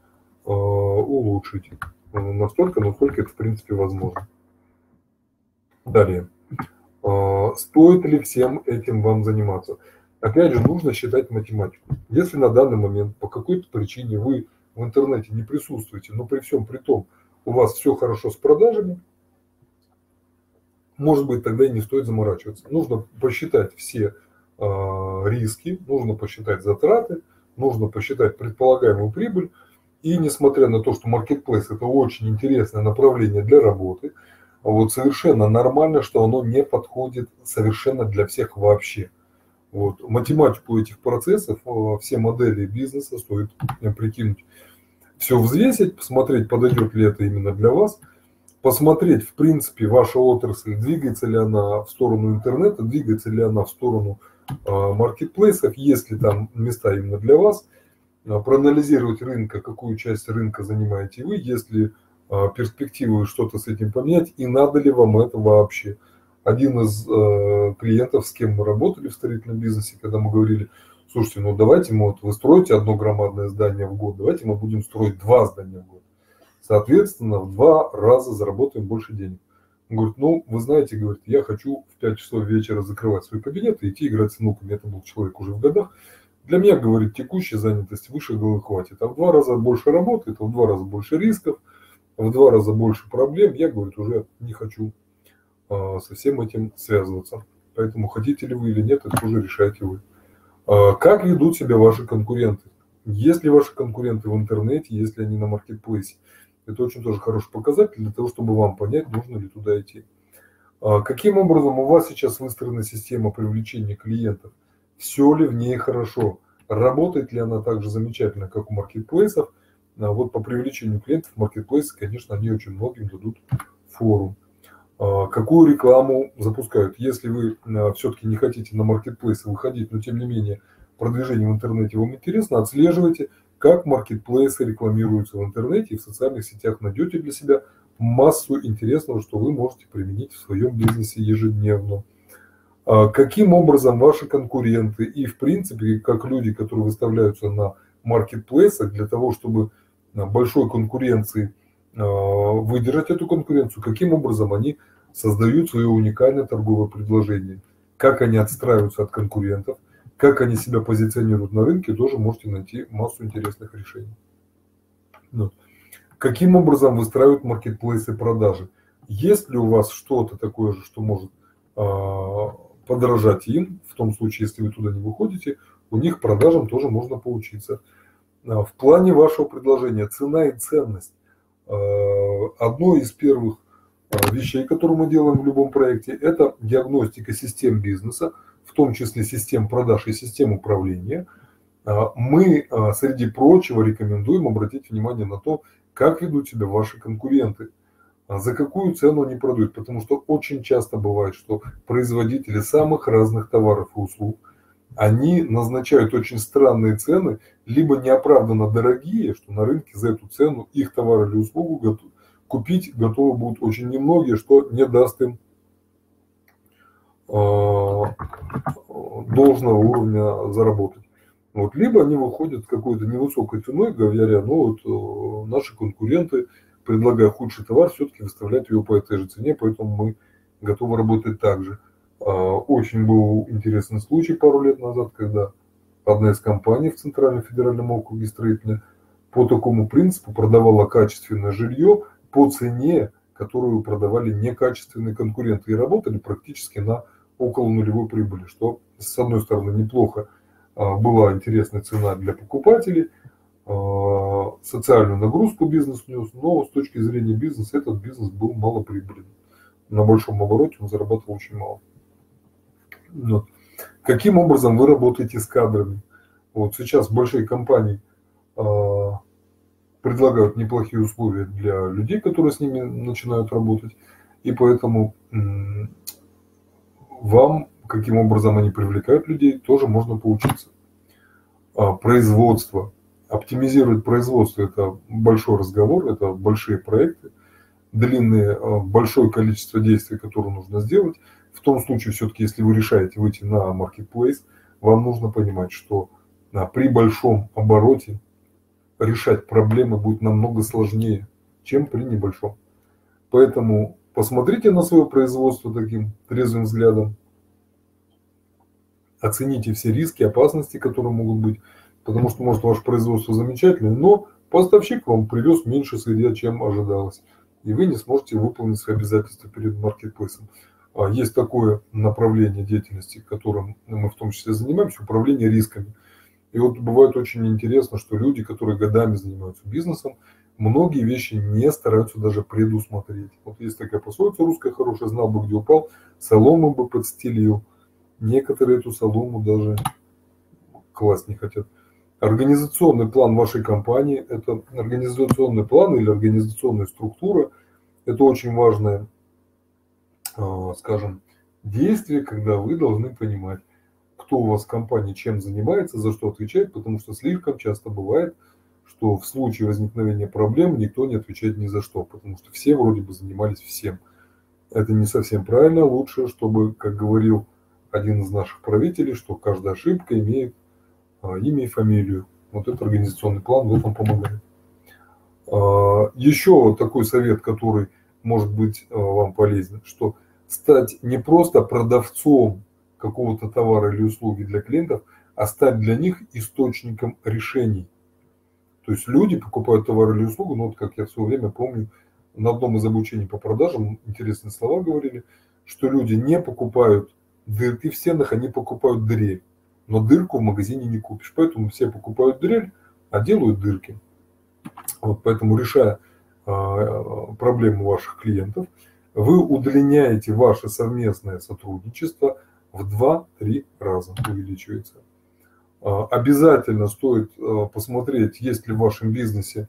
э, улучшить настолько, насколько это в принципе возможно. Далее. А, стоит ли всем этим вам заниматься? Опять же, нужно считать математику. Если на данный момент по какой-то причине вы в интернете не присутствуете, но при всем при том у вас все хорошо с продажами, может быть, тогда и не стоит заморачиваться. Нужно посчитать все э, риски, нужно посчитать затраты, нужно посчитать предполагаемую прибыль, и несмотря на то, что маркетплейс это очень интересное направление для работы, вот совершенно нормально, что оно не подходит совершенно для всех вообще. Вот. Математику этих процессов, э, все модели бизнеса стоит прикинуть. Все взвесить, посмотреть, подойдет ли это именно для вас, посмотреть, в принципе, ваша отрасль, двигается ли она в сторону интернета, двигается ли она в сторону э, маркетплейсов, есть ли там места именно для вас – а, проанализировать рынка, какую часть рынка занимаете вы, есть ли а, перспективы что-то с этим поменять и надо ли вам это вообще. Один из э, клиентов, с кем мы работали в строительном бизнесе, когда мы говорили, слушайте, ну давайте мы вот вы строите одно громадное здание в год, давайте мы будем строить два здания в год. Соответственно, в два раза заработаем больше денег. Он говорит, ну, вы знаете, говорит, я хочу в 5 часов вечера закрывать свой кабинет и идти играть с внуками. Это был человек уже в годах. Для меня, говорит, текущая занятость выше головы хватит. А в два раза больше работы, это в два раза больше рисков, в два раза больше проблем. Я, говорит, уже не хочу а, со всем этим связываться. Поэтому хотите ли вы или нет, это уже решаете вы. А, как ведут себя ваши конкуренты? Есть ли ваши конкуренты в интернете, если они на маркетплейсе? Это очень тоже хороший показатель для того, чтобы вам понять, нужно ли туда идти. А, каким образом у вас сейчас выстроена система привлечения клиентов? все ли в ней хорошо, работает ли она так же замечательно, как у маркетплейсов. А вот по привлечению клиентов маркетплейсы, конечно, они очень многим дадут форум. А какую рекламу запускают? Если вы а, все-таки не хотите на маркетплейсы выходить, но тем не менее продвижение в интернете вам интересно, отслеживайте, как маркетплейсы рекламируются в интернете и в социальных сетях. Найдете для себя массу интересного, что вы можете применить в своем бизнесе ежедневно. Каким образом ваши конкуренты и, в принципе, как люди, которые выставляются на маркетплейсах для того, чтобы большой конкуренции а, выдержать эту конкуренцию, каким образом они создают свое уникальное торговое предложение, как они отстраиваются от конкурентов, как они себя позиционируют на рынке, тоже можете найти массу интересных решений. Вот. Каким образом выстраивают маркетплейсы продажи? Есть ли у вас что-то такое же, что может а, подорожать им, в том случае, если вы туда не выходите, у них продажам тоже можно поучиться. А, в плане вашего предложения цена и ценность. А, одно из первых а, вещей, которые мы делаем в любом проекте, это диагностика систем бизнеса, в том числе систем продаж и систем управления. Мы, среди прочего, рекомендуем обратить внимание на то, как ведут себя ваши конкуренты – за какую цену они продают. Потому что очень часто бывает, что производители самых разных товаров и услуг, они назначают очень странные цены, либо неоправданно дорогие, что на рынке за эту цену их товар или услугу готов, купить готовы будут очень немногие, что не даст им э, должного уровня заработать. Вот, либо они выходят какой-то невысокой ценой, говоря, ну вот э, наши конкуренты предлагая худший товар, все-таки выставлять его по этой же цене, поэтому мы готовы работать так же. А, очень был интересный случай пару лет назад, когда одна из компаний в Центральном федеральном округе строительной по такому принципу продавала качественное жилье по цене, которую продавали некачественные конкуренты и работали практически на около нулевой прибыли, что с одной стороны неплохо а, была интересная цена для покупателей, социальную нагрузку бизнес нес, но с точки зрения бизнеса этот бизнес был малоприбыльным. На большом обороте он зарабатывал очень мало. Вот. Каким образом вы работаете с кадрами? Вот сейчас большие компании э, предлагают неплохие условия для людей, которые с ними начинают работать, и поэтому вам, каким образом они привлекают людей, тоже можно поучиться. Э, производство. Оптимизировать производство – это большой разговор, это большие проекты, длинные, большое количество действий, которые нужно сделать – в том случае, все-таки, если вы решаете выйти на marketplace, вам нужно понимать, что а, при большом обороте решать проблемы будет намного сложнее, чем при небольшом. Поэтому посмотрите на свое производство таким трезвым взглядом, оцените все риски, опасности, которые могут быть, потому что, может, ваше производство замечательное, но поставщик вам привез меньше сырья, чем ожидалось, и вы не сможете выполнить свои обязательства перед маркетплейсом. А, есть такое направление деятельности, которым мы в том числе занимаемся, управление рисками. И вот бывает очень интересно, что люди, которые годами занимаются бизнесом, многие вещи не стараются даже предусмотреть. Вот есть такая пословица русская хорошая, знал бы, где упал, солому бы подстелил. Некоторые эту солому даже класть не хотят. Организационный план вашей компании – это организационный план или организационная структура. Это очень важная скажем, действие, когда вы должны понимать, кто у вас в компании чем занимается, за что отвечает, потому что слишком часто бывает, что в случае возникновения проблем никто не отвечает ни за что, потому что все вроде бы занимались всем. Это не совсем правильно, лучше, чтобы, как говорил один из наших правителей, что каждая ошибка имеет а, имя и фамилию. Вот этот организационный план в этом помогает. А, еще такой совет, который может быть вам полезен, что стать не просто продавцом какого-то товара или услуги для клиентов, а стать для них источником решений. То есть люди покупают товар или услугу, ну вот как я все время помню, на одном из обучений по продажам интересные слова говорили, что люди не покупают дырки в стенах, они покупают дрель. Но дырку в магазине не купишь. Поэтому все покупают дрель, а делают дырки. Вот поэтому решая а, проблему ваших клиентов, вы удлиняете ваше совместное сотрудничество в 2-3 раза увеличивается. А, обязательно стоит а, посмотреть, есть ли в вашем бизнесе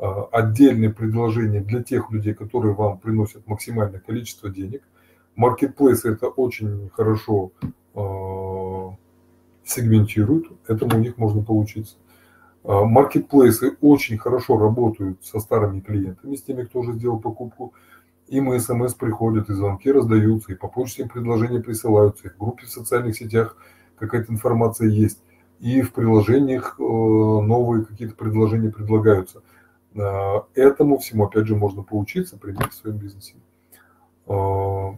а, отдельные предложения для тех людей, которые вам приносят максимальное количество денег. Маркетплейсы это очень хорошо сегментируют, этому у них можно поучиться. Маркетплейсы очень хорошо работают со старыми клиентами, с теми, кто уже сделал покупку. Им и смс приходят, и звонки раздаются, и по почте им предложения присылаются, и в группе в социальных сетях какая-то информация есть, и в приложениях э, новые какие-то предложения предлагаются. Э, этому всему, опять же, можно поучиться, применить в своем бизнесе. Э,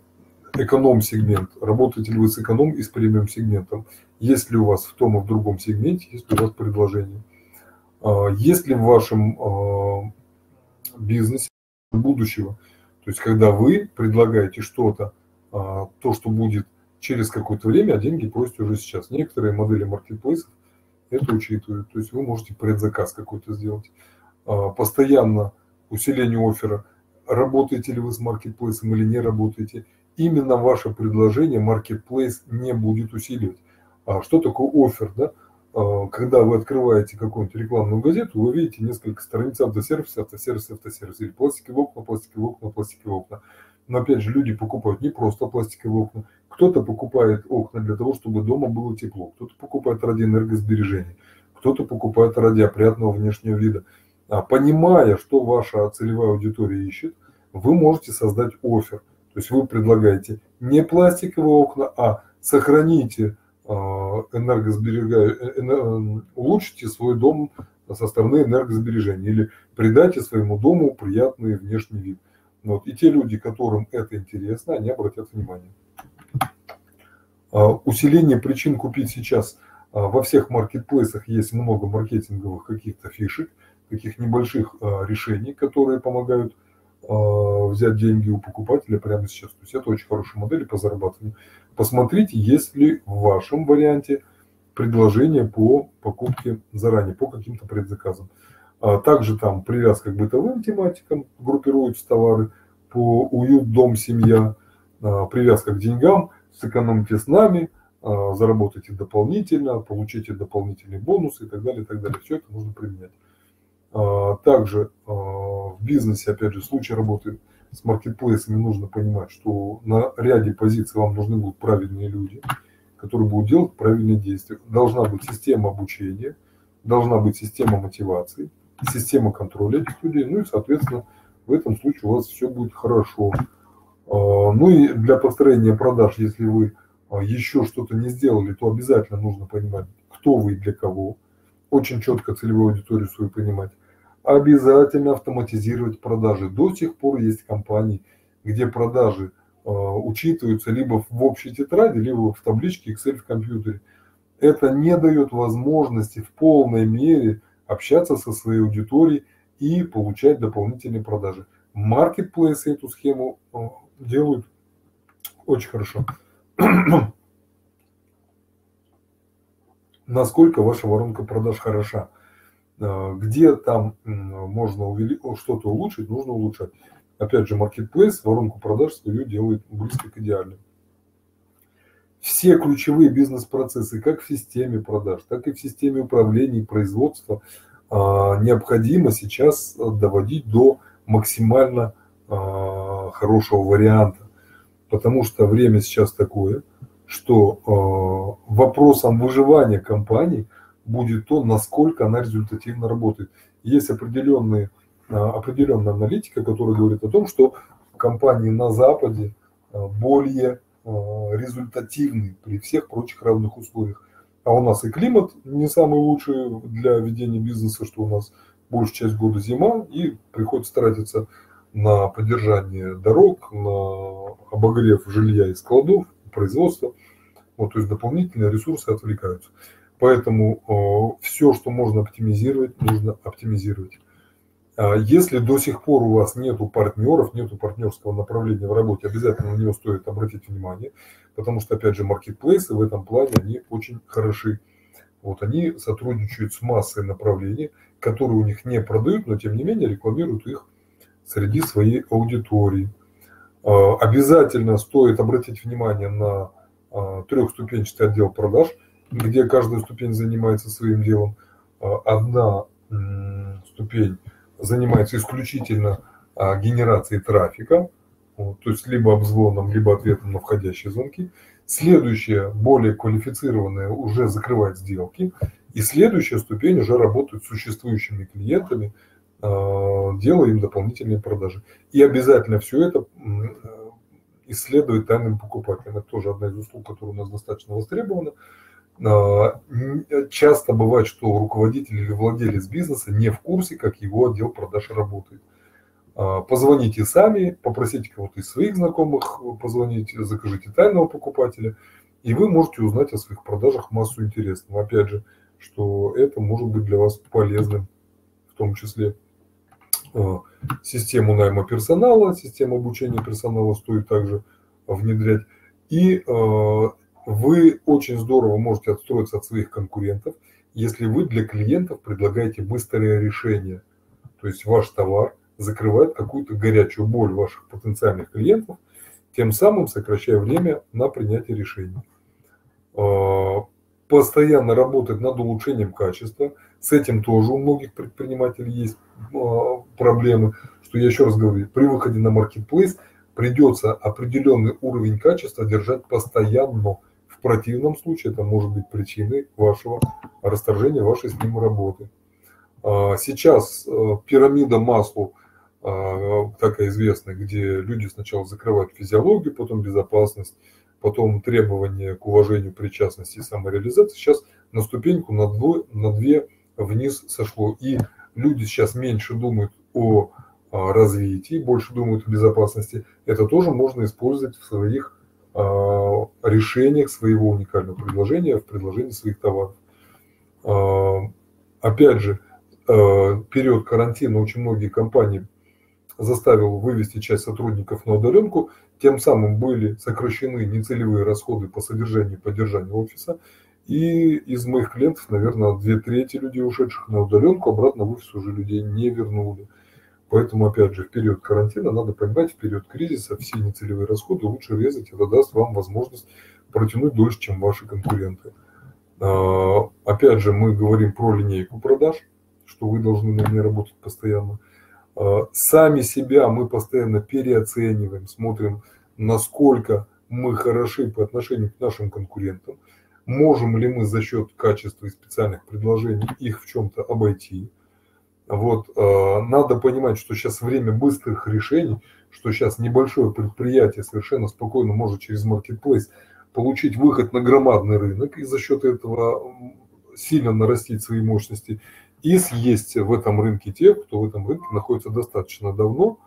эконом-сегмент. Работаете ли вы с эконом и с премиум-сегментом? Есть ли у вас в том и в другом сегменте, есть ли у вас предложение? Есть ли в вашем бизнесе будущего – то есть, когда вы предлагаете что-то, а, то, что будет через какое-то время, а деньги просите уже сейчас. Некоторые модели маркетплейсов это учитывают. То есть вы можете предзаказ какой-то сделать. А, постоянно усиление оффера. Работаете ли вы с маркетплейсом или не работаете. Именно ваше предложение маркетплейс не будет усиливать. А что такое офер? Да? А, когда вы открываете какую-нибудь рекламную газету, вы видите несколько страниц автосервиса, автосервиса, автосервиса, или пластиковые окна, пластиковые окна, пластиковые окна. Но опять же, люди покупают не просто пластиковые окна. Кто-то покупает окна для того, чтобы дома было тепло, кто-то покупает ради энергосбережения, кто-то покупает ради опрятного внешнего вида. А понимая, что ваша целевая аудитория ищет, вы можете создать офер. То есть вы предлагаете не пластиковые окна, а сохраните а, энергосберегая, э, улучшите свой дом со стороны энергосбережения или придайте своему дому приятный внешний вид. Вот. И те люди, которым это интересно, они обратят внимание. А, усиление причин купить сейчас. А, во всех маркетплейсах есть много маркетинговых каких-то фишек, таких небольших решений, которые помогают взять деньги у покупателя прямо сейчас. То есть это очень хорошая модель по зарабатыванию. Посмотрите, есть ли в вашем варианте предложения по покупке заранее, по каким-то предзаказам. А также там привязка к бытовым тематикам, группируются товары по уют, дом, семья, а, привязка к деньгам, сэкономьте с нами, а, заработайте дополнительно, получите дополнительные бонусы и так далее, и так далее. Все это можно применять. Также в бизнесе, опять же, в случае работы с маркетплейсами нужно понимать, что на ряде позиций вам нужны будут правильные люди, которые будут делать правильные действия. Должна быть система обучения, должна быть система мотивации, система контроля этих людей, ну и, соответственно, в этом случае у вас все будет хорошо. А, ну и для построения продаж, если вы а, еще что-то не сделали, то обязательно нужно понимать, кто вы и для кого. Очень четко целевую аудиторию свою понимать. Обязательно автоматизировать продажи. До сих пор есть компании, где продажи э, учитываются либо в общей тетради, либо в табличке Excel в компьютере. Это не дает возможности в полной мере общаться со своей аудиторией и получать дополнительные продажи. Маркетплейсы эту схему э, делают очень хорошо. (clears throat) Насколько ваша воронка продаж хороша? Э, где там можно что-то улучшить, нужно улучшать. Опять же, Marketplace воронку продаж свою делает близко к идеальной. Все ключевые бизнес-процессы, как в системе продаж, так и в системе управления и производства, а, необходимо сейчас доводить до максимально а, хорошего варианта. Потому что время сейчас такое, что а, вопросом выживания компании будет то, насколько она результативно работает. Есть определенные, определенная аналитика, которая говорит о том, что компании на Западе более Э, результативный при всех прочих равных условиях. А у нас и климат не самый лучший для ведения бизнеса, что у нас большая часть года зима, и приходится тратиться на поддержание дорог, на обогрев жилья и складов, производства. Вот, то есть дополнительные ресурсы отвлекаются. Поэтому э, все, что можно оптимизировать, нужно оптимизировать. А если до сих пор у вас нету партнеров, нету партнерского направления в работе, обязательно на него стоит обратить внимание, потому что, опять же, маркетплейсы в этом плане, они очень хороши. Вот они сотрудничают с массой направлений, которые у них не продают, но тем не менее рекламируют их среди своей аудитории. А, обязательно стоит обратить внимание на а, трехступенчатый отдел продаж, где каждая ступень занимается своим делом. Одна ступень занимается исключительно а, генерацией трафика, то есть либо обзвоном, либо ответом на входящие звонки. Следующая, более квалифицированная, уже закрывает сделки. И следующая ступень уже работает с существующими клиентами, а, делая им дополнительные продажи. И обязательно все это исследовать тайным покупателям. Это тоже одна из услуг, которая у нас достаточно востребована. А, часто бывает, что руководитель или владелец бизнеса не в курсе, как его отдел продаж работает. А, позвоните сами, попросите кого-то из своих знакомых позвонить, закажите тайного покупателя, и вы можете узнать о своих продажах массу интересного. Опять же, что это может быть для вас полезным, в том числе а, систему найма персонала, систему обучения персонала стоит также внедрять. И вы очень здорово можете отстроиться от своих конкурентов, если вы для клиентов предлагаете быстрое решение. То есть ваш товар закрывает какую-то горячую боль ваших потенциальных клиентов, тем самым сокращая время на принятие решений. А, постоянно работать над улучшением качества. С этим тоже у многих предпринимателей есть а, проблемы, что я еще раз говорю, при выходе на маркетплейс придется определенный уровень качества держать постоянно, в противном случае это может быть причиной вашего расторжения вашей с ним работы. А, сейчас э, пирамида маслу а, такая известная, где люди сначала закрывают физиологию, потом безопасность, потом требования к уважению, причастности и самореализации. Сейчас на ступеньку, на, двое, на две вниз сошло. И люди сейчас меньше думают о а, развитии, больше думают о безопасности. Это тоже можно использовать в своих решениях своего уникального предложения в предложении своих товаров. А, опять же, а, период карантина очень многие компании заставил вывести часть сотрудников на удаленку, тем самым были сокращены нецелевые расходы по содержанию и поддержанию офиса, И из моих клиентов, наверное, две трети людей, ушедших на удаленку, обратно в офис уже людей не вернули. Поэтому, опять же, в период карантина надо понимать, в период кризиса все нецелевые расходы лучше резать, это даст вам возможность протянуть дольше, чем ваши конкуренты. А, опять же, мы говорим про линейку продаж, что вы должны на ней работать постоянно. А, сами себя мы постоянно переоцениваем, смотрим, насколько мы хороши по отношению к нашим конкурентам. Можем ли мы за счет качества и специальных предложений их в чем-то обойти? Вот, э, надо понимать, что сейчас время быстрых решений, что сейчас небольшое предприятие совершенно спокойно может через маркетплейс получить выход на громадный рынок и за счет этого сильно нарастить свои мощности и съесть в этом рынке тех, кто в этом рынке находится достаточно давно,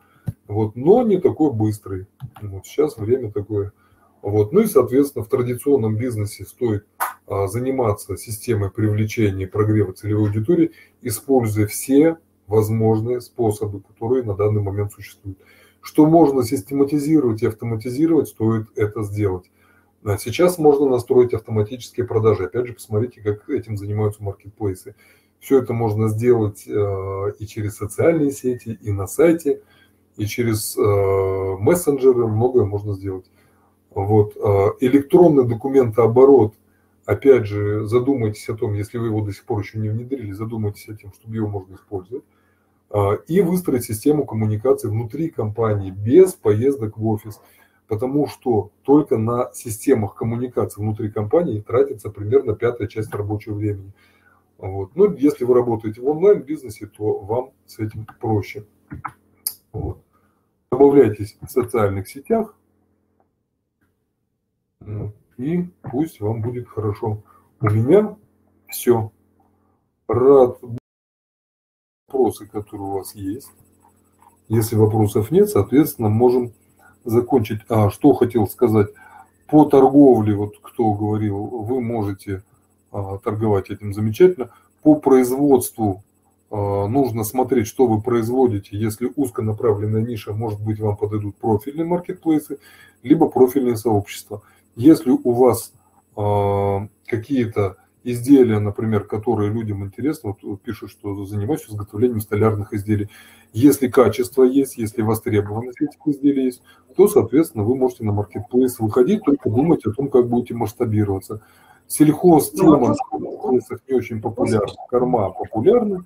вот, но не такой быстрый. Вот сейчас время такое вот. Ну и, соответственно, в традиционном бизнесе стоит а, заниматься системой привлечения и прогрева целевой аудитории, используя все возможные способы, которые на данный момент существуют. Что можно систематизировать и автоматизировать, стоит это сделать. А сейчас можно настроить автоматические продажи. Опять же, посмотрите, как этим занимаются маркетплейсы. Все это можно сделать э, и через социальные сети, и на сайте, и через э, мессенджеры. Многое можно сделать. Вот. А, электронный документооборот, опять же, задумайтесь о том, если вы его до сих пор еще не внедрили, задумайтесь о том, чтобы его можно использовать. А, и выстроить систему коммуникации внутри компании без поездок в офис. Потому что только на системах коммуникации внутри компании тратится примерно пятая часть рабочего времени. Вот. Ну, если вы работаете в онлайн-бизнесе, то вам с этим проще. Вот. Добавляйтесь в социальных сетях, и пусть вам будет хорошо. У меня все. Рад вопросы, которые у вас есть. Если вопросов нет, соответственно, можем закончить. А, что хотел сказать. По торговле, вот кто говорил, вы можете а, торговать этим замечательно. По производству а, нужно смотреть, что вы производите. Если узконаправленная ниша, может быть, вам подойдут профильные маркетплейсы, либо профильные сообщества. Если у вас э, какие-то изделия, например, которые людям интересны, вот пишут, что занимаюсь изготовлением столярных изделий. Если качество есть, если востребованность этих изделий есть, то, соответственно, вы можете на маркетплейс выходить, только думать о том, как будете масштабироваться. Сельхоз тема на маркетплейсах не очень популярна, корма популярна.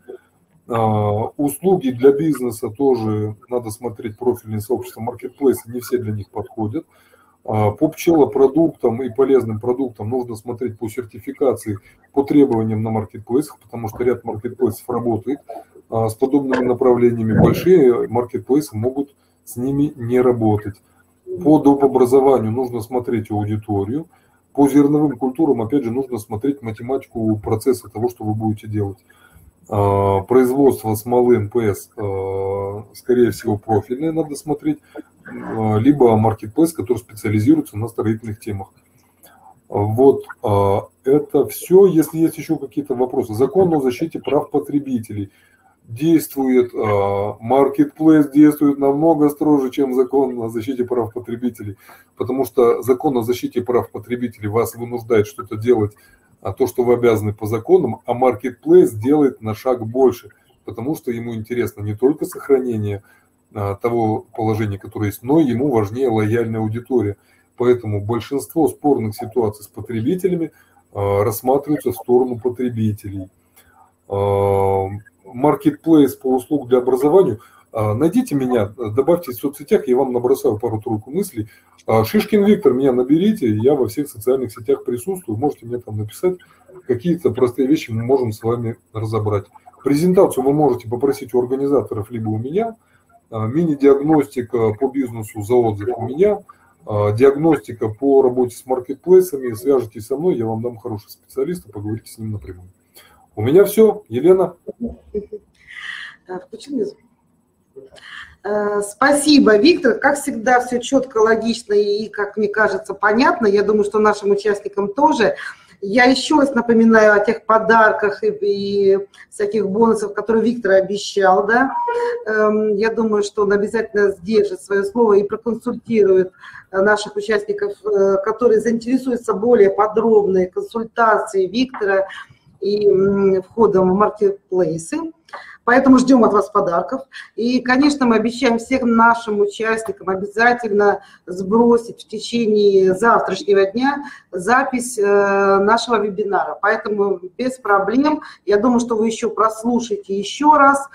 А, услуги для бизнеса тоже надо смотреть профильные сообщества. Маркетплейсы не все для них подходят. А, по пчелопродуктам и полезным продуктам нужно смотреть по сертификации, по требованиям на маркетплейсах, потому что ряд маркетплейсов работает а, с подобными направлениями. Большие маркетплейсы могут с ними не работать. По доп. образованию нужно смотреть аудиторию. По зерновым культурам, опять же, нужно смотреть математику процесса того, что вы будете делать. А, производство смолы НПС, скорее всего, профильное надо смотреть. А, либо маркетплейс, который специализируется на строительных темах. Вот а, это все. Если есть еще какие-то вопросы. Закон о защите прав потребителей действует, маркетплейс действует намного строже, чем закон о защите прав потребителей, потому что закон о защите прав потребителей вас вынуждает что-то делать, а то, что вы обязаны по законам, а маркетплейс делает на шаг больше, потому что ему интересно не только сохранение а, того положения, которое есть, но ему важнее лояльная аудитория. Поэтому большинство спорных ситуаций с потребителями а, рассматриваются в сторону потребителей. Маркетплейс по услуг для образования. Найдите меня, добавьте в соцсетях, я вам набросаю пару-тройку мыслей. Шишкин Виктор, меня наберите, я во всех социальных сетях присутствую, можете мне там написать. Какие-то простые вещи мы можем с вами разобрать. Презентацию вы можете попросить у организаторов, либо у меня – мини-диагностика по бизнесу за отзыв у меня, а, диагностика по работе с маркетплейсами. Свяжитесь со мной, я вам дам хорошего специалиста, поговорите с ним напрямую. У меня все. Елена. Э, спасибо, Виктор. Как всегда, все четко, логично и, как мне кажется, понятно. Я думаю, что нашим участникам тоже. Я еще раз напоминаю о тех подарках и, и всяких бонусах, которые Виктор обещал. Да? Эм, я думаю, что он обязательно сдержит свое слово и проконсультирует наших участников, э, которые заинтересуются более подробной консультацией Виктора и входом в маркетплейсы. Поэтому ждем от вас подарков. И, конечно, мы обещаем всем нашим участникам обязательно сбросить в течение завтрашнего дня запись э, нашего вебинара. Поэтому без проблем. Я думаю, что вы еще прослушаете еще раз,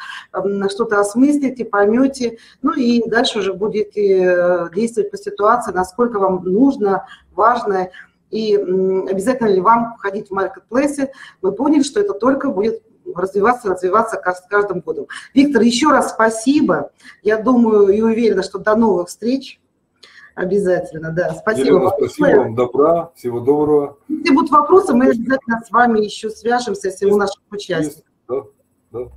что-то осмыслите, поймете. Ну и дальше уже будете э, действовать по ситуации, насколько вам нужно, важно и обязательно ли вам входить в маркетплейсы. Мы поняли, что это только будет развиваться, развиваться с каждым годом. Виктор, еще раз спасибо. Я думаю и уверена, что до новых встреч. Обязательно, да. Спасибо. Елена, спасибо вам, добра, всего доброго. Если будут вопросы, мы обязательно с вами еще свяжемся, если у наших участников. Да, да.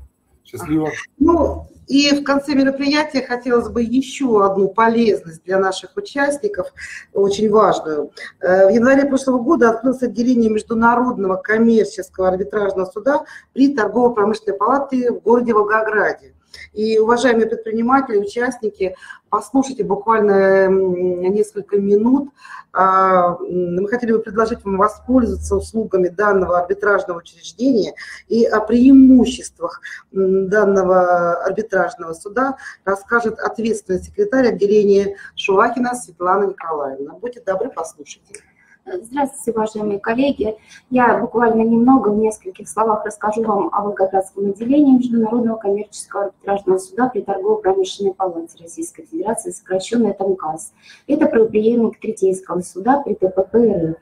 Счастливо. Ну, и в конце мероприятия хотелось бы еще одну полезность для наших участников, очень важную. Э, в январе прошлого года открылось отделение Международного коммерческого арбитражного суда при торгово-промышленной палате в городе Волгограде. И, уважаемые предприниматели, участники, послушайте буквально несколько минут. А, мы хотели бы предложить вам воспользоваться услугами данного арбитражного учреждения и о преимуществах данного арбитражного суда расскажет ответственный секретарь отделения Шувакина Светлана Николаевна. Будьте добры, послушайте. Здравствуйте, уважаемые коллеги. Я буквально немного, в нескольких словах расскажу вам о Волгоградском отделении Международного коммерческого арбитражного суда при торгово-промышленной палате Российской Федерации, сокращенно ТМКАС. Это правоприемник Третейского суда при ТПП РФ.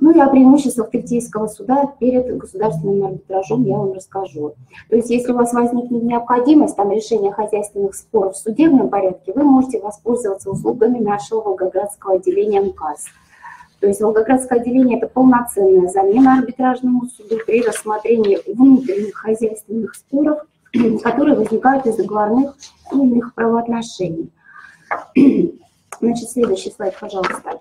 Ну и о преимуществах Третейского суда перед государственным арбитражом я вам расскажу. То есть если у вас возникнет необходимость там, решения хозяйственных споров в судебном порядке, вы можете воспользоваться услугами нашего Волгоградского отделения МКАС. То есть Волгоградское отделение – это полноценная замена арбитражному суду при рассмотрении внутренних хозяйственных споров, (clears throat) которые возникают из договорных и иных правоотношений. (clears throat) Значит, следующий слайд, пожалуйста.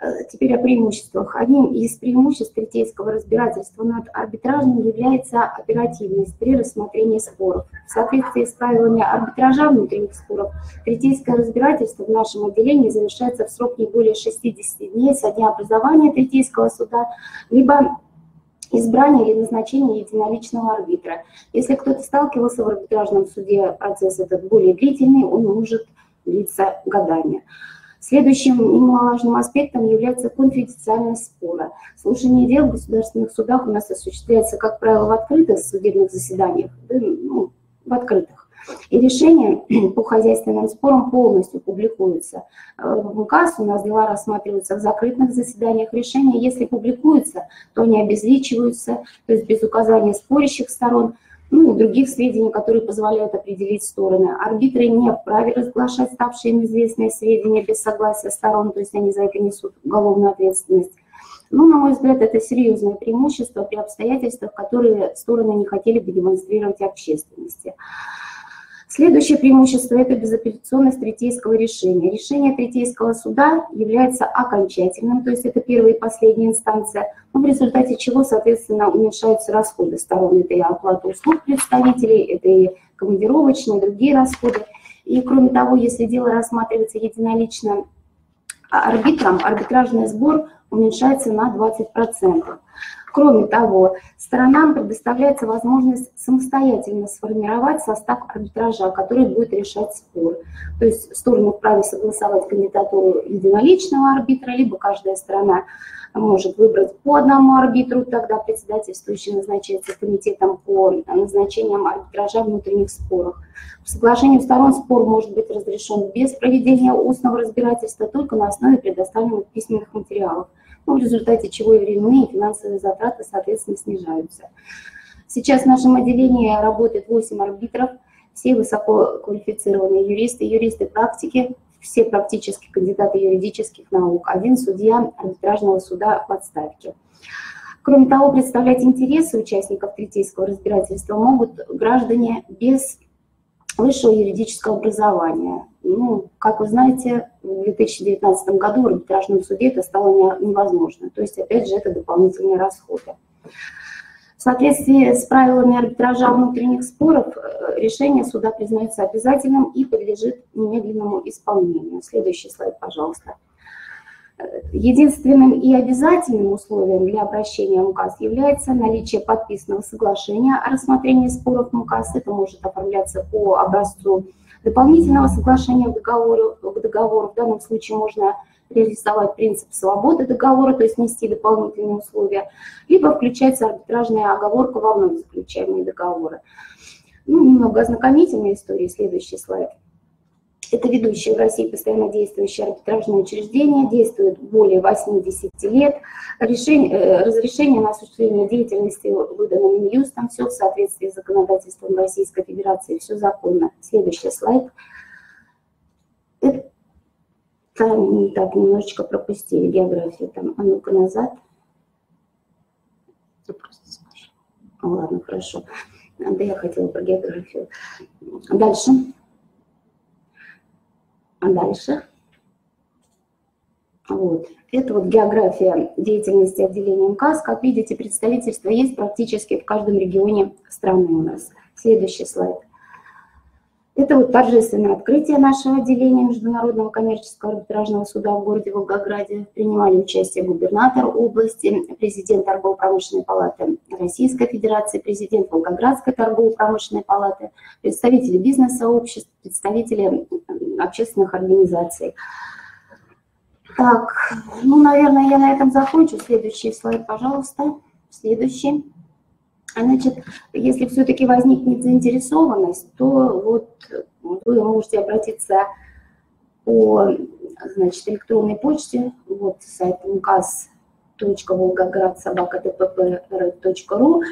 Э, теперь о преимуществах. Одним из преимуществ третейского разбирательства над арбитражным является оперативность при рассмотрении споров. В соответствии с правилами арбитража внутренних споров, третейское разбирательство в нашем отделении завершается в срок не более 60 дней со дня образования третейского суда, либо избрания или назначения единоличного арбитра. Если кто-то сталкивался в арбитражном суде, процесс этот более длительный, он может длиться годами. Следующим немаловажным аспектом является конфиденциальность спора. Слушание дел в государственных судах у нас осуществляется, как правило, в открытых судебных заседаниях, да, ну, в открытых. И решения (clears throat) по хозяйственным спорам полностью публикуются. В УКАС у нас дела рассматриваются в закрытых заседаниях. Решения, если публикуются, то они обезличиваются, то есть без указания спорящих сторон – ну и других сведений, которые позволяют определить стороны. Арбитры не вправе разглашать ставшие им известные сведения без согласия сторон, то есть они за это несут уголовную ответственность. Ну, на мой взгляд, это серьезное преимущество при обстоятельствах, которые стороны не хотели бы демонстрировать общественности. Следующее преимущество – это безапелляционность третейского решения. Решение третейского суда является окончательным, то есть это первая и последняя инстанция, но в результате чего, соответственно, уменьшаются расходы сторон. Это и оплата услуг представителей, это и командировочные, другие расходы. И кроме того, если дело рассматривается единолично арбитром, арбитражный сбор уменьшается на 20%. Кроме того, сторонам предоставляется возможность самостоятельно сформировать состав арбитража, который будет решать спор. То есть стороны вправе согласовать кандидатуру единоличного арбитра, либо каждая сторона может выбрать по одному арбитру, тогда председательствующий назначается комитетом по назначениям арбитража внутренних споров. В соглашении сторон спор может быть разрешен без проведения устного разбирательства, только на основе предоставленных письменных материалов в результате чего и временные, и финансовые затраты, соответственно, снижаются. Сейчас в нашем отделении работает 8 арбитров, все высококвалифицированные юристы, юристы практики, все практически кандидаты юридических наук, один судья арбитражного суда в отставке. Кроме того, представлять интересы участников третейского разбирательства могут граждане без высшего юридического образования. Ну, как вы знаете, в 2019 году в арбитражном суде это стало невозможно. То есть, опять же, это дополнительные расходы. В соответствии с правилами арбитража внутренних споров, э, решение суда признается обязательным и подлежит немедленному исполнению. Следующий слайд, пожалуйста. Единственным и обязательным условием для обращения в МКАС является наличие подписанного соглашения о рассмотрении споров МКАС. Это может оформляться по образцу дополнительного соглашения к договору. К договору. В данном случае можно реализовать принцип свободы договора, то есть нести дополнительные условия, либо включается арбитражная оговорка во вновь заключаемые договоры. Ну, немного ознакомительной истории, следующий слайд. Это ведущее в России постоянно действующее арбитражное учреждение, действует более 80 лет. Решение, э, разрешение на осуществление деятельности выдано Минюстом, все в соответствии с законодательством Российской Федерации, все законно. Следующий слайд. Это, так, немножечко пропустили географию там. А ну-ка назад. Ладно, хорошо. Да я хотела про географию. Дальше. А дальше? Вот. Это вот география деятельности отделения МКАС. Как видите, представительство есть практически в каждом регионе страны у нас. Следующий слайд. Это вот торжественное открытие нашего отделения Международного коммерческого арбитражного суда в городе Волгограде. Принимали участие губернатор области, президент торгово-промышленной палаты Российской Федерации, президент Волгоградской торгово-промышленной палаты, представители бизнес-сообществ, представители общественных организаций. Так, ну, наверное, я на этом закончу. Следующий слайд, пожалуйста. Следующий. Значит, если все-таки возникнет заинтересованность, то вот вы можете обратиться по значит, электронной почте, вот сайт указ.волгоградсобакадпп.ру,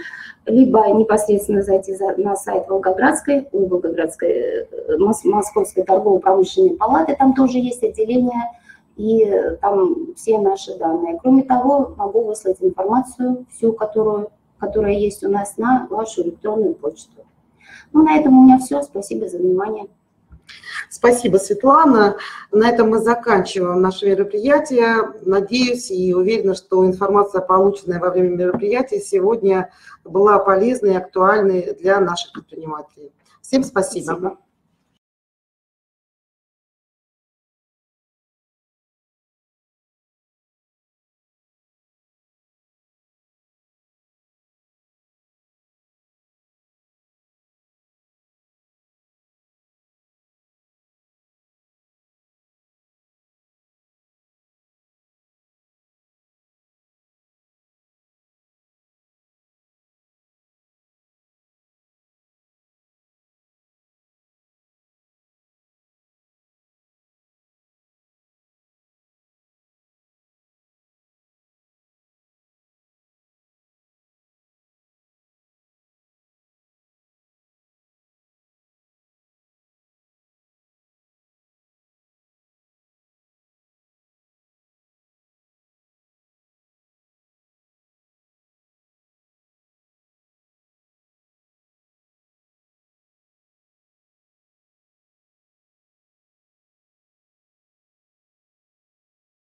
либо непосредственно зайти на сайт Волгоградской, ой, Волгоградской, э, Московской торгово-промышленной палаты, там тоже есть отделение, и там все наши данные. Кроме того, могу выслать информацию, всю, которую которая есть у нас на вашу электронную почту. Ну, на этом у меня все. Спасибо за внимание. Спасибо, Светлана. На этом мы заканчиваем наше мероприятие. Надеюсь и уверена, что информация, полученная во время мероприятия, сегодня была полезной и актуальной для наших предпринимателей. Всем спасибо. спасибо.